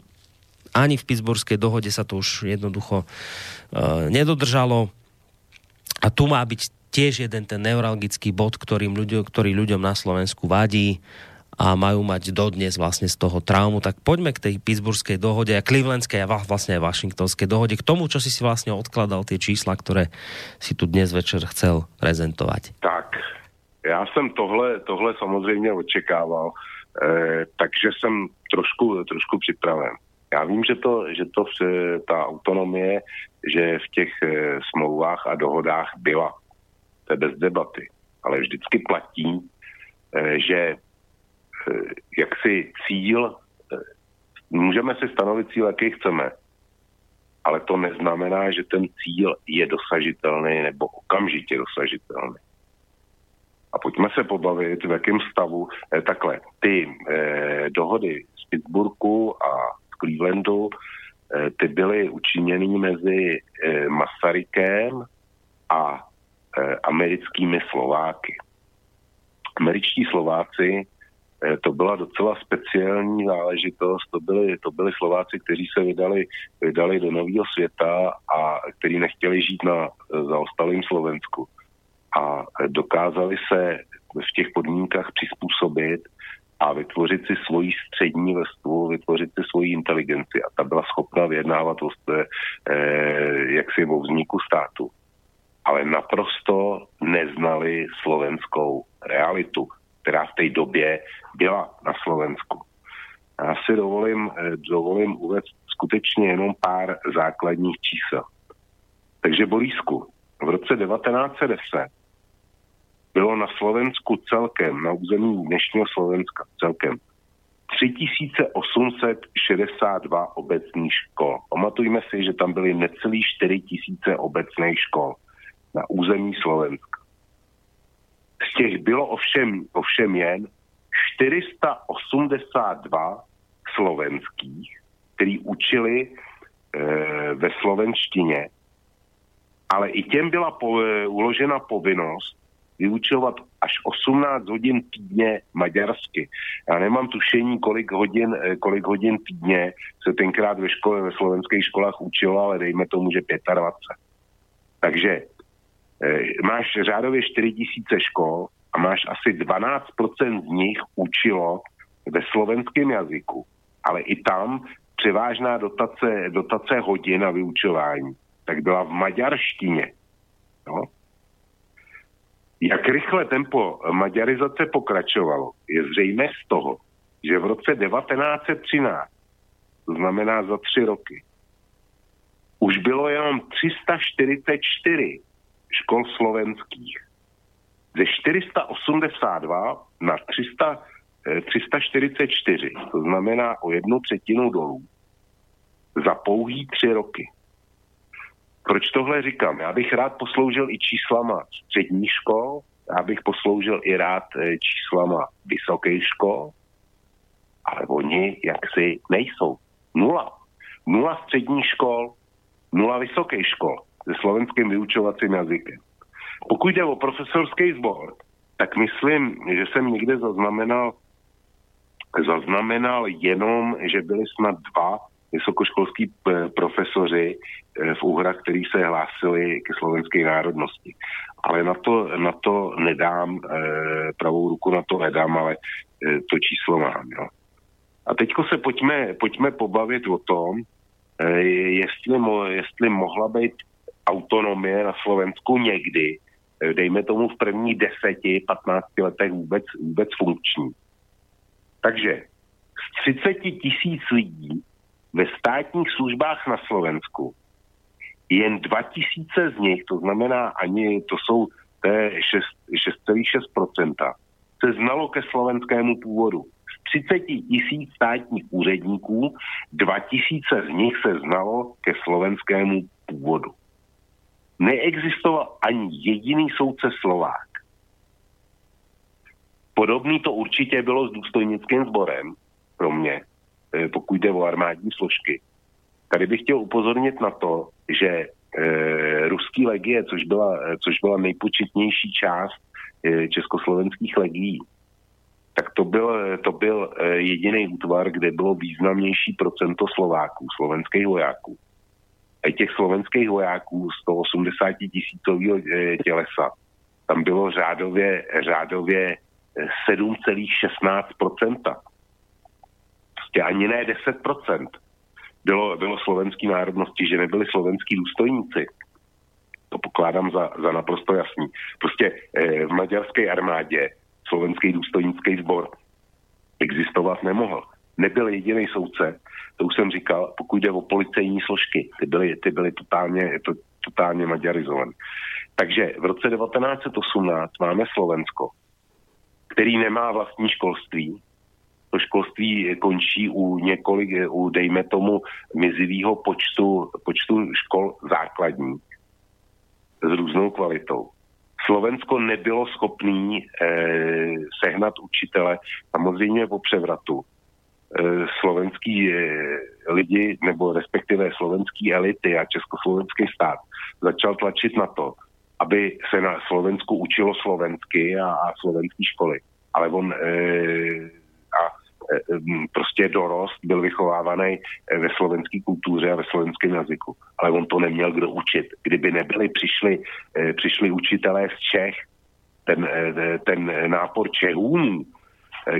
ani v Pittsburghskej dohode sa to už jednoducho uh, nedodržalo. A tu má byť tiež jeden ten neuralgický bod, ktorým ľuďom, ktorý ľuďom na Slovensku vadí a majú mať dodnes vlastne z toho traumu. Tak poďme k tej Pittsburghskej dohode a Clevelandskej a vlastne aj Washingtonskej dohode, k tomu, čo si si vlastne odkladal tie čísla, ktoré si tu dnes večer chcel prezentovať. Tak, já jsem tohle, tohle samozřejmě očekával, e, takže jsem trošku, trošku připraven. Já vím, že to, že to ta autonomie, že v těch e, smlouvách a dohodách byla. To je bez debaty. Ale vždycky platí, e, že Eh, jaksi cíl, eh, můžeme si stanovit cíl, jaký chceme, ale to neznamená, že ten cíl je dosažitelný nebo okamžitě dosažitelný. A pojďme se pobavit, v jakém stavu, eh, takhle, ty eh, dohody z Pittsburghu a z Clevelandu, eh, ty byly učiněny mezi eh, Masarykem a e, americkými Slováky. Američtí Slováci Eh, to byla docela speciální záležitost. To byli, to byli Slováci, kteří se vydali, vydali do nového světa a kteří nechtěli žít na eh, zaostalém Slovensku. A dokázali se v těch podmínkách přizpůsobit a vytvořit si svoji střední vrstvu, vytvořit si svoji inteligenci. A ta byla schopna vyjednávat o, eh, jaksi o vzniku státu. Ale naprosto neznali slovenskou realitu která v té době byla na Slovensku. Já si dovolím, eh, dovolím uvést skutečně jenom pár základních čísel. Takže Borísku, v roce 1910 bylo na Slovensku celkem, na území dnešního Slovenska celkem 3862 obecných škol. Pamatujme si, že tam byly necelý 4000 obecných škol na území Slovenska. Z těch bylo ovšem, ovšem jen 482 slovenských, který učili e, ve slovenštině, ale i těm byla po, e, uložena povinnost vyučovat až 18 hodin týdně maďarsky. Já nemám tušení, kolik hodin, e, kolik hodin týdně se tenkrát ve škole, ve slovenských školách učilo, ale dejme tomu, že 25. Takže máš řádově 4 tisíce škol a máš asi 12% z nich učilo ve slovenském jazyku. Ale i tam převážná dotace, dotace hodin na vyučování, tak byla v maďarštině. No. Jak rychle tempo maďarizace pokračovalo, je zřejmé z toho, že v roce 1913, to znamená za tři roky, už bylo jenom 344 škol slovenských. Ze 482 na 300, 344, eh, to znamená o jednu třetinu dolů, za pouhý tři roky. Proč tohle říkám? Já bych rád posloužil i číslama středních škol, já bych posloužil i rád eh, číslama vysokých škol, ale oni jaksi nejsou. Nula. Nula středních škol, nula vysokých škol se slovenským vyučovacím jazykem. Pokud jde o profesorský sbor, tak myslím, že jsem někde zaznamenal, zaznamenal jenom, že byli snad dva vysokoškolský eh, profesoři eh, v Úhrách, kteří se hlásili ke slovenské národnosti. Ale na to, na to nedám, eh, pravou ruku na to nedám, ale to číslo mám. Jo. A teďko se pojďme, pojďme pobavit o tom, jestli, jestli mohla být autonomie na Slovensku někdy, eh, dejme tomu v první deseti, 15 letech vůbec, vůbec funkční. Takže z 30 tisíc lidí ve státních službách na Slovensku jen 2000 z nich, to znamená ani, to jsou 6,6%, se znalo ke slovenskému původu. Z 30 tisíc státních úředníků 2000 z nich se znalo ke slovenskému původu neexistoval ani jediný soudce Slovák. Podobný to určitě bylo s důstojnickým sborem pro mě, eh, pokud jde o armádní složky. Tady bych chtěl upozornit na to, že e, ruský legie, což byla, eh, což byla nejpočetnější část e, československých legií, tak to byl, to byl jediný útvar, kde bylo významnější procento Slováků, slovenských vojáků těch slovenských vojáků 180 tisícového eh, tělesa, tam bylo řádově, řádově 7,16%. Eh, prostě ani ne 10%. Bylo, bylo slovenský národnosti, že nebyli slovenský důstojníci. To pokládám za, za naprosto jasný. Prostě eh, v maďarské armádě slovenský důstojnický sbor existovat nemohl. Nebyl jediný soudce, to už jsem říkal, pokud jde o policejní složky, ty byly, ty byly totálně, to, totálně maďarizované. Takže v roce 1918 máme Slovensko, který nemá vlastní školství. To školství končí u několik, u dejme tomu mizivého počtu, počtu škol základních s různou kvalitou. Slovensko nebylo schopné eh, sehnat učitele, samozřejmě po převratu, slovenský eh, lidi, nebo respektive slovenský elity a československý stát začal tlačit na to, aby se na Slovensku učilo slovensky a, a slovenské školy. Ale on e, a e, prostě dorost byl vychovávaný e, ve slovenské kultuře a ve slovenském jazyku. Ale on to neměl kdo učit. Kdyby nebyli, přišli, e, přišli učitelé z Čech, ten, e, ten nápor Čehůnů, e,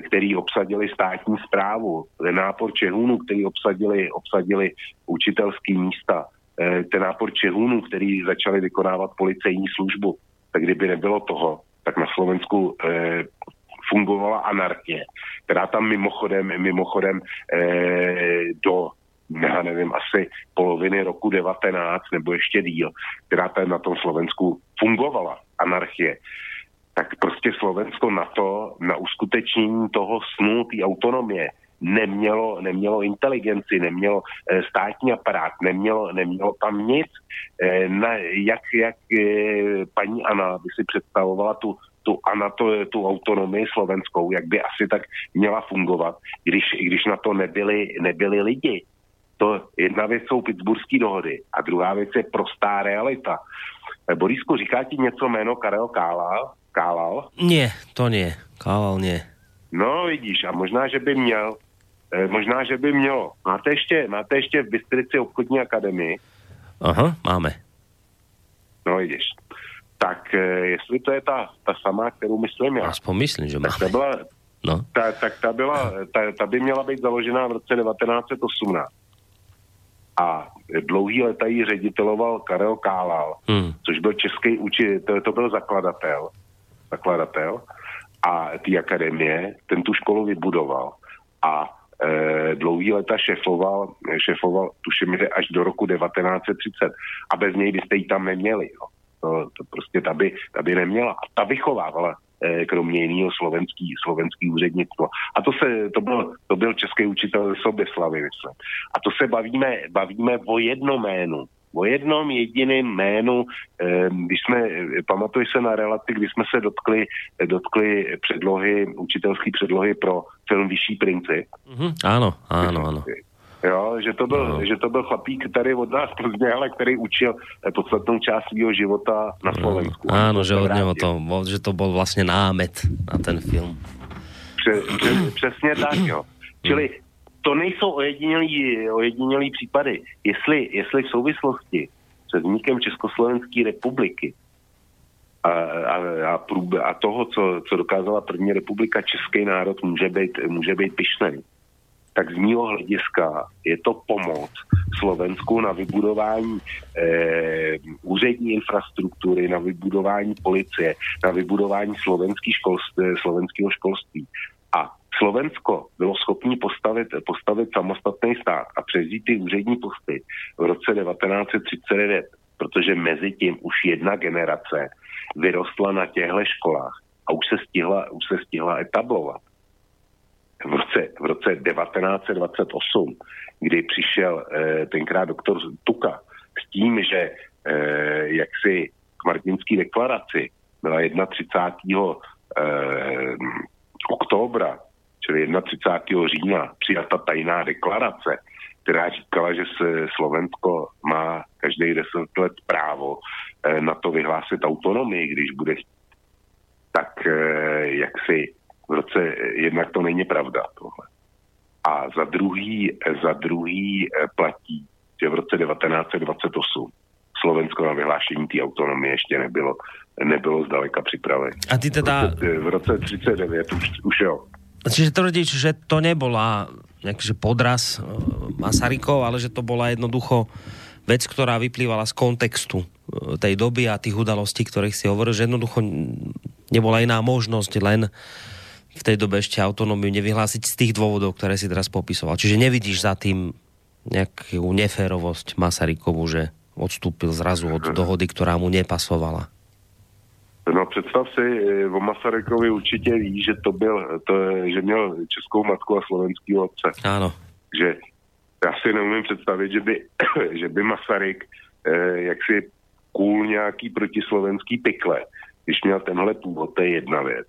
který obsadili státní zprávu, nápor Čehůnů, který obsadili, obsadili učitelský místa, e, ten nápor Čehůnů, který začali vykonávat policejní službu, tak kdyby nebylo toho, tak na Slovensku e, fungovala anarchie, která tam mimochodem, mimochodem e, do já nevím, asi poloviny roku 19 nebo ještě díl, která tam na tom Slovensku fungovala, anarchie tak prostě Slovensko na to, na uskutečnění toho snu, té autonomie, nemělo, nemělo inteligenci, nemělo e, státní aparát, nemělo, nemělo tam nic. E, na, jak jak e, paní Ana by si představovala tu, tu, Ana, to, tu autonomii slovenskou, jak by asi tak měla fungovat, když, když na to nebyli, nebyli lidi. To jedna věc jsou Pittsburghské dohody a druhá věc je prostá realita. Borisku, říká ti něco jméno Karel Kála? Kálal? Nie, to nie. Kálal nie. No vidíš, a možná, že by měl. E, možná, že by mělo. Máte ještě, máte ještě v Bystrici obchodní akademii? Aha, máme. No vidíš. Tak e, jestli to je ta, ta samá, kterou myslím já. Aspoň myslím, že máme. Tak ta byla, no. ta, tak ta, byla, ta, ta by měla být založená v roce 1918. A dlouhý leta ji řediteloval Karel Kálal, hmm. což byl český učitel, to byl zakladatel zakladatel a té akademie, ten tu školu vybudoval a e, dlouhý leta šefoval, šefoval, tuším, že až do roku 1930 a bez něj byste ji tam neměli. Jo. To, to prostě ta by, ta by neměla. A ta vychovávala e, kromě jiného slovenský, slovenský úřednictvo. A to, se, to, byl, to byl český učitel Soběslavy, myslím. A to se bavíme, bavíme o jednom jménu o jednom jediném jménu, když jsme, pamatuj se na relaci, kdy jsme se dotkli, dotkli předlohy, učitelské předlohy pro film Vyšší princip. Mm-hmm. Áno, áno, áno. Jo, že to, byl, no. že to byl chlapík tady od nás Plzně, ale který učil podstatnou část svého života na Slovensku. No, áno, že od něho to, že to byl vlastně námet na ten film. Pře, pře, přesně tak, jo. Čili to nejsou ojedinělý, ojedinělý případy. Jestli, jestli v souvislosti se vznikem Československé republiky a, a, a, průbe, a toho, co, co dokázala první republika, český národ může být, může být pyšný, tak z mého hlediska je to pomoc Slovensku na vybudování eh, úřední infrastruktury, na vybudování policie, na vybudování slovenský školství, slovenského školství. A Slovensko bylo schopné postavit, postavit samostatný stát a přežít ty úřední posty v roce 1939, protože mezi tím už jedna generace vyrostla na těchto školách a už se stihla, už se stihla etablovat. V roce, v roce 1928, kdy přišel eh, tenkrát doktor Tuka s tím, že eh, jaksi k Martinské deklaraci byla 31. Eh, októbra čili 31. října, přijata tajná deklarace, která říkala, že se Slovensko má každý deset let právo eh, na to vyhlásit autonomii, když bude. Tak eh, jak si v roce, jednak to není pravda tohle. A za druhý, za druhý eh, platí, že v roce 1928 Slovensko na vyhlášení té autonomie ještě nebylo, nebylo zdaleka připravené. A ty teda... V roce, v roce 39 už, už jo. Čiže tvrdíš, že to nebola nejaký podraz e, Masarykov, ale že to bola jednoducho vec, ktorá vyplývala z kontextu e, tej doby a tých udalostí, ktorých si hovoril, že jednoducho nebola iná možnosť len v tej dobe ešte autonómiu nevyhlásiť z tých dôvodov, ktoré si teraz popisoval. Čiže nevidíš za tým nejakú neférovosť Masarykovu, že odstúpil zrazu od dohody, ktorá mu nepasovala. No představ si, eh, o Masarykovi určitě ví, že to byl, to, že měl českou matku a slovenský otce. Ano. Že já si neumím představit, že by, že by Masaryk eh, jaksi kůl nějaký protislovenský pikle, když měl tenhle původ, to je jedna věc.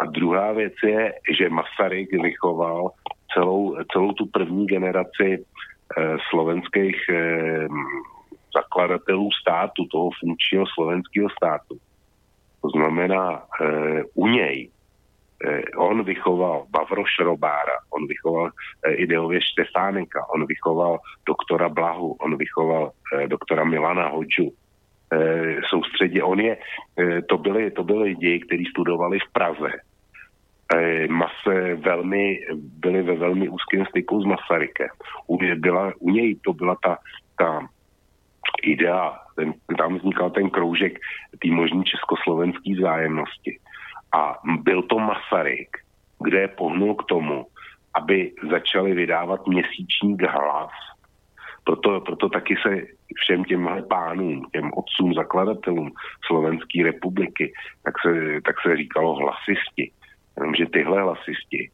A druhá věc je, že Masaryk vychoval celou, celou tu první generaci eh, slovenských, eh, zakladatelů státu, toho funkčního slovenského státu. To znamená, e, u něj e, on vychoval Bavro Šrobára, on vychoval e, ideově Štefáneka, on vychoval doktora Blahu, on vychoval e, doktora Milana Hodžu, soustředě. On je, to byli, to byli lidi, kteří studovali v Praze. Mase velmi, byli ve velmi úzkém styku s Masarykem. U, byla, u něj to byla ta, ta idea, ten, tam vznikal ten kroužek té možný československé vzájemnosti. A byl to Masaryk, kde pohnul k tomu, aby začali vydávat měsíčník hlas. Proto, proto taky se všem těmhle pánům, těm otcům, zakladatelům Slovenské republiky, tak se, tak se říkalo hlasisti. Jenomže tyhle hlasisti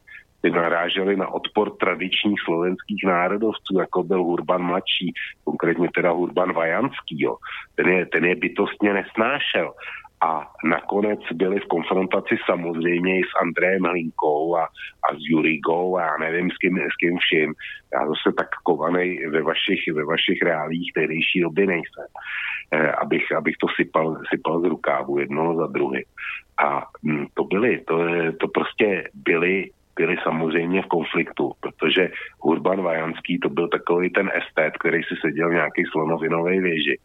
naráželi na odpor tradičních slovenských národovců, jako byl Hurban mladší, konkrétně teda Hurban Vajanský. Jo. Ten, je, ten je bytostně nesnášel. A nakonec byli v konfrontaci samozřejmě i s Andrejem Hlinkou a, a s Jurigou a já nevím s kým, s kým vším. Já zase tak kovaný ve vašich, ve vašich reálích tehdejší doby nejsem, eh, abych, abych to sypal, sypal z rukávu jednoho za druhý. A hm, to byly, to, to prostě byly byli samozřejmě v konfliktu, protože Urban Vajanský to byl takový ten estet, který si seděl v nějaký slonovinové věži,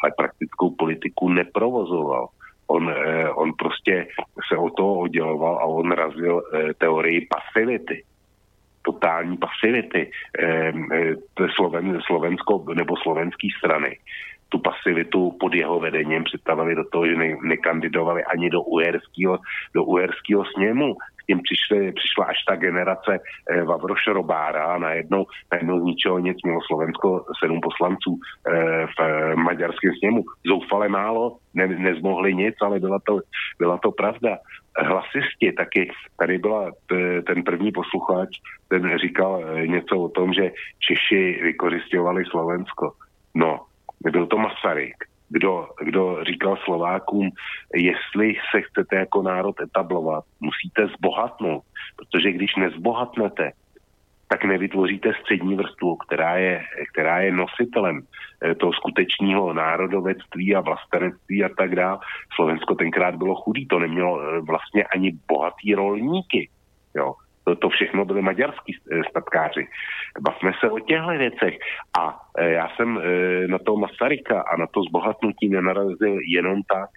ale praktickou politiku neprovozoval. On, eh, on prostě se o toho odděloval a on razil eh, teorii pasivity totální pasivity eh, eh, Sloven, Slovensko nebo slovenské strany tu pasivitu pod jeho vedením představili do toho, že ne, nekandidovali ani do uherského, do uherského sněmu tím přišli, přišla až ta generace eh, Vavroše Robára a najednou, najednou z ničeho nic mělo Slovensko sedm poslanců eh, v eh, maďarském sněmu. Zoufale málo, ne, nezmohli nic, ale byla to, byla to pravda. Hlasisti taky, tady byla t, ten první posluchač, ten říkal eh, něco o tom, že Češi vykořišťovali Slovensko. No, byl to Masaryk kdo, kdo říkal Slovákům, jestli se chcete jako národ etablovat, musíte zbohatnout, protože když nezbohatnete, tak nevytvoříte střední vrstvu, která je, která je nositelem eh, toho skutečného národovectví a vlastenectví a tak dále. Slovensko tenkrát bylo chudý, to nemělo eh, vlastně ani bohatý rolníky. Jo to, to všechno byly maďarský eh, statkáři. Bavme se o těchto věcech. A e, já jsem e, na toho Masaryka a na to zbohatnutí nenarazil jenom tak.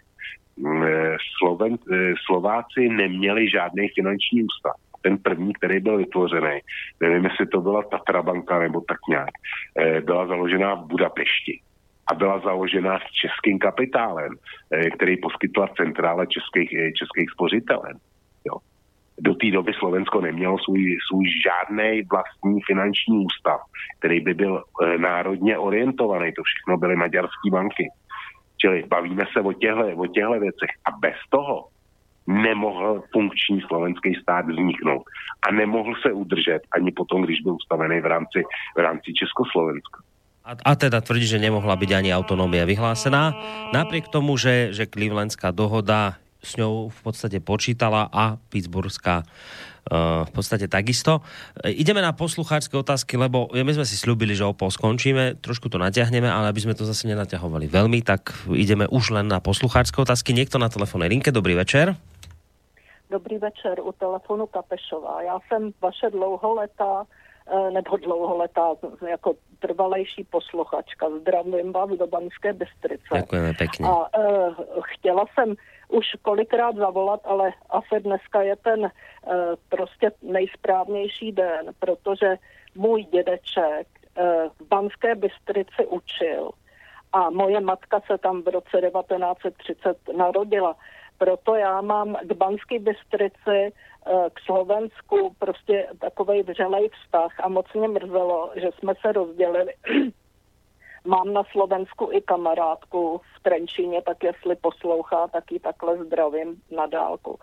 E, Sloven, e, Slováci neměli žádný finanční ústav. Ten první, který byl vytvořený, nevím, jestli to byla Tatra banka nebo tak nějak, e, byla založená v Budapešti a byla založena s českým kapitálem, který poskytla centrále českých, českých spořitelen do té doby Slovensko nemělo svůj, svůj žádný vlastní finanční ústav, který by byl e, národně orientovaný. To všechno byly maďarské banky. Čili bavíme se o těchto, o těchto věcech. A bez toho nemohl funkční slovenský stát vzniknout. A nemohl se udržet ani potom, když byl ustavený v rámci, v rámci Československa. A, a teda tvrdí, že nemohla byť ani autonómia vyhlásená. Napriek tomu, že, že Clevelandská dohoda s ňou v podstate počítala a Pittsburghská uh, v podstate takisto. E, ideme na poslucháčské otázky, lebo my sme si slúbili, že o pol skončíme, trošku to natiahneme, ale aby sme to zase nenaťahovali veľmi, tak ideme už len na poslucháčské otázky. Niekto na telefónnej linke, dobrý večer. Dobrý večer, u telefonu Kapešová. Já jsem vaše dlouholetá e, nebo dlouholetá jako trvalejší posluchačka. Zdravím vás do Banské Bystrice. Děkujeme pěkně. A uh, chtěla jsem už kolikrát zavolat, ale asi dneska je ten uh, prostě nejsprávnější den, protože můj dědeček uh, v Banské Bystrici učil a moje matka se tam v roce 1930 narodila. Proto já mám k Banské Bystrici k Slovensku prostě takový vřelej vztah a moc mě mrzelo, že jsme se rozdělili Mám na Slovensku i kamarádku v Trenčíně, tak jestli poslouchá, tak ji takhle zdravím na dálku.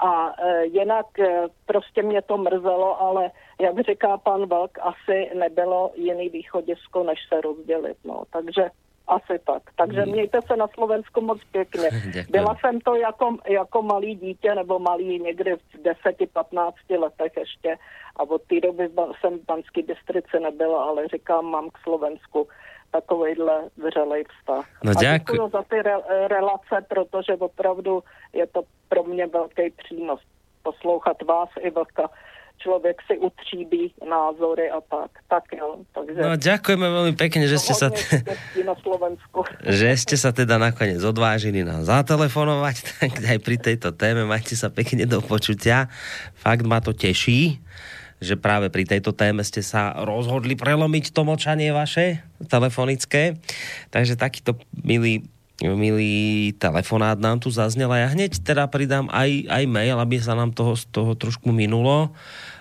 A e, jinak e, prostě mě to mrzelo, ale jak říká pan Velk, asi nebylo jiný východisko, než se rozdělit. No. Takže asi tak. Takže hmm. mějte se na Slovensku moc pěkně. Byla jsem to jako, jako malý dítě nebo malý někdy v 10-15 letech ještě a od té doby jsem v Banské Bystrici nebyla, ale říkám, mám k Slovensku takovejhle vřelej vztah. No, a děkuji. za ty re, relace, protože opravdu je to pro mě velký přínos poslouchat vás i Vlka. Člověk si utříbí názory a tak. Tak jo, takže... No ďakujeme veľmi pekne, že ste sa... štěstí na Slovensku. že ste sa teda nakoniec odvážili nám zatelefonovať, tak aj pri tejto téme majte sa pekne do počutia. Fakt ma to teší, že práve pri tejto téme ste sa rozhodli prelomiť to močanie vaše telefonické. Takže takýto milý milý telefonát nám tu zaznel a ja hneď teda pridám aj, aj mail, aby sa nám toho, toho trošku minulo. Uh,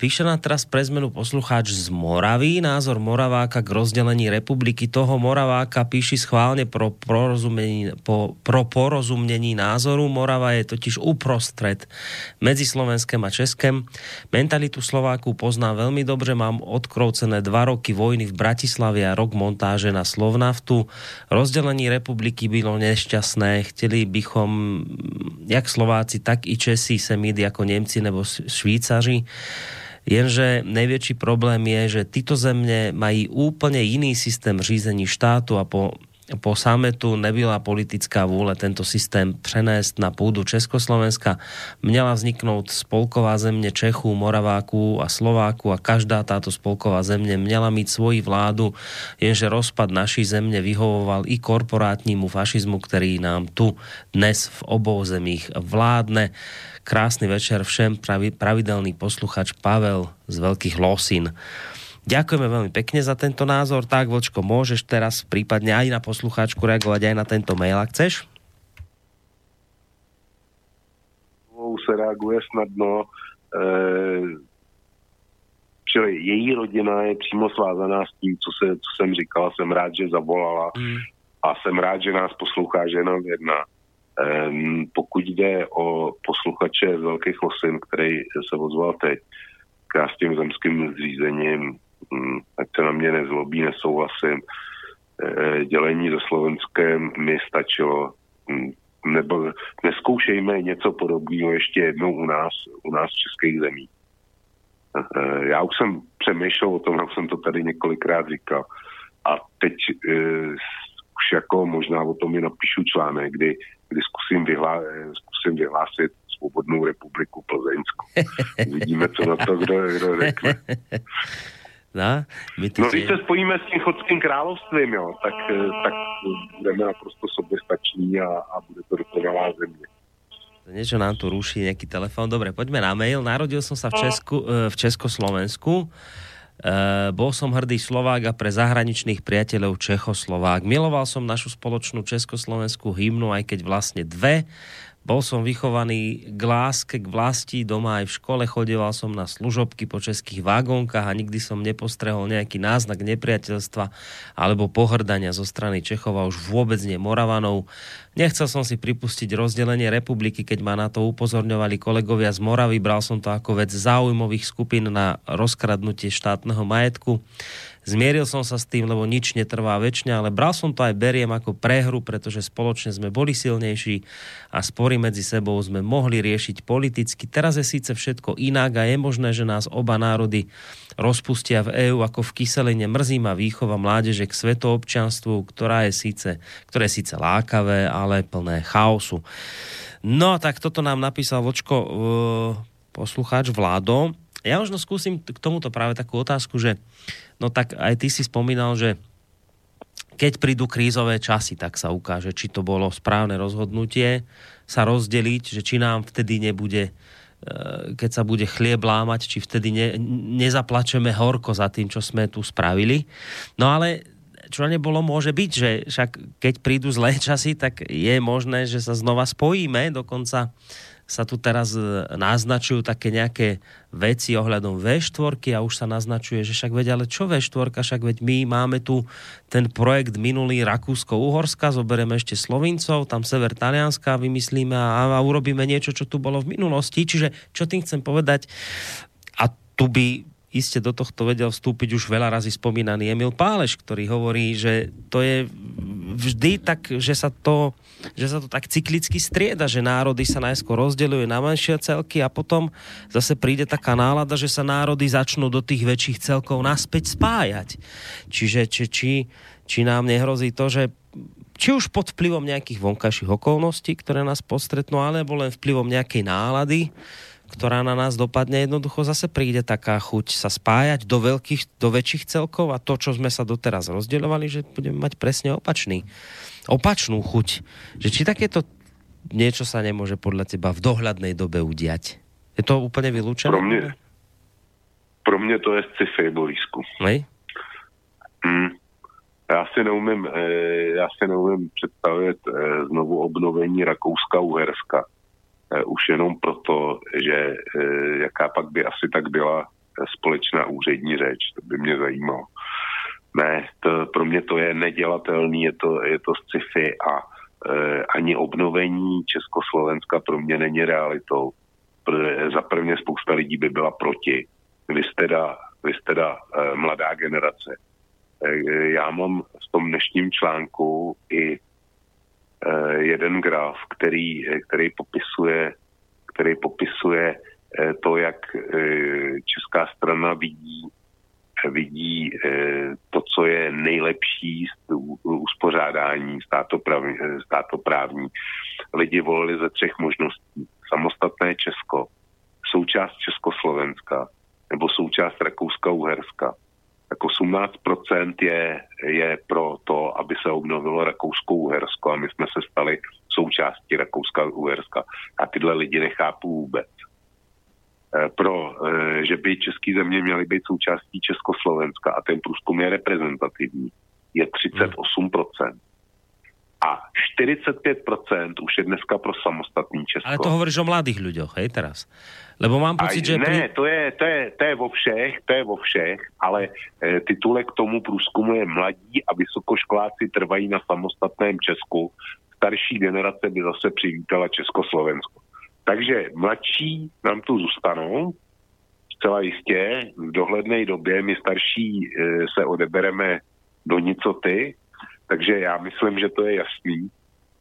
píše nám teraz pre zmenu poslucháč z Moravy, názor Moraváka k rozdelení republiky. Toho Moraváka píši schválne pro, porozumení, po, pro porozumnení názoru. Morava je totiž uprostred medzi Slovenskem a Českem. Mentalitu Slováku poznám veľmi dobre, mám odkroucené dva roky vojny v Bratislave a rok montáže na Slovnaftu. Rozdelení republiky bylo nešťastné. Chceli bychom, jak Slováci, tak i Česi se mít ako Nemci nebo Švýcaři. Jenže největší problém je, že tyto země mají úplně jiný systém řízení štátu a po po sametu nebyla politická vůle tento systém přenést na půdu Československa. Měla vzniknout spolková země Čechů, Moraváků a Slováků a každá táto spolková země měla mít svoji vládu, jenže rozpad naší země vyhovoval i korporátnímu fašizmu, který nám tu dnes v obou zemích vládne. Krásny večer všem, pravi, pravidelný posluchač Pavel z Veľkých Losin. Ďakujeme veľmi pekne za tento názor. Tak, Vočko, môžeš teraz prípadne aj na poslucháčku reagovať aj na tento mail, ak chceš? se reaguje snadno. E, čili její rodina je přímo svázaná s tím, co, se, co jsem říkal. Jsem rád, že zavolala mm. a jsem rád, že nás poslouchá, že je nám jedna. Um, pokud jde o posluchače z Velkých Losin, který se ozval teď, k já s tím zemským zřízením, ať se na mě nezlobí, nesouhlasím, e, dělení se Slovenskem mi stačilo, um, nebo neskoušejme něco podobného ještě jednou u nás, u nás v českých zemí. E, já už jsem přemýšlel o tom, jak jsem to tady několikrát říkal. A teď e, už jako možná o tom mi napíšu článek, kdy, kdy zkusím, vyhlá, zkusím vyhlásit svobodnou republiku Plzeňsku. Vidíme, co na to kdo, kdo řekne. No, my no když se spojíme s tím chodským královstvím, jo, tak, tak budeme naprosto soběstační a, a bude to dokonalá země. Niečo nám tu ruší, nejaký telefón. Dobre, poďme na mail. Narodil som sa v, Česku, v Československu. Uh, bol som hrdý Slovák a pre zahraničných priateľov Čechoslovák. Miloval som našu spoločnú československú hymnu, aj keď vlastne dve. Bol som vychovaný k láske, k vlasti, doma aj v škole, chodeval som na služobky po českých vagónkach a nikdy som nepostrehol nejaký náznak nepriateľstva alebo pohrdania zo strany Čechov a už vôbec nie Moravanov. Nechcel som si pripustiť rozdelenie republiky, keď ma na to upozorňovali kolegovia z Moravy. Bral som to ako vec záujmových skupín na rozkradnutie štátneho majetku. Zmieril som sa s tým, lebo nič netrvá väčšine, ale bral som to aj beriem ako prehru, pretože spoločne sme boli silnejší a spory medzi sebou sme mohli riešiť politicky. Teraz je síce všetko inak a je možné, že nás oba národy rozpustia v EÚ ako v kyseline. Mrzí ma výchova mládeže k svetoobčanstvu, ktorá je síce, ktoré je síce lákavé, ale plné chaosu. No, tak toto nám napísal Vočko uh, poslucháč Vládo. Ja možno skúsim k tomuto práve takú otázku, že no tak aj ty si spomínal, že keď prídu krízové časy, tak sa ukáže, či to bolo správne rozhodnutie sa rozdeliť, že či nám vtedy nebude keď sa bude chlieb lámať, či vtedy ne, nezaplačeme horko za tým, čo sme tu spravili. No ale čo nebolo, môže byť, že však keď prídu zlé časy, tak je možné, že sa znova spojíme, dokonca sa tu teraz naznačujú také nejaké veci ohľadom V4 a už sa naznačuje, že však veď, ale čo V4, však veď my máme tu ten projekt minulý Rakúsko-Uhorska, zoberieme ešte Slovincov, tam sever Talianska vymyslíme a, a urobíme niečo, čo tu bolo v minulosti. Čiže čo tým chcem povedať, a tu by iste do tohto vedel vstúpiť už veľa razy spomínaný Emil Páleš, ktorý hovorí, že to je vždy tak, že sa to že sa to tak cyklicky strieda, že národy sa najskôr rozdeľujú na menšie celky a potom zase príde taká nálada, že sa národy začnú do tých väčších celkov naspäť spájať. Čiže či, či, či nám nehrozí to, že či už pod vplyvom nejakých vonkajších okolností, ktoré nás postretnú, alebo len vplyvom nejakej nálady, ktorá na nás dopadne, jednoducho zase príde taká chuť sa spájať do, veľkých, do väčších celkov a to, čo sme sa doteraz rozdeľovali, že budeme mať presne opačný, opačnú chuť. Že či takéto niečo sa nemôže podľa teba v dohľadnej dobe udiať? Je to úplne vylúčené? Pro mě, pro mě to je sci-fi, Borisku. Nej? Hmm. Já si neumím, eh, já si neumím představit eh, znovu obnovení Rakouska-Uherska. Eh, už jenom proto, že eh, jaká pak by asi tak byla eh, společná úřední řeč, to by mě zajímalo. Ne, to, pro mě to je nedělatelný, je to, je to sci-fi a e, ani obnovení Československa pro mě není realitou. Pr- za prvně spousta lidí by byla proti. Vy jste teda, vy jste teda e, mladá generace. E, já mám v tom dnešním článku i jeden graf, který, který popisuje, který popisuje eh, to, jak eh, česká strana vidí vidí to, co je nejlepší uspořádání státoprávní, státoprávní. Lidi volili ze třech možností. Samostatné Česko, součást Československa nebo součást Rakouska-Uherska tak 18% je, je pro to, aby se obnovilo Rakousko-Uhersko a my jsme se stali součástí Rakouska-Uherska. A tyhle lidi nechápu vůbec. E, pro, e, že by české země měly být součástí Československa a ten průzkum je reprezentativní, je 38%. A 45% už je dneska pro samostatný Česko. Ale to hovoríš o mladých ľuďoch, hej, teraz? Lebo mám pocit, Aj, že... Ne, pri... to, je, to, je, to je vo všech, to je vo všech, ale e, titulek tomu průzkumu je mladí a vysokoškoláci trvají na samostatném Česku. Starší generace by zase přivítala Československo. Takže mladší nám tu zůstanou, zcela jistě, v dohledné době my starší e, se odebereme do nicoty, takže já myslím, že to je jasný,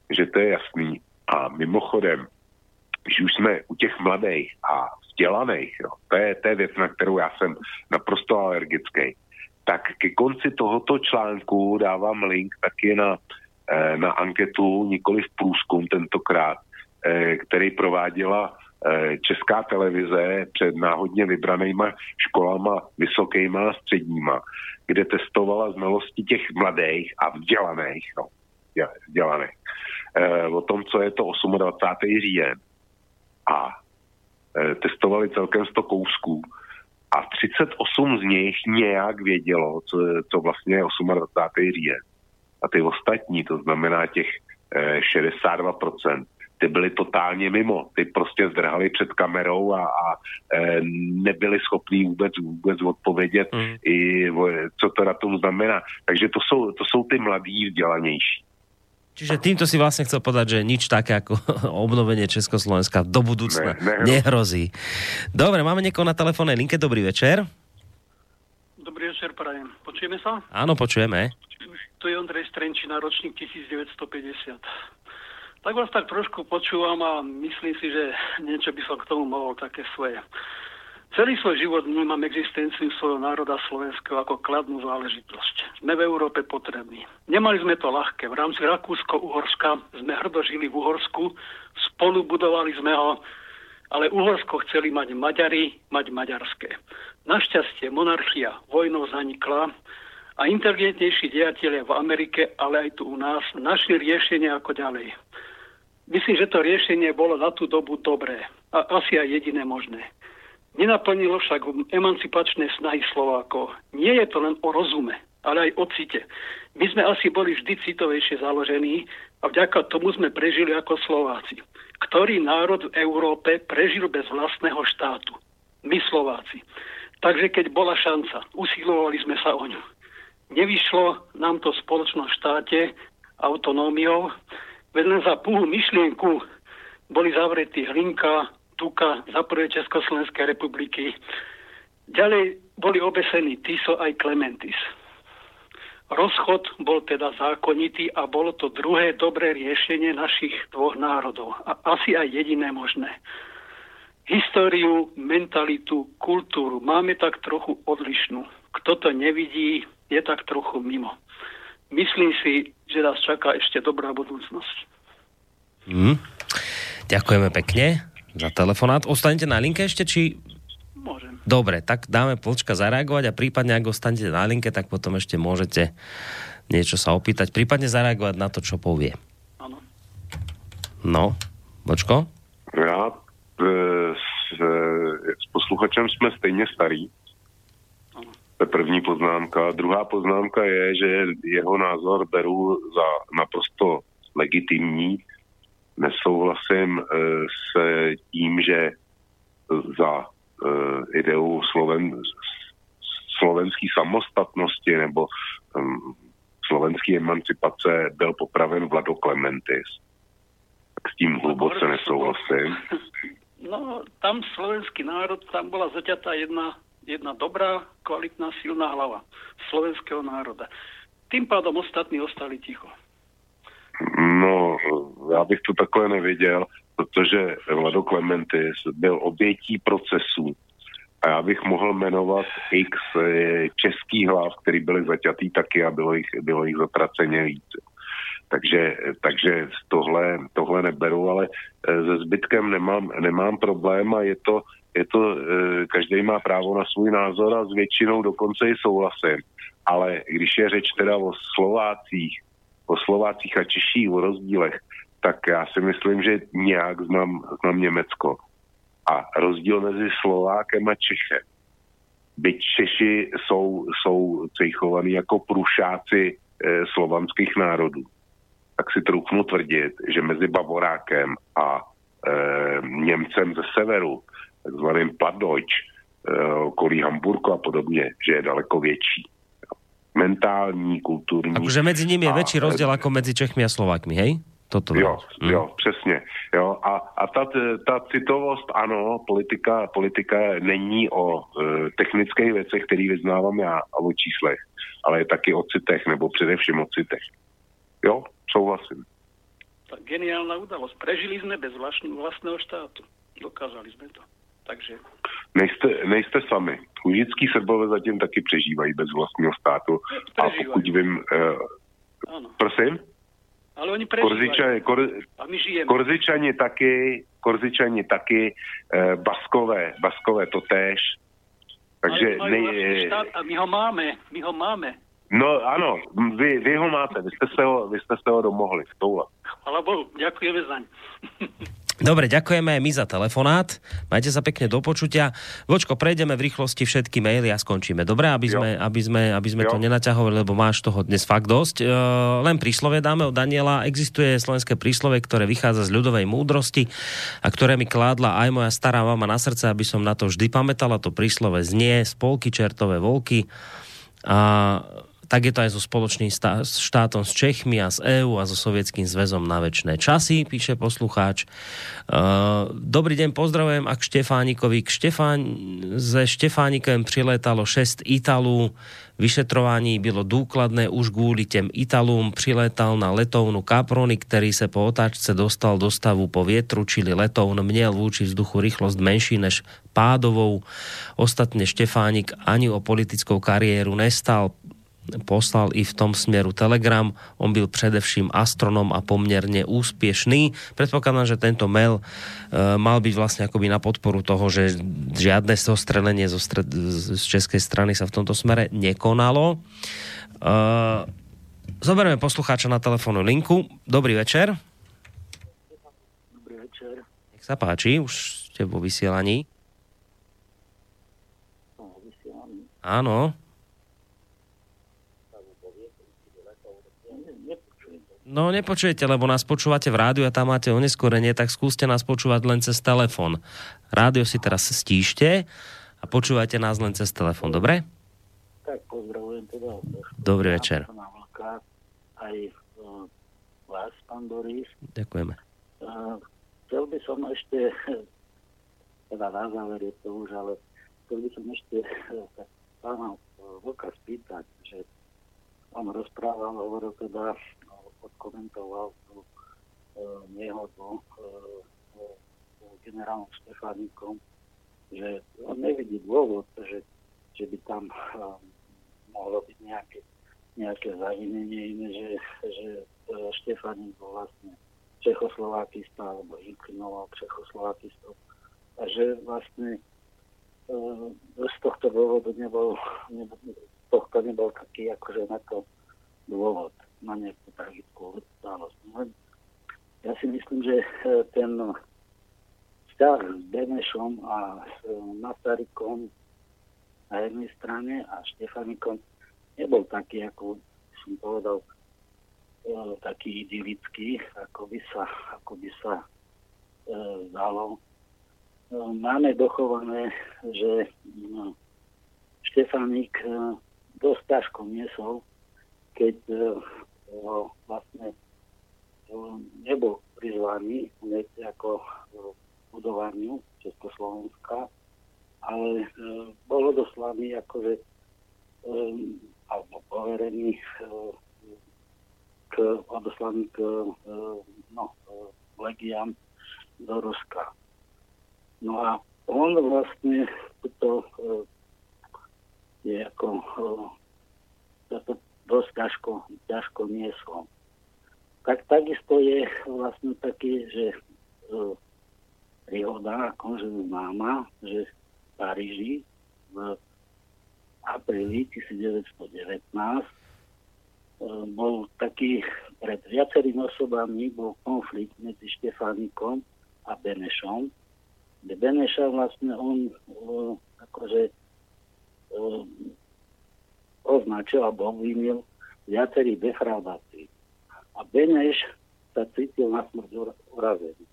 že to je jasný. A mimochodem, když už jsme u těch mladých a vzdělaných, jo, to, je, to je věc, na kterou já jsem naprosto alergický, tak ke konci tohoto článku dávám link taky na, eh, na anketu, nikoli v průzkum tentokrát, eh, který prováděla Česká televize před náhodně vybranýma školama vysokýma a středníma, kde testovala znalosti těch mladých a vzdělaných, no, vzdělaných, o tom, co je to 28. říjen a e, testovali celkem 100 kousků a 38 z nich nějak vědělo, co, co vlastně je 28. říjen. A ty ostatní, to znamená těch e, 62%, ty byli totálně mimo. Ty prostě zdrhali před kamerou a, a e, nebyli schopní vůbec, vůbec odpovědět, mm. i, co to na tom znamená. Takže to jsou, to jsou ty mladí vzdělanější. Čiže týmto si vlastne chcel povedať, že nič také ako obnovenie Československa do budúcna ne, ne, nehrozí. Dobre, máme niekoho na telefónnej linke. Dobrý večer. Dobrý večer, prajem. Počujeme sa? Áno, počujeme. Tu je Ondrej Strenčina, ročník 1950. Tak vás tak trošku počúvam a myslím si, že niečo by som k tomu mohol také svoje Celý svoj život vnímam existenciu svojho národa slovenského ako kladnú záležitosť. Sme v Európe potrební. Nemali sme to ľahké. V rámci Rakúsko-Uhorska sme hrdo žili v Uhorsku, spolu budovali sme ho, ale Uhorsko chceli mať Maďari, mať maďarské. Našťastie monarchia vojnou zanikla a inteligentnejší dejatelia v Amerike, ale aj tu u nás, našli riešenie ako ďalej. Myslím, že to riešenie bolo na tú dobu dobré a asi aj jediné možné. Nenaplnilo však emancipačné snahy Slovákov. Nie je to len o rozume, ale aj o cite. My sme asi boli vždy citovejšie založení a vďaka tomu sme prežili ako Slováci. Ktorý národ v Európe prežil bez vlastného štátu? My Slováci. Takže keď bola šanca, usilovali sme sa o ňu. Nevyšlo nám to v spoločnom štáte autonómiou, veď za púhu myšlienku boli zavretí Hlinka, Tuka za prvé Československej republiky. Ďalej boli obesení Tiso aj Clementis. Rozchod bol teda zákonitý a bolo to druhé dobré riešenie našich dvoch národov. A asi aj jediné možné. Históriu, mentalitu, kultúru máme tak trochu odlišnú. Kto to nevidí, je tak trochu mimo. Myslím si, že nás čaká ešte dobrá budúcnosť. Mm. Ďakujeme pekne za telefonát. Ostanete na linke ešte, či... Môžem. Dobre, tak dáme Polčka zareagovať a prípadne, ak ostanete na linke, tak potom ešte môžete niečo sa opýtať, prípadne zareagovať na to, čo povie. Áno. No, Vočko? Já e, s, e, s posluchačem jsme stejně starý. To je první poznámka. Druhá poznámka je, že jeho názor beru za naprosto legitimní. Nesouhlasím e, s tím, že za e, ideu Sloven, slovenský samostatnosti nebo um, slovenský emancipace byl popraven Vlado Klementis. S tím hluboce nesouhlasím. No, tam slovenský národ, tam bola zaťatá jedna, jedna dobrá, kvalitná, silná hlava slovenského národa. Tým pádom ostatní ostali ticho. No, já bych to takhle neviděl, protože Vlado Klementis byl obětí procesů a já bych mohl jmenovat x eh, českých hlav, který byly zaťatý taky a bylo jich, bylo jich zatraceně víc. Takže, takže tohle, tohle neberu, ale eh, se zbytkem nemám, nemám problém a je to, je to, eh, každý má právo na svůj názor a s většinou dokonce i souhlasím. Ale když je řeč teda o Slovácích, o Slovácích a Češích, o rozdílech, tak já si myslím, že nějak znám, znám Německo. A rozdíl mezi Slovákem a Čechem. Byť Češi jsou, jsou cejchovaní jako průšáci e, slovanských národů, tak si troufnu tvrdit, že mezi Bavorákem a e, Němcem ze severu, takzvaným Pladeutsch, e, okolí Hamburku a podobně, že je daleko větší. Mentální, kulturní. Akože medzi nimi je a- väčší rozdiel ako medzi Čechmi a Slovákmi, hej? Toto Jo, hm. jo, přesně. Jo, a, a ta, ta citovost, ano, politika, politika není o e, technických věcech, které vyznávám já, a o číslech, ale je taky o citech, nebo především o citech. Jo, souhlasím. Tak geniálna udalosť. Prežili sme bez vlastn- vlastného štátu. Dokázali sme to. Takže Nejste, nejste sami. Užický Srbové zatím taky přežívají bez vlastního státu. A pokud vím... Áno. prosím? Ale oni prežívajú. Korzičani, kor, A my žijeme. Korzičani taky, Korzičani taky, e, Baskové, Baskové totéž. Takže Ale nej, štát a my ho máme. My ho máme. No ano, vy, vy ho máte, vy jste se ho, vy jste se ho domohli. Tohle. Chvala Bohu. Ďakujeme zaň. Dobre, ďakujeme aj my za telefonát. Majte sa pekne do počutia. Vočko, prejdeme v rýchlosti všetky maily a skončíme. Dobre, aby sme, aby sme, aby sme to nenaťahovali, lebo máš toho dnes fakt dosť. E, len príslove dáme od Daniela. Existuje slovenské príslove, ktoré vychádza z ľudovej múdrosti a ktoré mi kládla aj moja stará mama na srdce, aby som na to vždy pamätala. To príslove znie spolky čertové volky. A tak je to aj so spoločným štátom s Čechmi a s EÚ a so Sovietským zväzom na väčšie časy, píše poslucháč. Uh, dobrý deň, pozdravujem a k Štefánikovi. K Štefán... Ze Štefánikem přilétalo 6 Italů. Vyšetrování bylo důkladné už kvůli těm Italům. Přilétal na letounu Caproni, který se po otáčce dostal do stavu po větru, čili letoun měl vůči vzduchu rychlost menší než pádovou. Ostatně Štefánik ani o politickou kariéru nestal poslal i v tom smeru telegram. On byl především astronom a poměrně úspěšný. Predpokladám, že tento mail e, mal byť vlastne akoby na podporu toho, že žiadne zostrelenie zo stred, z českej strany sa v tomto smere nekonalo. E, zoberieme poslucháča na telefónnu linku. Dobrý večer. Dobrý večer. Nech sa páči, už ste vo vysielaní. Áno. No nepočujete, lebo nás počúvate v rádiu a tam máte oneskorenie, tak skúste nás počúvať len cez telefon. Rádio si teraz stíšte a počúvajte nás len cez telefon, dobre? Tak pozdravujem teda Dobrý večer. aj uh, vás, pán Boris. Ďakujeme. Uh, chcel by som ešte, teda na záver je to už, ale chcel by som ešte uh, pána Vlka spýtať, že on rozprával, hovoril teda, odkomentoval tú e, nehodu e, e, generálom Štefánikom, že on nevidí dôvod, že, že by tam e, mohlo byť nejaké, nejaké zavinenie iné, že, že Štefánik bol vlastne Čechoslovákista alebo inklinoval Čechoslovákistov. A že vlastne e, z tohto dôvodu nebol, nebol, tohto nebol taký akože na to dôvod, na nejakú tragickú udalosť. Len ja si myslím, že e, ten vzťah s Benešom a s e, Masarykom na jednej strane a Štefanikom nebol taký, ako som povedal, e, taký idylický, ako by sa, ako by sa e, zdalo. E, máme dochované, že no, Štefanik dosť ťažko niesol, keď vlastne e, nebol prizvaný hneď ako e, budovaniu Československa, ale e, bol odoslaný akože alebo poverený k, odoslaný k no, legiám do Ruska. No a on vlastne to je ako e, to dosť ťažko, ťažko nieslo. Tak takisto je vlastne taký, že e, príhoda, akože známa, že v Paríži v apríli 1919 e, bol taký, pred viacerými osobami bol konflikt medzi Štefánikom a Benešom, kde Beneša vlastne on e, akože e, označil alebo obvinil viacerých defraudácií. A Beneš sa cítil na smrť ura- urazený.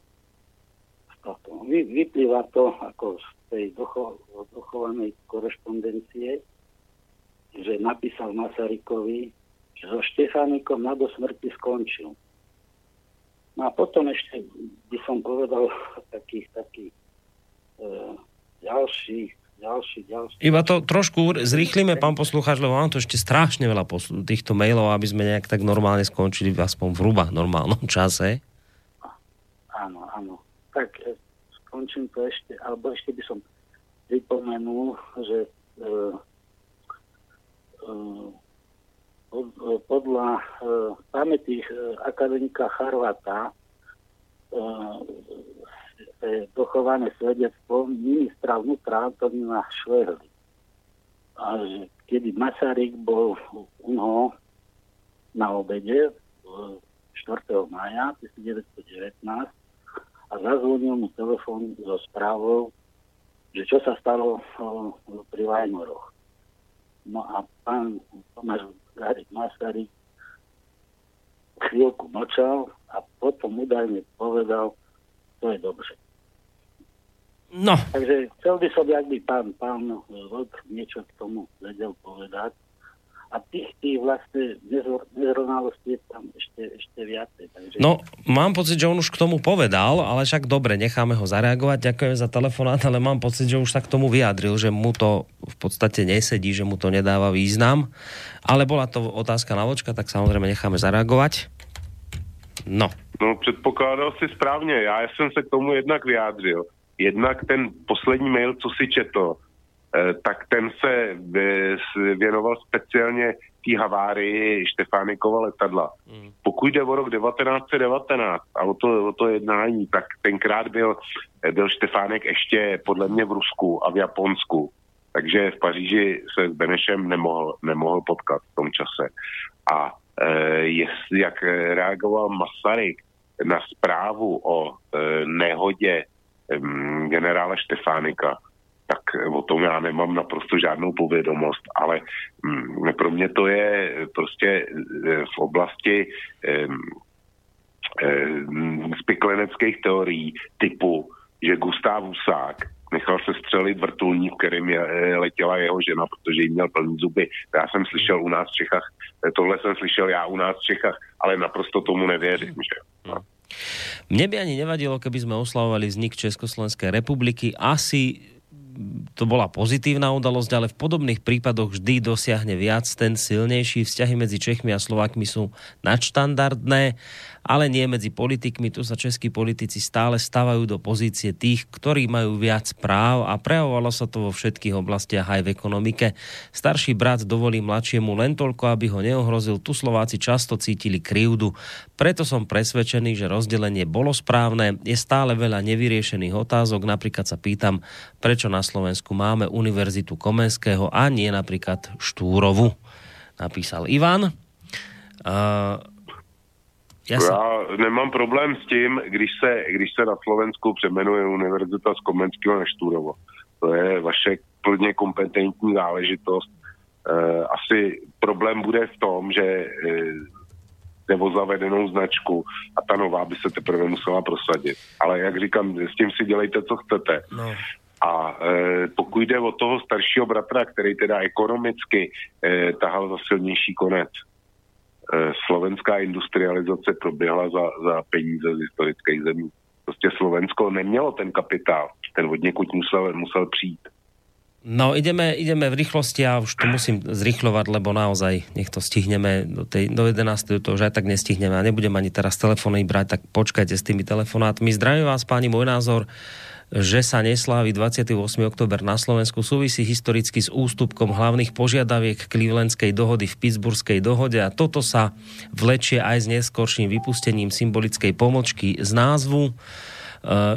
Vy, vyplýva to ako z tej docho, dochovanej korešpondencie, že napísal Masarykovi, že so Štefánikom na do smrti skončil. No a potom ešte by som povedal taký, taký e, ďalší, ďalší, ďalší. Iba to trošku zrýchlime, pán poslucháč, lebo mám to ešte strašne veľa posl- týchto mailov, aby sme nejak tak normálne skončili aspoň v hruba normálnom čase. Áno, áno. Tak e, skončím to ešte, alebo ešte by som pripomenul, že e, e, pod- e, podľa e, pamätí e, akademika Charvata e, dochované svedectvo ministra vnútra Antonína Švehly. A že kedy Masaryk bol u neho na obede e, 4. maja 1919 a zazvonil mu telefón so správou, že čo sa stalo o, pri Vajnoroch. No a pán Tomáš Garik Masaryk chvíľku mlčal a potom údajne povedal, to je dobře. No. Takže chcel by som, ak by pán, pán Vlk niečo k tomu vedel povedať. A tých, tých vlastne nezro- nezrovnalostí je tam ešte, ešte viacej. Takže... No, mám pocit, že on už k tomu povedal, ale však dobre, necháme ho zareagovať. Ďakujem za telefonát, ale mám pocit, že už sa k tomu vyjadril, že mu to v podstate nesedí, že mu to nedáva význam. Ale bola to otázka na vočka, tak samozrejme necháme zareagovať. No. No, předpokládal si správně. Já jsem se k tomu jednak vyjádřil. Jednak ten poslední mail, co si četl, eh, tak ten se eh, věnoval speciálně té havárii Štefánikova letadla. Pokud jde o rok 1919 a o to, o to jednání, tak tenkrát byl, eh, byl Štefánek ještě podle mě v Rusku a v Japonsku. Takže v Paříži se s Benešem nemohl, nemohl potkat v tom čase. A eh, jestli, jak reagoval Masaryk na zprávu o eh, nehodě em, generála Štefánika, tak o tom já nemám naprosto žádnou povědomost, ale mm, pro mě to je prostě eh, v oblasti eh, spikleneckých teorií typu, že Gustav Husák nechal se střelit vrtulník, kterým je, eh, letěla jeho žena, protože jí měl plný zuby. Já jsem slyšel u nás v Čechách, eh, tohle jsem slyšel já u nás v Čechách, ale naprosto tomu nevěřím. Že? No. Mne by ani nevadilo, keby sme oslavovali vznik Československej republiky. Asi to bola pozitívna udalosť, ale v podobných prípadoch vždy dosiahne viac ten silnejší. Vzťahy medzi Čechmi a Slovakmi sú nadštandardné ale nie medzi politikmi. Tu sa českí politici stále stavajú do pozície tých, ktorí majú viac práv a prejavovalo sa to vo všetkých oblastiach aj v ekonomike. Starší brat dovolí mladšiemu len toľko, aby ho neohrozil. Tu Slováci často cítili krivdu. Preto som presvedčený, že rozdelenie bolo správne. Je stále veľa nevyriešených otázok. Napríklad sa pýtam, prečo na Slovensku máme Univerzitu Komenského a nie napríklad Štúrovu. Napísal Ivan. Uh, Jsem... Já nemám problém s tím, když se, když se na Slovensku přemenuje Univerzita z Komenského na Štúrovo. To je vaše plně kompetentní záležitost. E, asi problém bude v tom, že e, nebo zavedenou značku a ta nová by se teprve musela prosadit. Ale jak říkám, s tím si dělejte, co chcete. No. A e, pokud jde o toho staršího bratra, který teda ekonomicky e, tahal za silnější konec, slovenská industrializace proběhla za, za peníze z historických zemí. Prostě Slovensko nemělo ten kapitál, ten od někud musel, musel přijít. No ideme, ideme v rýchlosti a už to musím zrychlovať, lebo naozaj nech to stihneme do, tej, do 11. to už aj tak nestihneme a nebudem ani teraz telefóny brať, tak počkajte s tými telefonátmi. Zdravím vás, páni, môj názor že sa neslávi 28. oktober na Slovensku súvisí historicky s ústupkom hlavných požiadaviek Clevelandskej dohody v Pittsburghskej dohode a toto sa vlečie aj s neskorším vypustením symbolickej pomočky z názvu. E,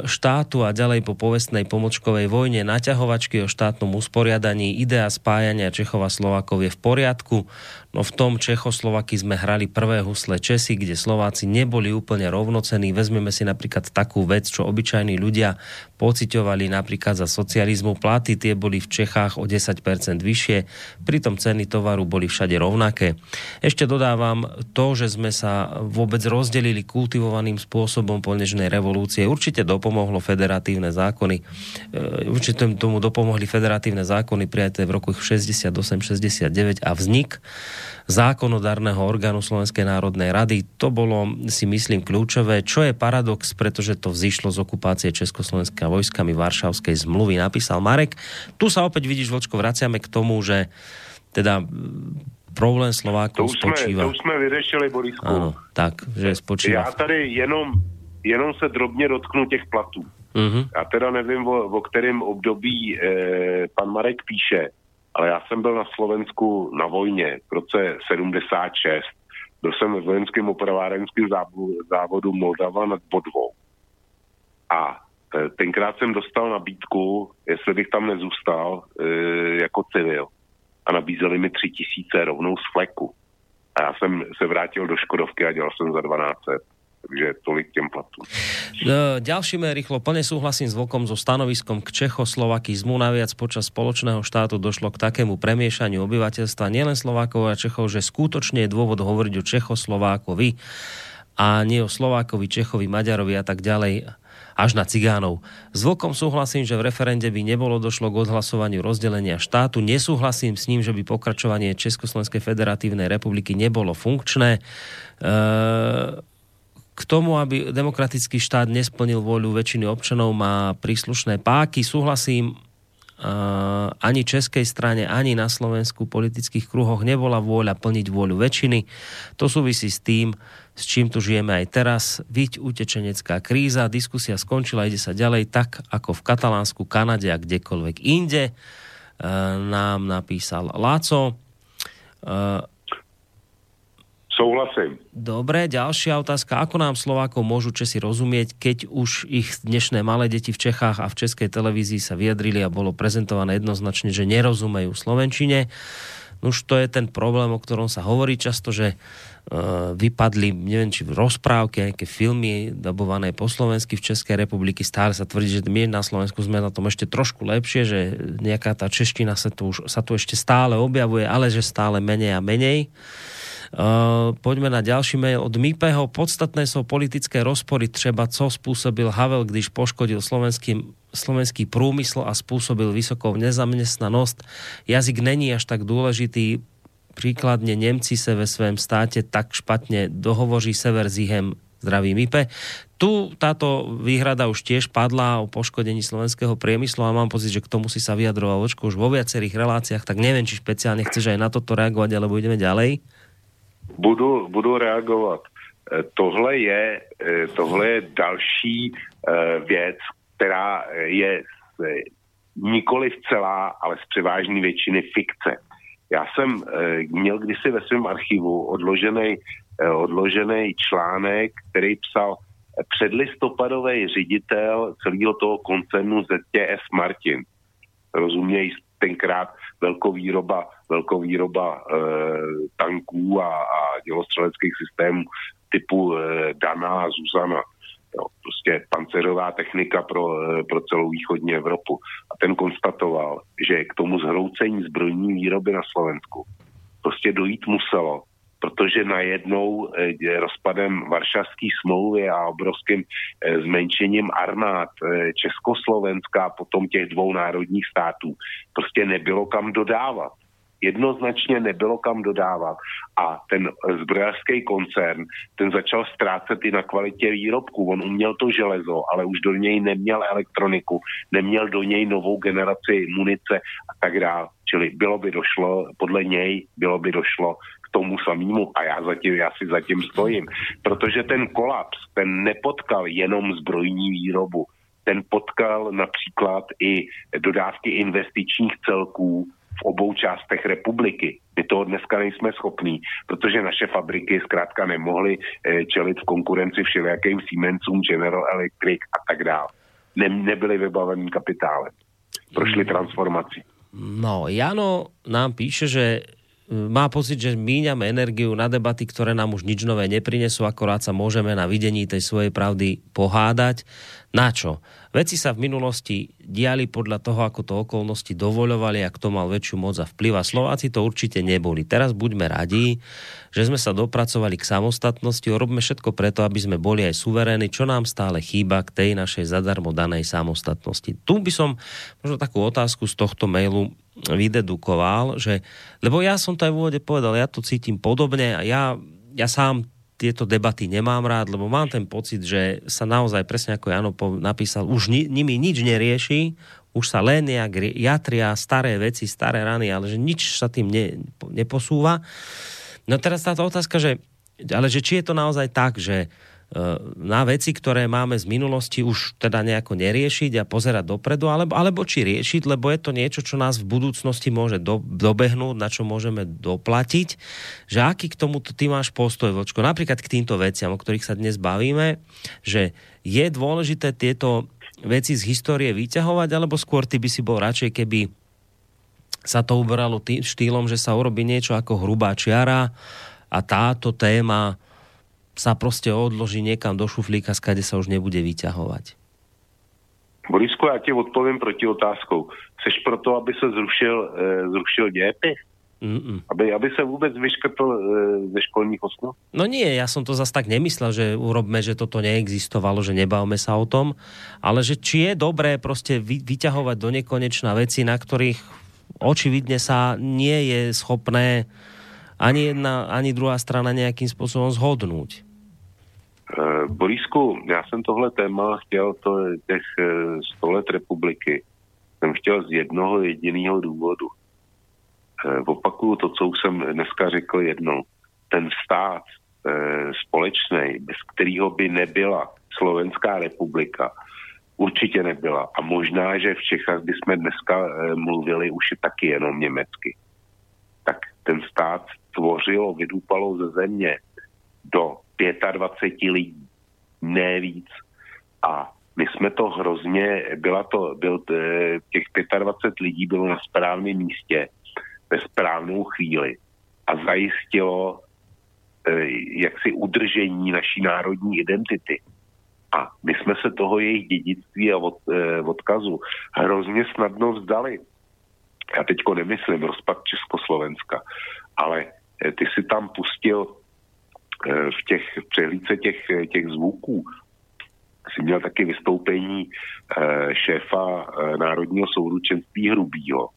štátu a ďalej po povestnej pomočkovej vojne naťahovačky o štátnom usporiadaní idea spájania Čechov a je v poriadku, no v tom Čechoslovaky sme hrali prvé husle Česi, kde Slováci neboli úplne rovnocení. Vezmeme si napríklad takú vec, čo obyčajní ľudia pociťovali napríklad za socializmu. Platy tie boli v Čechách o 10% vyššie, pritom ceny tovaru boli všade rovnaké. Ešte dodávam to, že sme sa vôbec rozdelili kultivovaným spôsobom po nežnej revolúcie. Určite dopomohlo federatívne zákony. E, určite tomu dopomohli federatívne zákony prijaté v roku 68-69 a vznik zákonodárneho orgánu Slovenskej národnej rady. To bolo, si myslím, kľúčové. Čo je paradox, pretože to vzýšlo z okupácie Československa vojskami Varšavskej zmluvy, napísal Marek. Tu sa opäť vidíš, Vlčko, vraciame k tomu, že teda problém Slovákov to už spočíva. Jsme, to už jsme vyřešili, Borisku. Ano, tak, že spočíva. Já tady jenom jenom se drobně dotknu těch platů. Mm-hmm. Já teda nevím, o, o kterém období e, pan Marek píše, ale já jsem byl na Slovensku na vojně v roce 76. Byl jsem v vojenském opravárenském závodu Moldava nad Bodvou. A e, tenkrát jsem dostal nabídku, jestli bych tam nezůstal e, jako civil. A nabízeli mi tři tisíce rovnou z fleku. A já jsem se vrátil do Škodovky a dělal jsem za 12 let. Takže tolik tým platům. E, ďalšíme rýchlo. Plne súhlasím s Vokom so stanoviskom k Čechoslovakizmu. Naviac počas spoločného štátu došlo k takému premiešaniu obyvateľstva nielen Slovákov a Čechov, že skutočne je dôvod hovoriť o Čechoslovákovi a nie o Slovákovi, Čechovi, Maďarovi a tak ďalej až na cigánov. S Vlkom súhlasím, že v referende by nebolo došlo k odhlasovaniu rozdelenia štátu. Nesúhlasím s ním, že by pokračovanie Československej federatívnej republiky nebolo funkčné. E- k tomu, aby demokratický štát nesplnil voľu väčšiny občanov, má príslušné páky. Súhlasím, Uh, ani českej strane, ani na Slovensku politických kruhoch nebola vôľa plniť vôľu väčšiny. To súvisí s tým, s čím tu žijeme aj teraz. Viď utečenecká kríza, diskusia skončila, ide sa ďalej tak, ako v Katalánsku, Kanade a kdekoľvek inde. Uh, nám napísal Láco. Uh, Souhlasím. Dobre, ďalšia otázka. Ako nám Slovákov môžu Česi rozumieť, keď už ich dnešné malé deti v Čechách a v Českej televízii sa vyjadrili a bolo prezentované jednoznačne, že nerozumejú Slovenčine. Už to je ten problém, o ktorom sa hovorí často, že uh, vypadli, neviem, či v rozprávke, nejaké filmy dabované po slovensky v Českej republiky. Stále sa tvrdí, že my na Slovensku sme na tom ešte trošku lepšie, že nejaká tá čeština sa tu, už, sa tu ešte stále objavuje, ale že stále menej a menej. Poďme na ďalší mail od Mipeho. Podstatné sú politické rozpory třeba, co spôsobil Havel, když poškodil slovenský, slovenský průmysl a spôsobil vysokou nezamestnanosť. Jazyk není až tak dôležitý. Príkladne Nemci se ve svém státe tak špatne dohovoří sever s jihem Zdraví Mipe. Tu táto výhrada už tiež padla o poškodení slovenského priemyslu a mám pocit, že k tomu si sa vyjadroval Očko už vo viacerých reláciách, tak neviem, či špeciálne chceš aj na toto reagovať, alebo ideme ďalej. Budu, budu reagovat. E, Tohle je, e, tohle je další e, věc, která je nikoli celá, ale z převážné většiny fikce. Já jsem měl kdysi ve svém archivu odložený, odložený článek, který psal předlistopadový ředitel celého toho koncernu ZTS Martin. Rozumějí tenkrát velkovýroba, velkovýroba e, tanků a, a dělostřeleckých systémů typu e, Dana a Zuzana. Jo, prostě pancerová technika pro, e, pro celou východní Evropu. A ten konstatoval, že k tomu zhroucení zbrojní výroby na Slovensku prostě dojít muselo, protože najednou eh, rozpadem Varšavské smlouvy a obrovským eh, zmenšením armád eh, Československa a potom těch dvou národních států prostě nebylo kam dodávat. Jednoznačně nebylo kam dodávat. A ten zbrojařský koncern, ten začal ztrácet i na kvalitě výrobku. On uměl to železo, ale už do něj neměl elektroniku, neměl do něj novou generaci munice a tak dále. Čili bylo by došlo, podle něj bylo by došlo tomu samému a já, zatím, já si zatím stojím. Protože ten kolaps, ten nepotkal jenom zbrojní výrobu, ten potkal například i dodávky investičních celků v obou částech republiky. My toho dneska nejsme schopní, protože naše fabriky zkrátka nemohly eh, čelit v konkurenci všelijakým Siemensům, General Electric a tak dále. Ne, nebyly vybavený kapitálem. Prošli transformací. No, Jano nám píše, že má pocit, že míňame energiu na debaty, ktoré nám už nič nové neprinesú, akorát sa môžeme na videní tej svojej pravdy pohádať. Na čo? Veci sa v minulosti diali podľa toho, ako to okolnosti dovoľovali a kto mal väčšiu moc a vplyv a Slováci to určite neboli. Teraz buďme radí, že sme sa dopracovali k samostatnosti, robme všetko preto, aby sme boli aj suveréni, čo nám stále chýba k tej našej zadarmo danej samostatnosti. Tu by som možno takú otázku z tohto mailu vydedukoval, že, lebo ja som to aj v úvode povedal, ja to cítim podobne a ja, ja sám tieto debaty nemám rád, lebo mám ten pocit, že sa naozaj presne ako Jano napísal, už ni, nimi nič nerieši, už sa len nejak jatria staré veci, staré rany, ale že nič sa tým ne, neposúva. No teraz táto otázka, že, ale že či je to naozaj tak, že na veci, ktoré máme z minulosti už teda nejako neriešiť a pozerať dopredu, alebo, alebo či riešiť, lebo je to niečo, čo nás v budúcnosti môže do, dobehnúť, na čo môžeme doplatiť. Že aký k tomuto ty máš postoj, Vočko? Napríklad k týmto veciam, o ktorých sa dnes bavíme, že je dôležité tieto veci z histórie vyťahovať, alebo skôr ty by si bol radšej, keby sa to uberalo tým štýlom, že sa urobí niečo ako hrubá čiara a táto téma sa prostě odloží někam do šuflíka, skade sa už nebude vyťahovať? Borisku, já ti odpovím proti otázkou. Seš proto, aby se zrušil, e, zrušil dějepis? Aby, aby se vůbec vyškrtl e, ze školních osnov? No nie, ja som to zas tak nemyslel, že urobme, že toto neexistovalo, že nebavme sa o tom, ale že či je dobré prostě vy, vyťahovať do nekonečna veci, na ktorých očividne sa nie je schopné ani jedna, ani druhá strana nejakým spôsobom zhodnúť. Borisku, já jsem tohle téma chtěl to, těch uh, 100 let republiky. Jsem chtěl z jednoho jediného důvodu. Uh, opakuju to, co už jsem dneska řekl jednou. Ten stát uh, společný, bez kterého by nebyla Slovenská republika, určitě nebyla. A možná, že v Čechách bychom dneska mluvili už taky jenom německy. Tak ten stát tvořilo, vydupalo ze země do 25 lidí, ne víc. A my jsme to hrozně, byla to, byl, eh, těch 25 lidí bylo na správném místě ve správnou chvíli a zajistilo eh, jaksi udržení naší národní identity. A my jsme se toho jejich dědictví a od, eh, odkazu hrozně snadno vzdali. Já teďko nemyslím rozpad Československa, ale ty si tam pustil v těch přehlídce těch, těch zvuků si měl taky vystoupení šéfa Národního souručenství Hrubýho.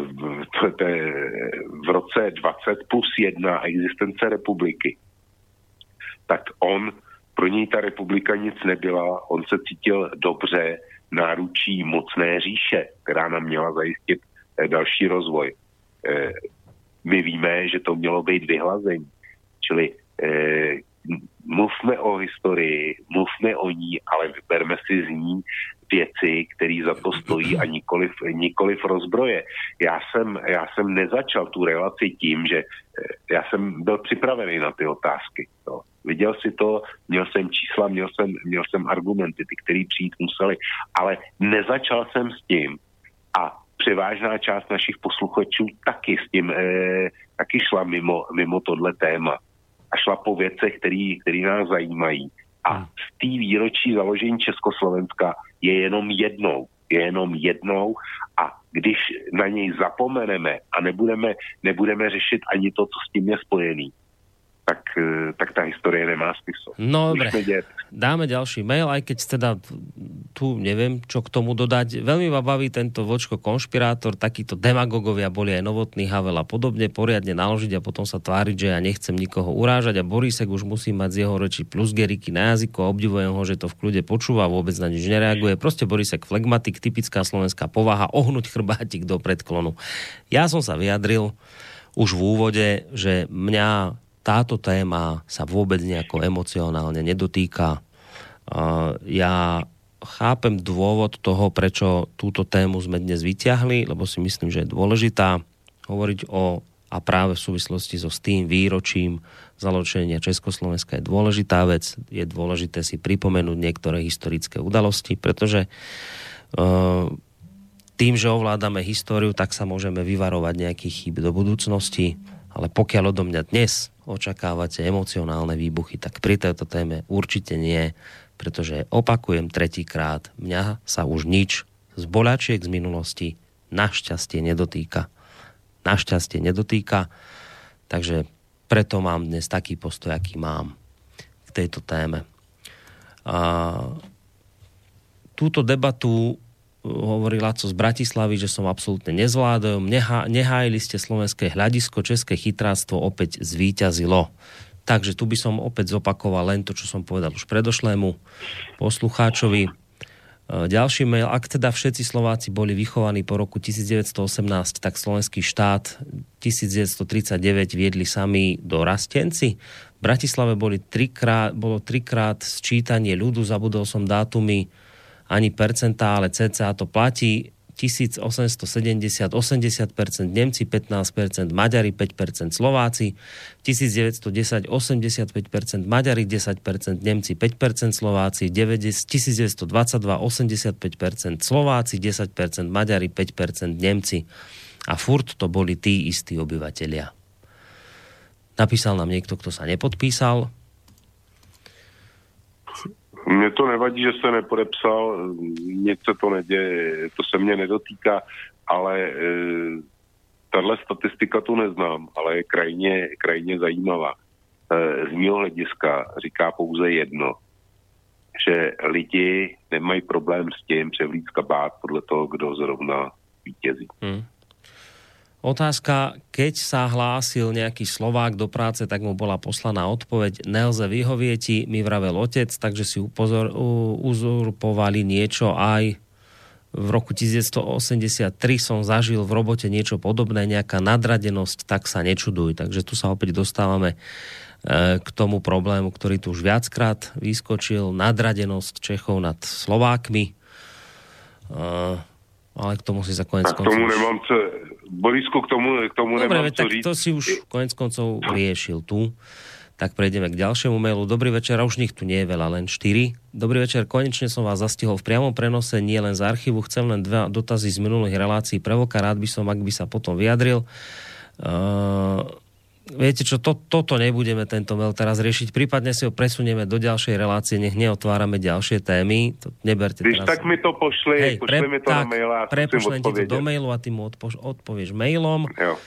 V, v, roce 20 plus 1 existence republiky tak on, pro něj ta republika nic nebyla, on se cítil dobře náručí mocné říše, která nám měla zajistit eh, další rozvoj. Eh, my víme, že to mělo být vyhlazení. Čili eh, mluvme o historii, mluvme o ní, ale vyberme si z ní věci, které za to stojí a nikoliv, nikoliv rozbroje. Já jsem, já jsem nezačal tu relaci tím, že já jsem byl připravený na ty otázky. No. Viděl si to, měl jsem čísla, měl jsem, měl jsem argumenty, ty, které přijít museli, ale nezačal jsem s tím a převážná část našich posluchačů taky s tím, eh, taky šla mimo, mimo tohle téma a šla po věcech, které nás zajímají. A z té výročí založení Československa je jenom jednou. Je jenom jednou a když na něj zapomeneme a nebudeme, nebudeme řešit ani to, co s tím je spojený, tak, e, tak tá história nemá smysl. No dobre, dáme ďalší mail, aj keď teda tu neviem, čo k tomu dodať. Veľmi ma baví tento vočko konšpirátor, takíto demagogovia boli aj Novotný, Havel a podobne, poriadne naložiť a potom sa tváriť, že ja nechcem nikoho urážať a Borisek už musí mať z jeho reči plus geriky na jazyku a obdivujem ho, že to v kľude počúva, vôbec na nič nereaguje. Proste Borisek flegmatik, typická slovenská povaha, ohnúť chrbátik do predklonu. Ja som sa vyjadril už v úvode, že mňa táto téma sa vôbec nejako emocionálne nedotýka. Ja chápem dôvod toho, prečo túto tému sme dnes vyťahli, lebo si myslím, že je dôležitá hovoriť o a práve v súvislosti so s tým výročím založenia Československa je dôležitá vec. Je dôležité si pripomenúť niektoré historické udalosti, pretože uh, tým, že ovládame históriu, tak sa môžeme vyvarovať nejakých chýb do budúcnosti, ale pokiaľ odo mňa dnes očakávate emocionálne výbuchy, tak pri tejto téme určite nie, pretože opakujem tretíkrát, mňa sa už nič z bolačiek z minulosti našťastie nedotýka. Našťastie nedotýka, takže preto mám dnes taký postoj, aký mám k tejto téme. A túto debatu hovorí Laco z Bratislavy, že som absolútne nezvládol. Neha, nehájili ste slovenské hľadisko, české chytráctvo opäť zvíťazilo. Takže tu by som opäť zopakoval len to, čo som povedal už predošlému poslucháčovi. E, ďalší mail. Ak teda všetci Slováci boli vychovaní po roku 1918, tak slovenský štát 1939 viedli sami do Rastenci. V Bratislave boli trikrát, bolo trikrát sčítanie ľudu, zabudol som dátumy ani percentá, ale cca to platí 1870 80%, Nemci 15%, Maďari 5%, Slováci 1910 85%, Maďari 10%, Nemci 5%, Slováci 1922 85%, Slováci 10%, Maďari 5%, Nemci. A furt to boli tí istí obyvatelia. Napísal nám niekto, kto sa nepodpísal, mně to nevadí, že se nepodepsal, nic se to neděje, to se mě nedotýká, ale e, tahle statistika tu neznám, ale je krajně, krajně zajímavá. E, z mého hlediska říká pouze jedno, že lidi nemají problém s tím převlít kabát podle toho, kdo zrovna vítězí. Hmm. Otázka, keď sa hlásil nejaký Slovák do práce, tak mu bola poslaná odpoveď, nelze vyhovieť, mi vravel otec, takže si upozor, uzurpovali niečo aj v roku 1983 som zažil v robote niečo podobné, nejaká nadradenosť, tak sa nečuduj. Takže tu sa opäť dostávame e, k tomu problému, ktorý tu už viackrát vyskočil, nadradenosť Čechov nad Slovákmi. E, ale k tomu si sa konec. K tomu nemám co, Borisku, k tomu, k tomu Dobre, nemám tak to si už konec koncov riešil tu. Tak prejdeme k ďalšiemu mailu. Dobrý večer, a už nich tu nie je veľa, len 4. Dobrý večer, konečne som vás zastihol v priamom prenose, nie len z archívu. Chcem len dva dotazy z minulých relácií. Prevoka, rád by som, ak by sa potom vyjadril. Uh, viete čo, to, toto nebudeme tento mail teraz riešiť, prípadne si ho presunieme do ďalšej relácie, nech neotvárame ďalšie témy. To neberte Když teraz. tak mi to pošli, Hej, pošli pre, mi to tak, na mail a prepošlem ti to do mailu a ty mu odpo, odpovieš mailom. Jo.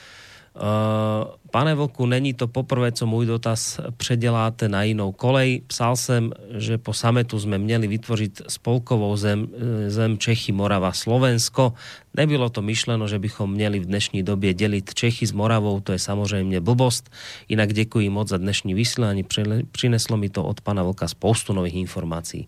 Pane Vlku, není to poprvé, co můj dotaz předěláte na jinou kolej. Psal jsem, že po sametu jsme měli vytvořit spolkovou zem, zem Čechy, Morava, Slovensko. Nebylo to myšleno, že bychom měli v dnešní době dělit Čechy s Moravou, to je samozřejmě blbost. Jinak děkuji moc za dnešní vysílání, přineslo mi to od pana Vlka spoustu nových informací.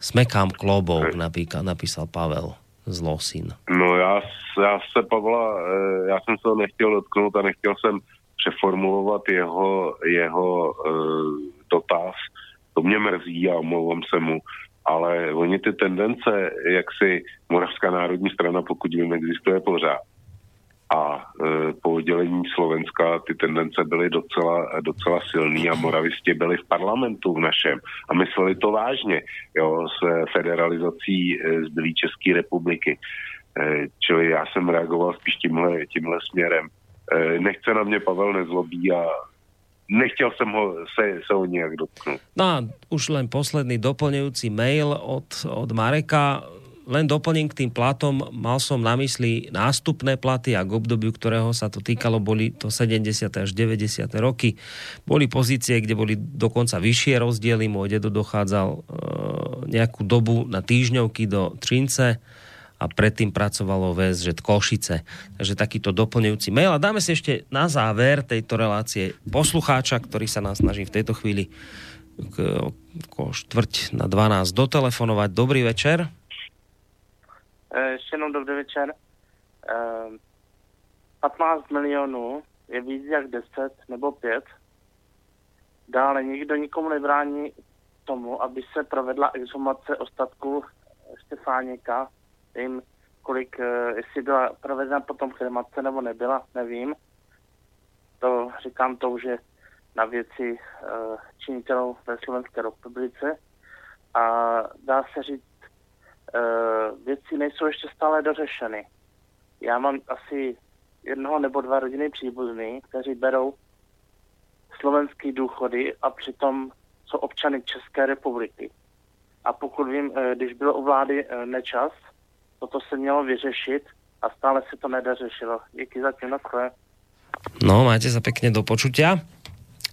Smekám klobouk, napísal Pavel z Losin. No já, já se Pavla, eh, já jsem se ho nechtěl dotknout a nechtěl jsem přeformulovat jeho, jeho uh, dotaz. To mě mrzí a omlouvám se mu. Ale oni ty tendence, jak si Moravská národní strana, pokud vím, existuje pořád, a e, po oddělení Slovenska ty tendence byly docela, docela silný a moravisti byli v parlamentu v našem a mysleli to vážně jo, s federalizací e, zbylý České republiky. E, čili já jsem reagoval spíš tímhle, tímhle směrem. E, nechce na mě Pavel nezlobí a nechtěl jsem ho se, se ho nějak dotknout. No a už len posledný doplňujúci mail od, od Mareka len doplním k tým platom, mal som na mysli nástupné platy a k obdobiu, ktorého sa to týkalo, boli to 70. až 90. roky. Boli pozície, kde boli dokonca vyššie rozdiely. Môj dedo dochádzal e, nejakú dobu na týždňovky do Trince a predtým pracovalo že Košice. Takže takýto doplňujúci mail. A dáme si ešte na záver tejto relácie poslucháča, ktorý sa nás snaží v tejto chvíli k, štvrť na 12 dotelefonovať. Dobrý večer. Eh, ještě jenom dobrý večer. 15 eh, milionů je víc jak 10 nebo 5. Dále nikdo nikomu nebrání tomu, aby se provedla exhumace ostatků Štefáněka. Vím, kolik, eh, jestli byla provedena potom kremace nebo nebyla, nevím. To říkám to, že na věci činitelů ve Slovenské republice. A dá se říct, věci nejsou ještě stále dořešeny. Já mám asi jednoho nebo dva rodiny příbuzný, kteří berou slovenský důchody a přitom jsou občany České republiky. A pokud vím, uh, když bylo u vlády uh, nečas, toto se mělo vyřešit a stále se to nedořešilo. Díky za tím, No, máte sa pekne do počutia.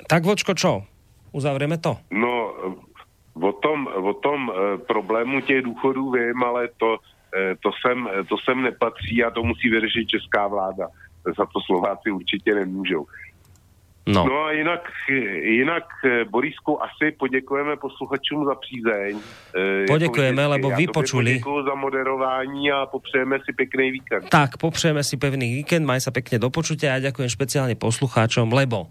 Tak, Vočko, čo? Uzavrieme to? No, O tom, o tom e, problému těch důchodů vím, ale to, e, to, sem, to sem nepatří a to musí vyřešit česká vláda. Za to Slováci určitě nemůžou. No. no a jinak, jinak e, Borisku, asi poděkujeme posluchačům za přízeň. Poděkujeme, lebo vy počuli. Děkuji za moderování a popřejeme si pěkný víkend. Tak, popřejeme si pevný víkend, maj sa pekne do počutia a ďakujem špeciálne poslucháčom, lebo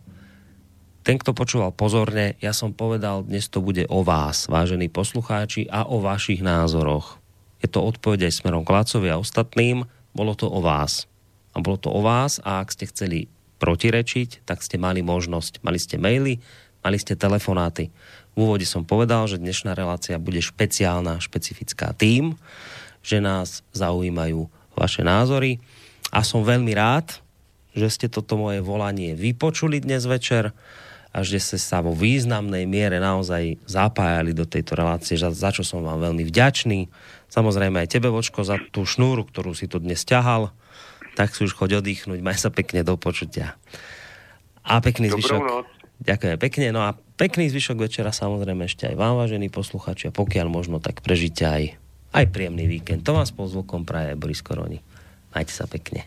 ten, kto počúval pozorne, ja som povedal, dnes to bude o vás, vážení poslucháči, a o vašich názoroch. Je to odpoveď aj smerom k a ostatným, bolo to o vás. A bolo to o vás a ak ste chceli protirečiť, tak ste mali možnosť. Mali ste maily, mali ste telefonáty. V úvode som povedal, že dnešná relácia bude špeciálna, špecifická tým, že nás zaujímajú vaše názory a som veľmi rád, že ste toto moje volanie vypočuli dnes večer a že ste sa vo významnej miere naozaj zapájali do tejto relácie, za, za čo som vám veľmi vďačný. Samozrejme aj tebe, Vočko, za tú šnúru, ktorú si tu dnes ťahal. Tak si už choď oddychnúť, maj sa pekne do počutia. A pekný Dobrú zvyšok. Noc. Ďakujem pekne. No a pekný zvyšok večera samozrejme ešte aj vám, vážení posluchači, a pokiaľ možno, tak prežite aj, aj príjemný víkend. To vám spolu zvukom praje Boris Koroni. Majte sa pekne.